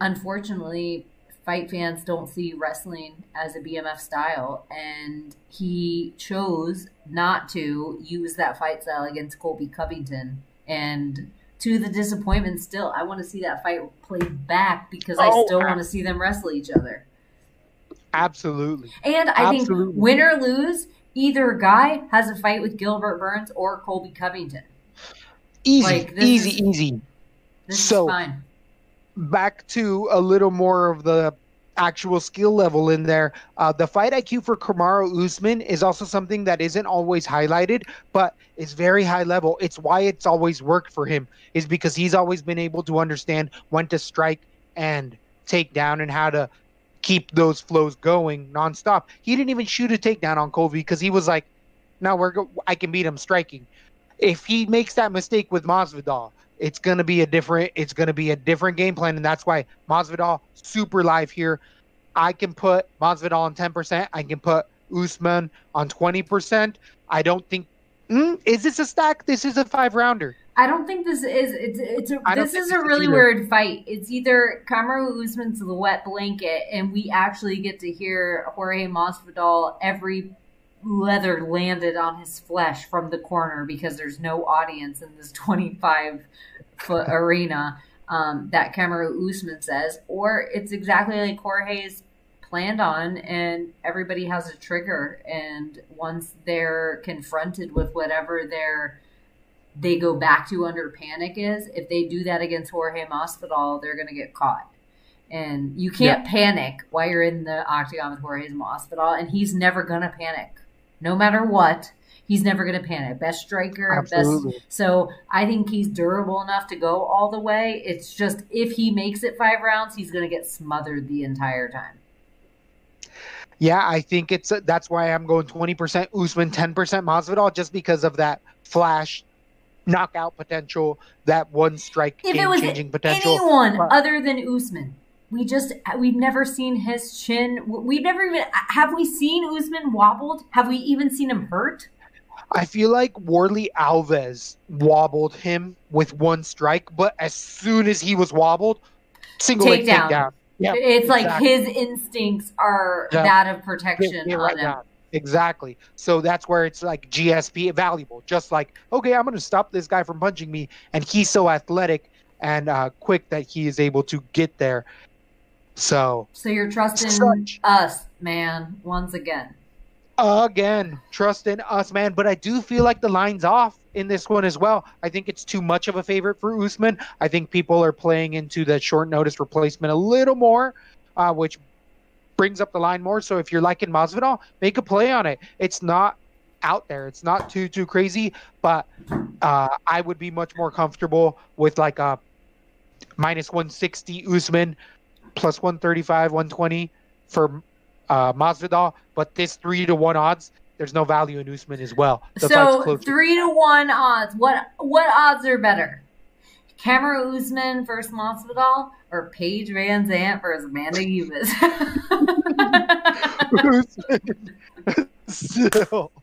unfortunately, fight fans don't see wrestling as a BMF style, and he chose not to use that fight style against Colby Covington. And to the disappointment, still, I want to see that fight played back because I Oh, still want to see them wrestle each other. Absolutely. And I think win or lose, either guy has a fight with Gilbert Burns or Colby Covington. Easy, Like, easy, is- easy. This So- is fine. Back to a little more of the actual skill level in there. Uh, the fight IQ for Kamaru Usman is also something that isn't always highlighted, but is very high level. It's why it's always worked for him, is because he's always been able to understand when to strike and take down and how to keep those flows going nonstop. He didn't even shoot a takedown on Colby because he was like, "Now we're go- I can beat him striking." If he makes that mistake with Masvidal, it's gonna be a different. It's gonna be a different game plan, and that's why Masvidal super live here. I can put Masvidal on ten percent. I can put Usman on twenty percent. I don't think. Mm, is this a stack? This is a five rounder. I don't think this is it's it's a, this is a really either. weird fight. It's either Kamaru Usman's the wet blanket, and we actually get to hear Jorge Masvidal every leather landed on his flesh from the corner because there's no audience in this *laughs* 25 foot arena. Um, that Kamaru Usman says, or it's exactly like Jorge's planned on, and everybody has a trigger, and once they're confronted with whatever they're they go back to under panic is if they do that against Jorge Masvidal, they're going to get caught. And you can't panic while you're in the octagon with Jorge Masvidal, and he's never going to panic, no matter what. He's never going to panic. Best striker, Absolutely. best. So I think he's durable enough to go all the way. It's just if he makes it five rounds, he's going to get smothered the entire time. Yeah, I think it's that's why I'm going 20% Usman, 10% Masvidal, just because of that flash knockout potential, that one strike If game changing potential. anyone But- other than Usman, we just we've never seen his chin. We've never even have we seen Usman wobbled? Have we even seen him hurt? I feel like Warley Alves wobbled him with one strike, but as soon as he was wobbled, single leg Takedown. takedown. Yeah, it's like his instincts are Yeah. that of protection on right him. down. Exactly. So that's where it's like GSP valuable. Just like, okay, I'm going to stop this guy from punching me. And he's so athletic and uh, quick that he is able to get there. So, So you're trusting Such- us, man, once again. again, trust in Usman. But I do feel like the line's off in this one as well. I think it's too much of a favorite for Usman. I think people are playing into the short notice replacement a little more, uh, which brings up the line more. So if you're liking Masvidal, make a play on it. It's not out there. It's not too too crazy, but uh, I would be much more comfortable with like a minus 160 Usman, plus 135, 120 for uh, Masvidal. But this three to one odds, there's no value in Usman as well. The so three to one odds. What what odds are better? Kamaru Usman versus Masvidal or Paige Van Zant versus Amanda Ribas? *laughs* Usman. *laughs*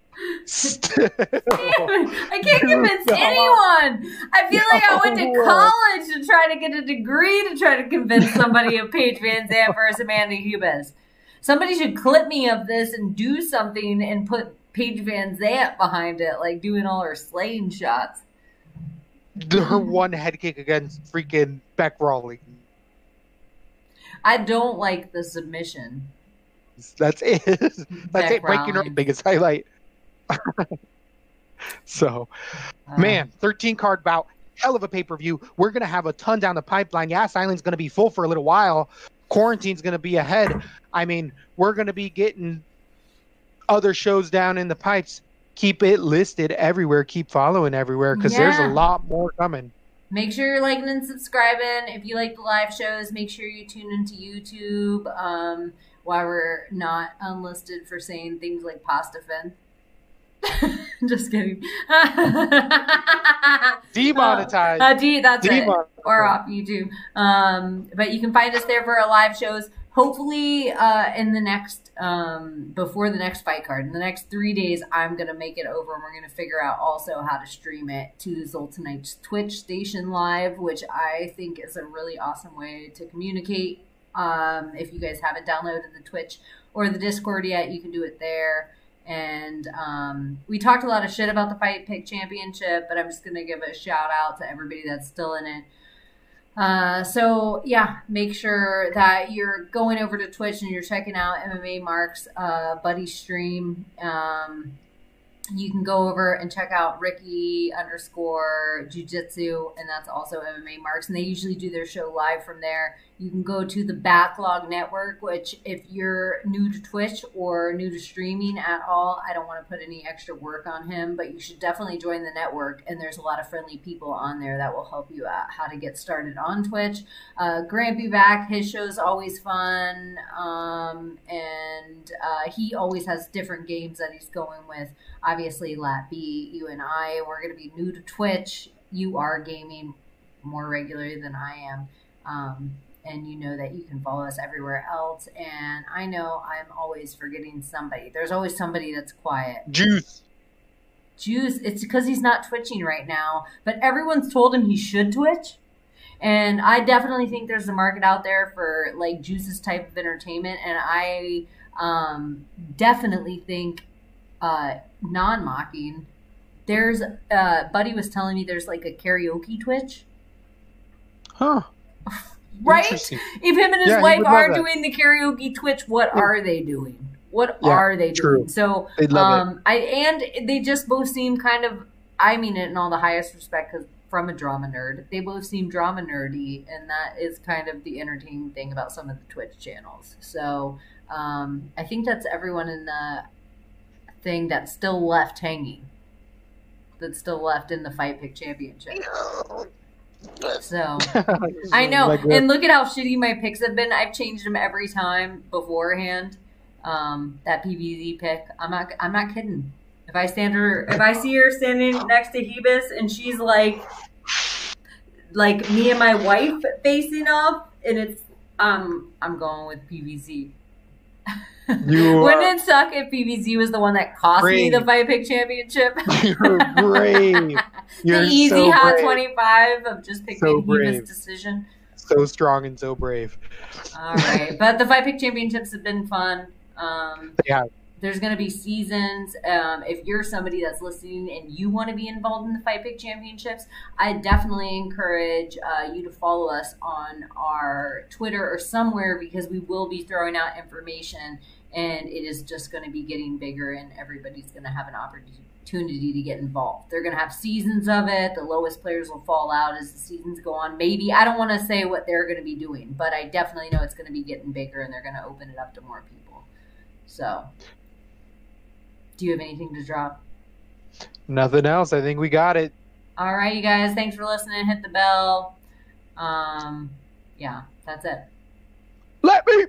Still. I can't convince anyone. I feel like I went to college to try to get a degree to try to convince somebody of Paige Van Zant versus Amanda Ribas. Somebody should clip me of this and do something and put Paige Van Zant behind it, like doing all her slaying shots. her one head kick against freaking Bec Rawlings. I don't like the submission. That's it. *laughs* That's Beck it. Breaking her biggest highlight. *laughs* so, Uh, man, 13 card bout, hell of a pay per view. We're gonna have a ton down the pipeline. Yeah, Island's gonna be full for a little while. Quarantine's gonna be ahead. I mean, we're gonna be getting other shows down in the pipes. Keep it listed everywhere. Keep following everywhere because there's a lot more coming. Make sure you're liking and subscribing. If you like the live shows, make sure you tune into YouTube. Um, while we're not unlisted for saying things like pasta fin. *laughs* Just kidding. *laughs* Demonetized. Uh, D, that's it. Or off YouTube. Um, but you can find us there for our live shows. Hopefully, uh, in the next, um, before the next fight card, in the next three days, I'm gonna make it over, and we're gonna figure out also how to stream it to Zoltanite's Twitch station live, which I think is a really awesome way to communicate. Um, if you guys haven't downloaded the Twitch or the Discord yet, you can do it there. And um, we talked a lot of shit about the Fight Pick Championship, but I'm just going to give a shout out to everybody that's still in it. Uh, so, yeah, make sure that you're going over to Twitch and you're checking out MMA Mark's uh, buddy stream. Um, you can go over and check out Ricky underscore Jiu-Jitsu, and that's also MMA Marks, and they usually do their show live from there. You can go to the Backlog Network, which if you're new to Twitch or new to streaming at all, I don't want to put any extra work on him, but you should definitely join the network. And there's a lot of friendly people on there that will help you out how to get started on Twitch. Uh, Grant be back. His show's always fun, um, and uh, he always has different games that he's going with. Obviously, Lat B, you and I, we're going to be new to Twitch. You are gaming more regularly than I am. Um, and you know that you can follow us everywhere else. And I know I'm always forgetting somebody. There's always somebody that's quiet. Juice. Juice, it's because he's not twitching right now, but everyone's told him he should twitch. And I definitely think there's a market out there for like Juice's type of entertainment. And I um, definitely think uh, non mocking. There's, uh, Buddy was telling me there's like a karaoke Twitch. Huh. Right? If him and his Yeah, wife are doing the karaoke Twitch, what Yeah. are they doing? What Yeah, are they true. doing? So, They'd love um, I and they just both seem kind of. I mean it in all the highest respect, because from a drama nerd, they both seem drama nerdy, and that is kind of the entertaining thing about some of the Twitch channels. So, um, I think that's everyone in the thing that's still left hanging. That's still left in the Fight Pick Championship. So. *laughs* *laughs* I know. Like, and look at how shitty my picks have been. I've changed them every time beforehand. Um, that PVZ pick. I'm not. I'm not kidding. If I stand her, if I see her standing next to Ribas and she's like, like me and my wife facing off, and it's um, I'm going with PVZ. You *laughs* Wouldn't it suck if PVZ was the one that cost me the fight pick championship? *laughs* You're brave. *laughs* You're the easy so hot brave. 25 of just picking So brave. decision. So strong and so brave. All right, but the fight pick championships have been fun. Um, Yeah. There's going to be seasons. Um, if you're somebody that's listening and you want to be involved in the fight pick championships, I definitely encourage uh, you to follow us on our Twitter or somewhere because we will be throwing out information, and it is just going to be getting bigger, and everybody's going to have an opportunity to get involved. They're going to have seasons of it. The lowest players will fall out as the seasons go on. Maybe I don't want to say what they're going to be doing, but I definitely know it's going to be getting bigger, and they're going to open it up to more people. So, do you have anything to drop? Nothing else. I think we got it. All right, you guys. Thanks for listening. Hit the bell. Um, yeah, that's it. Let me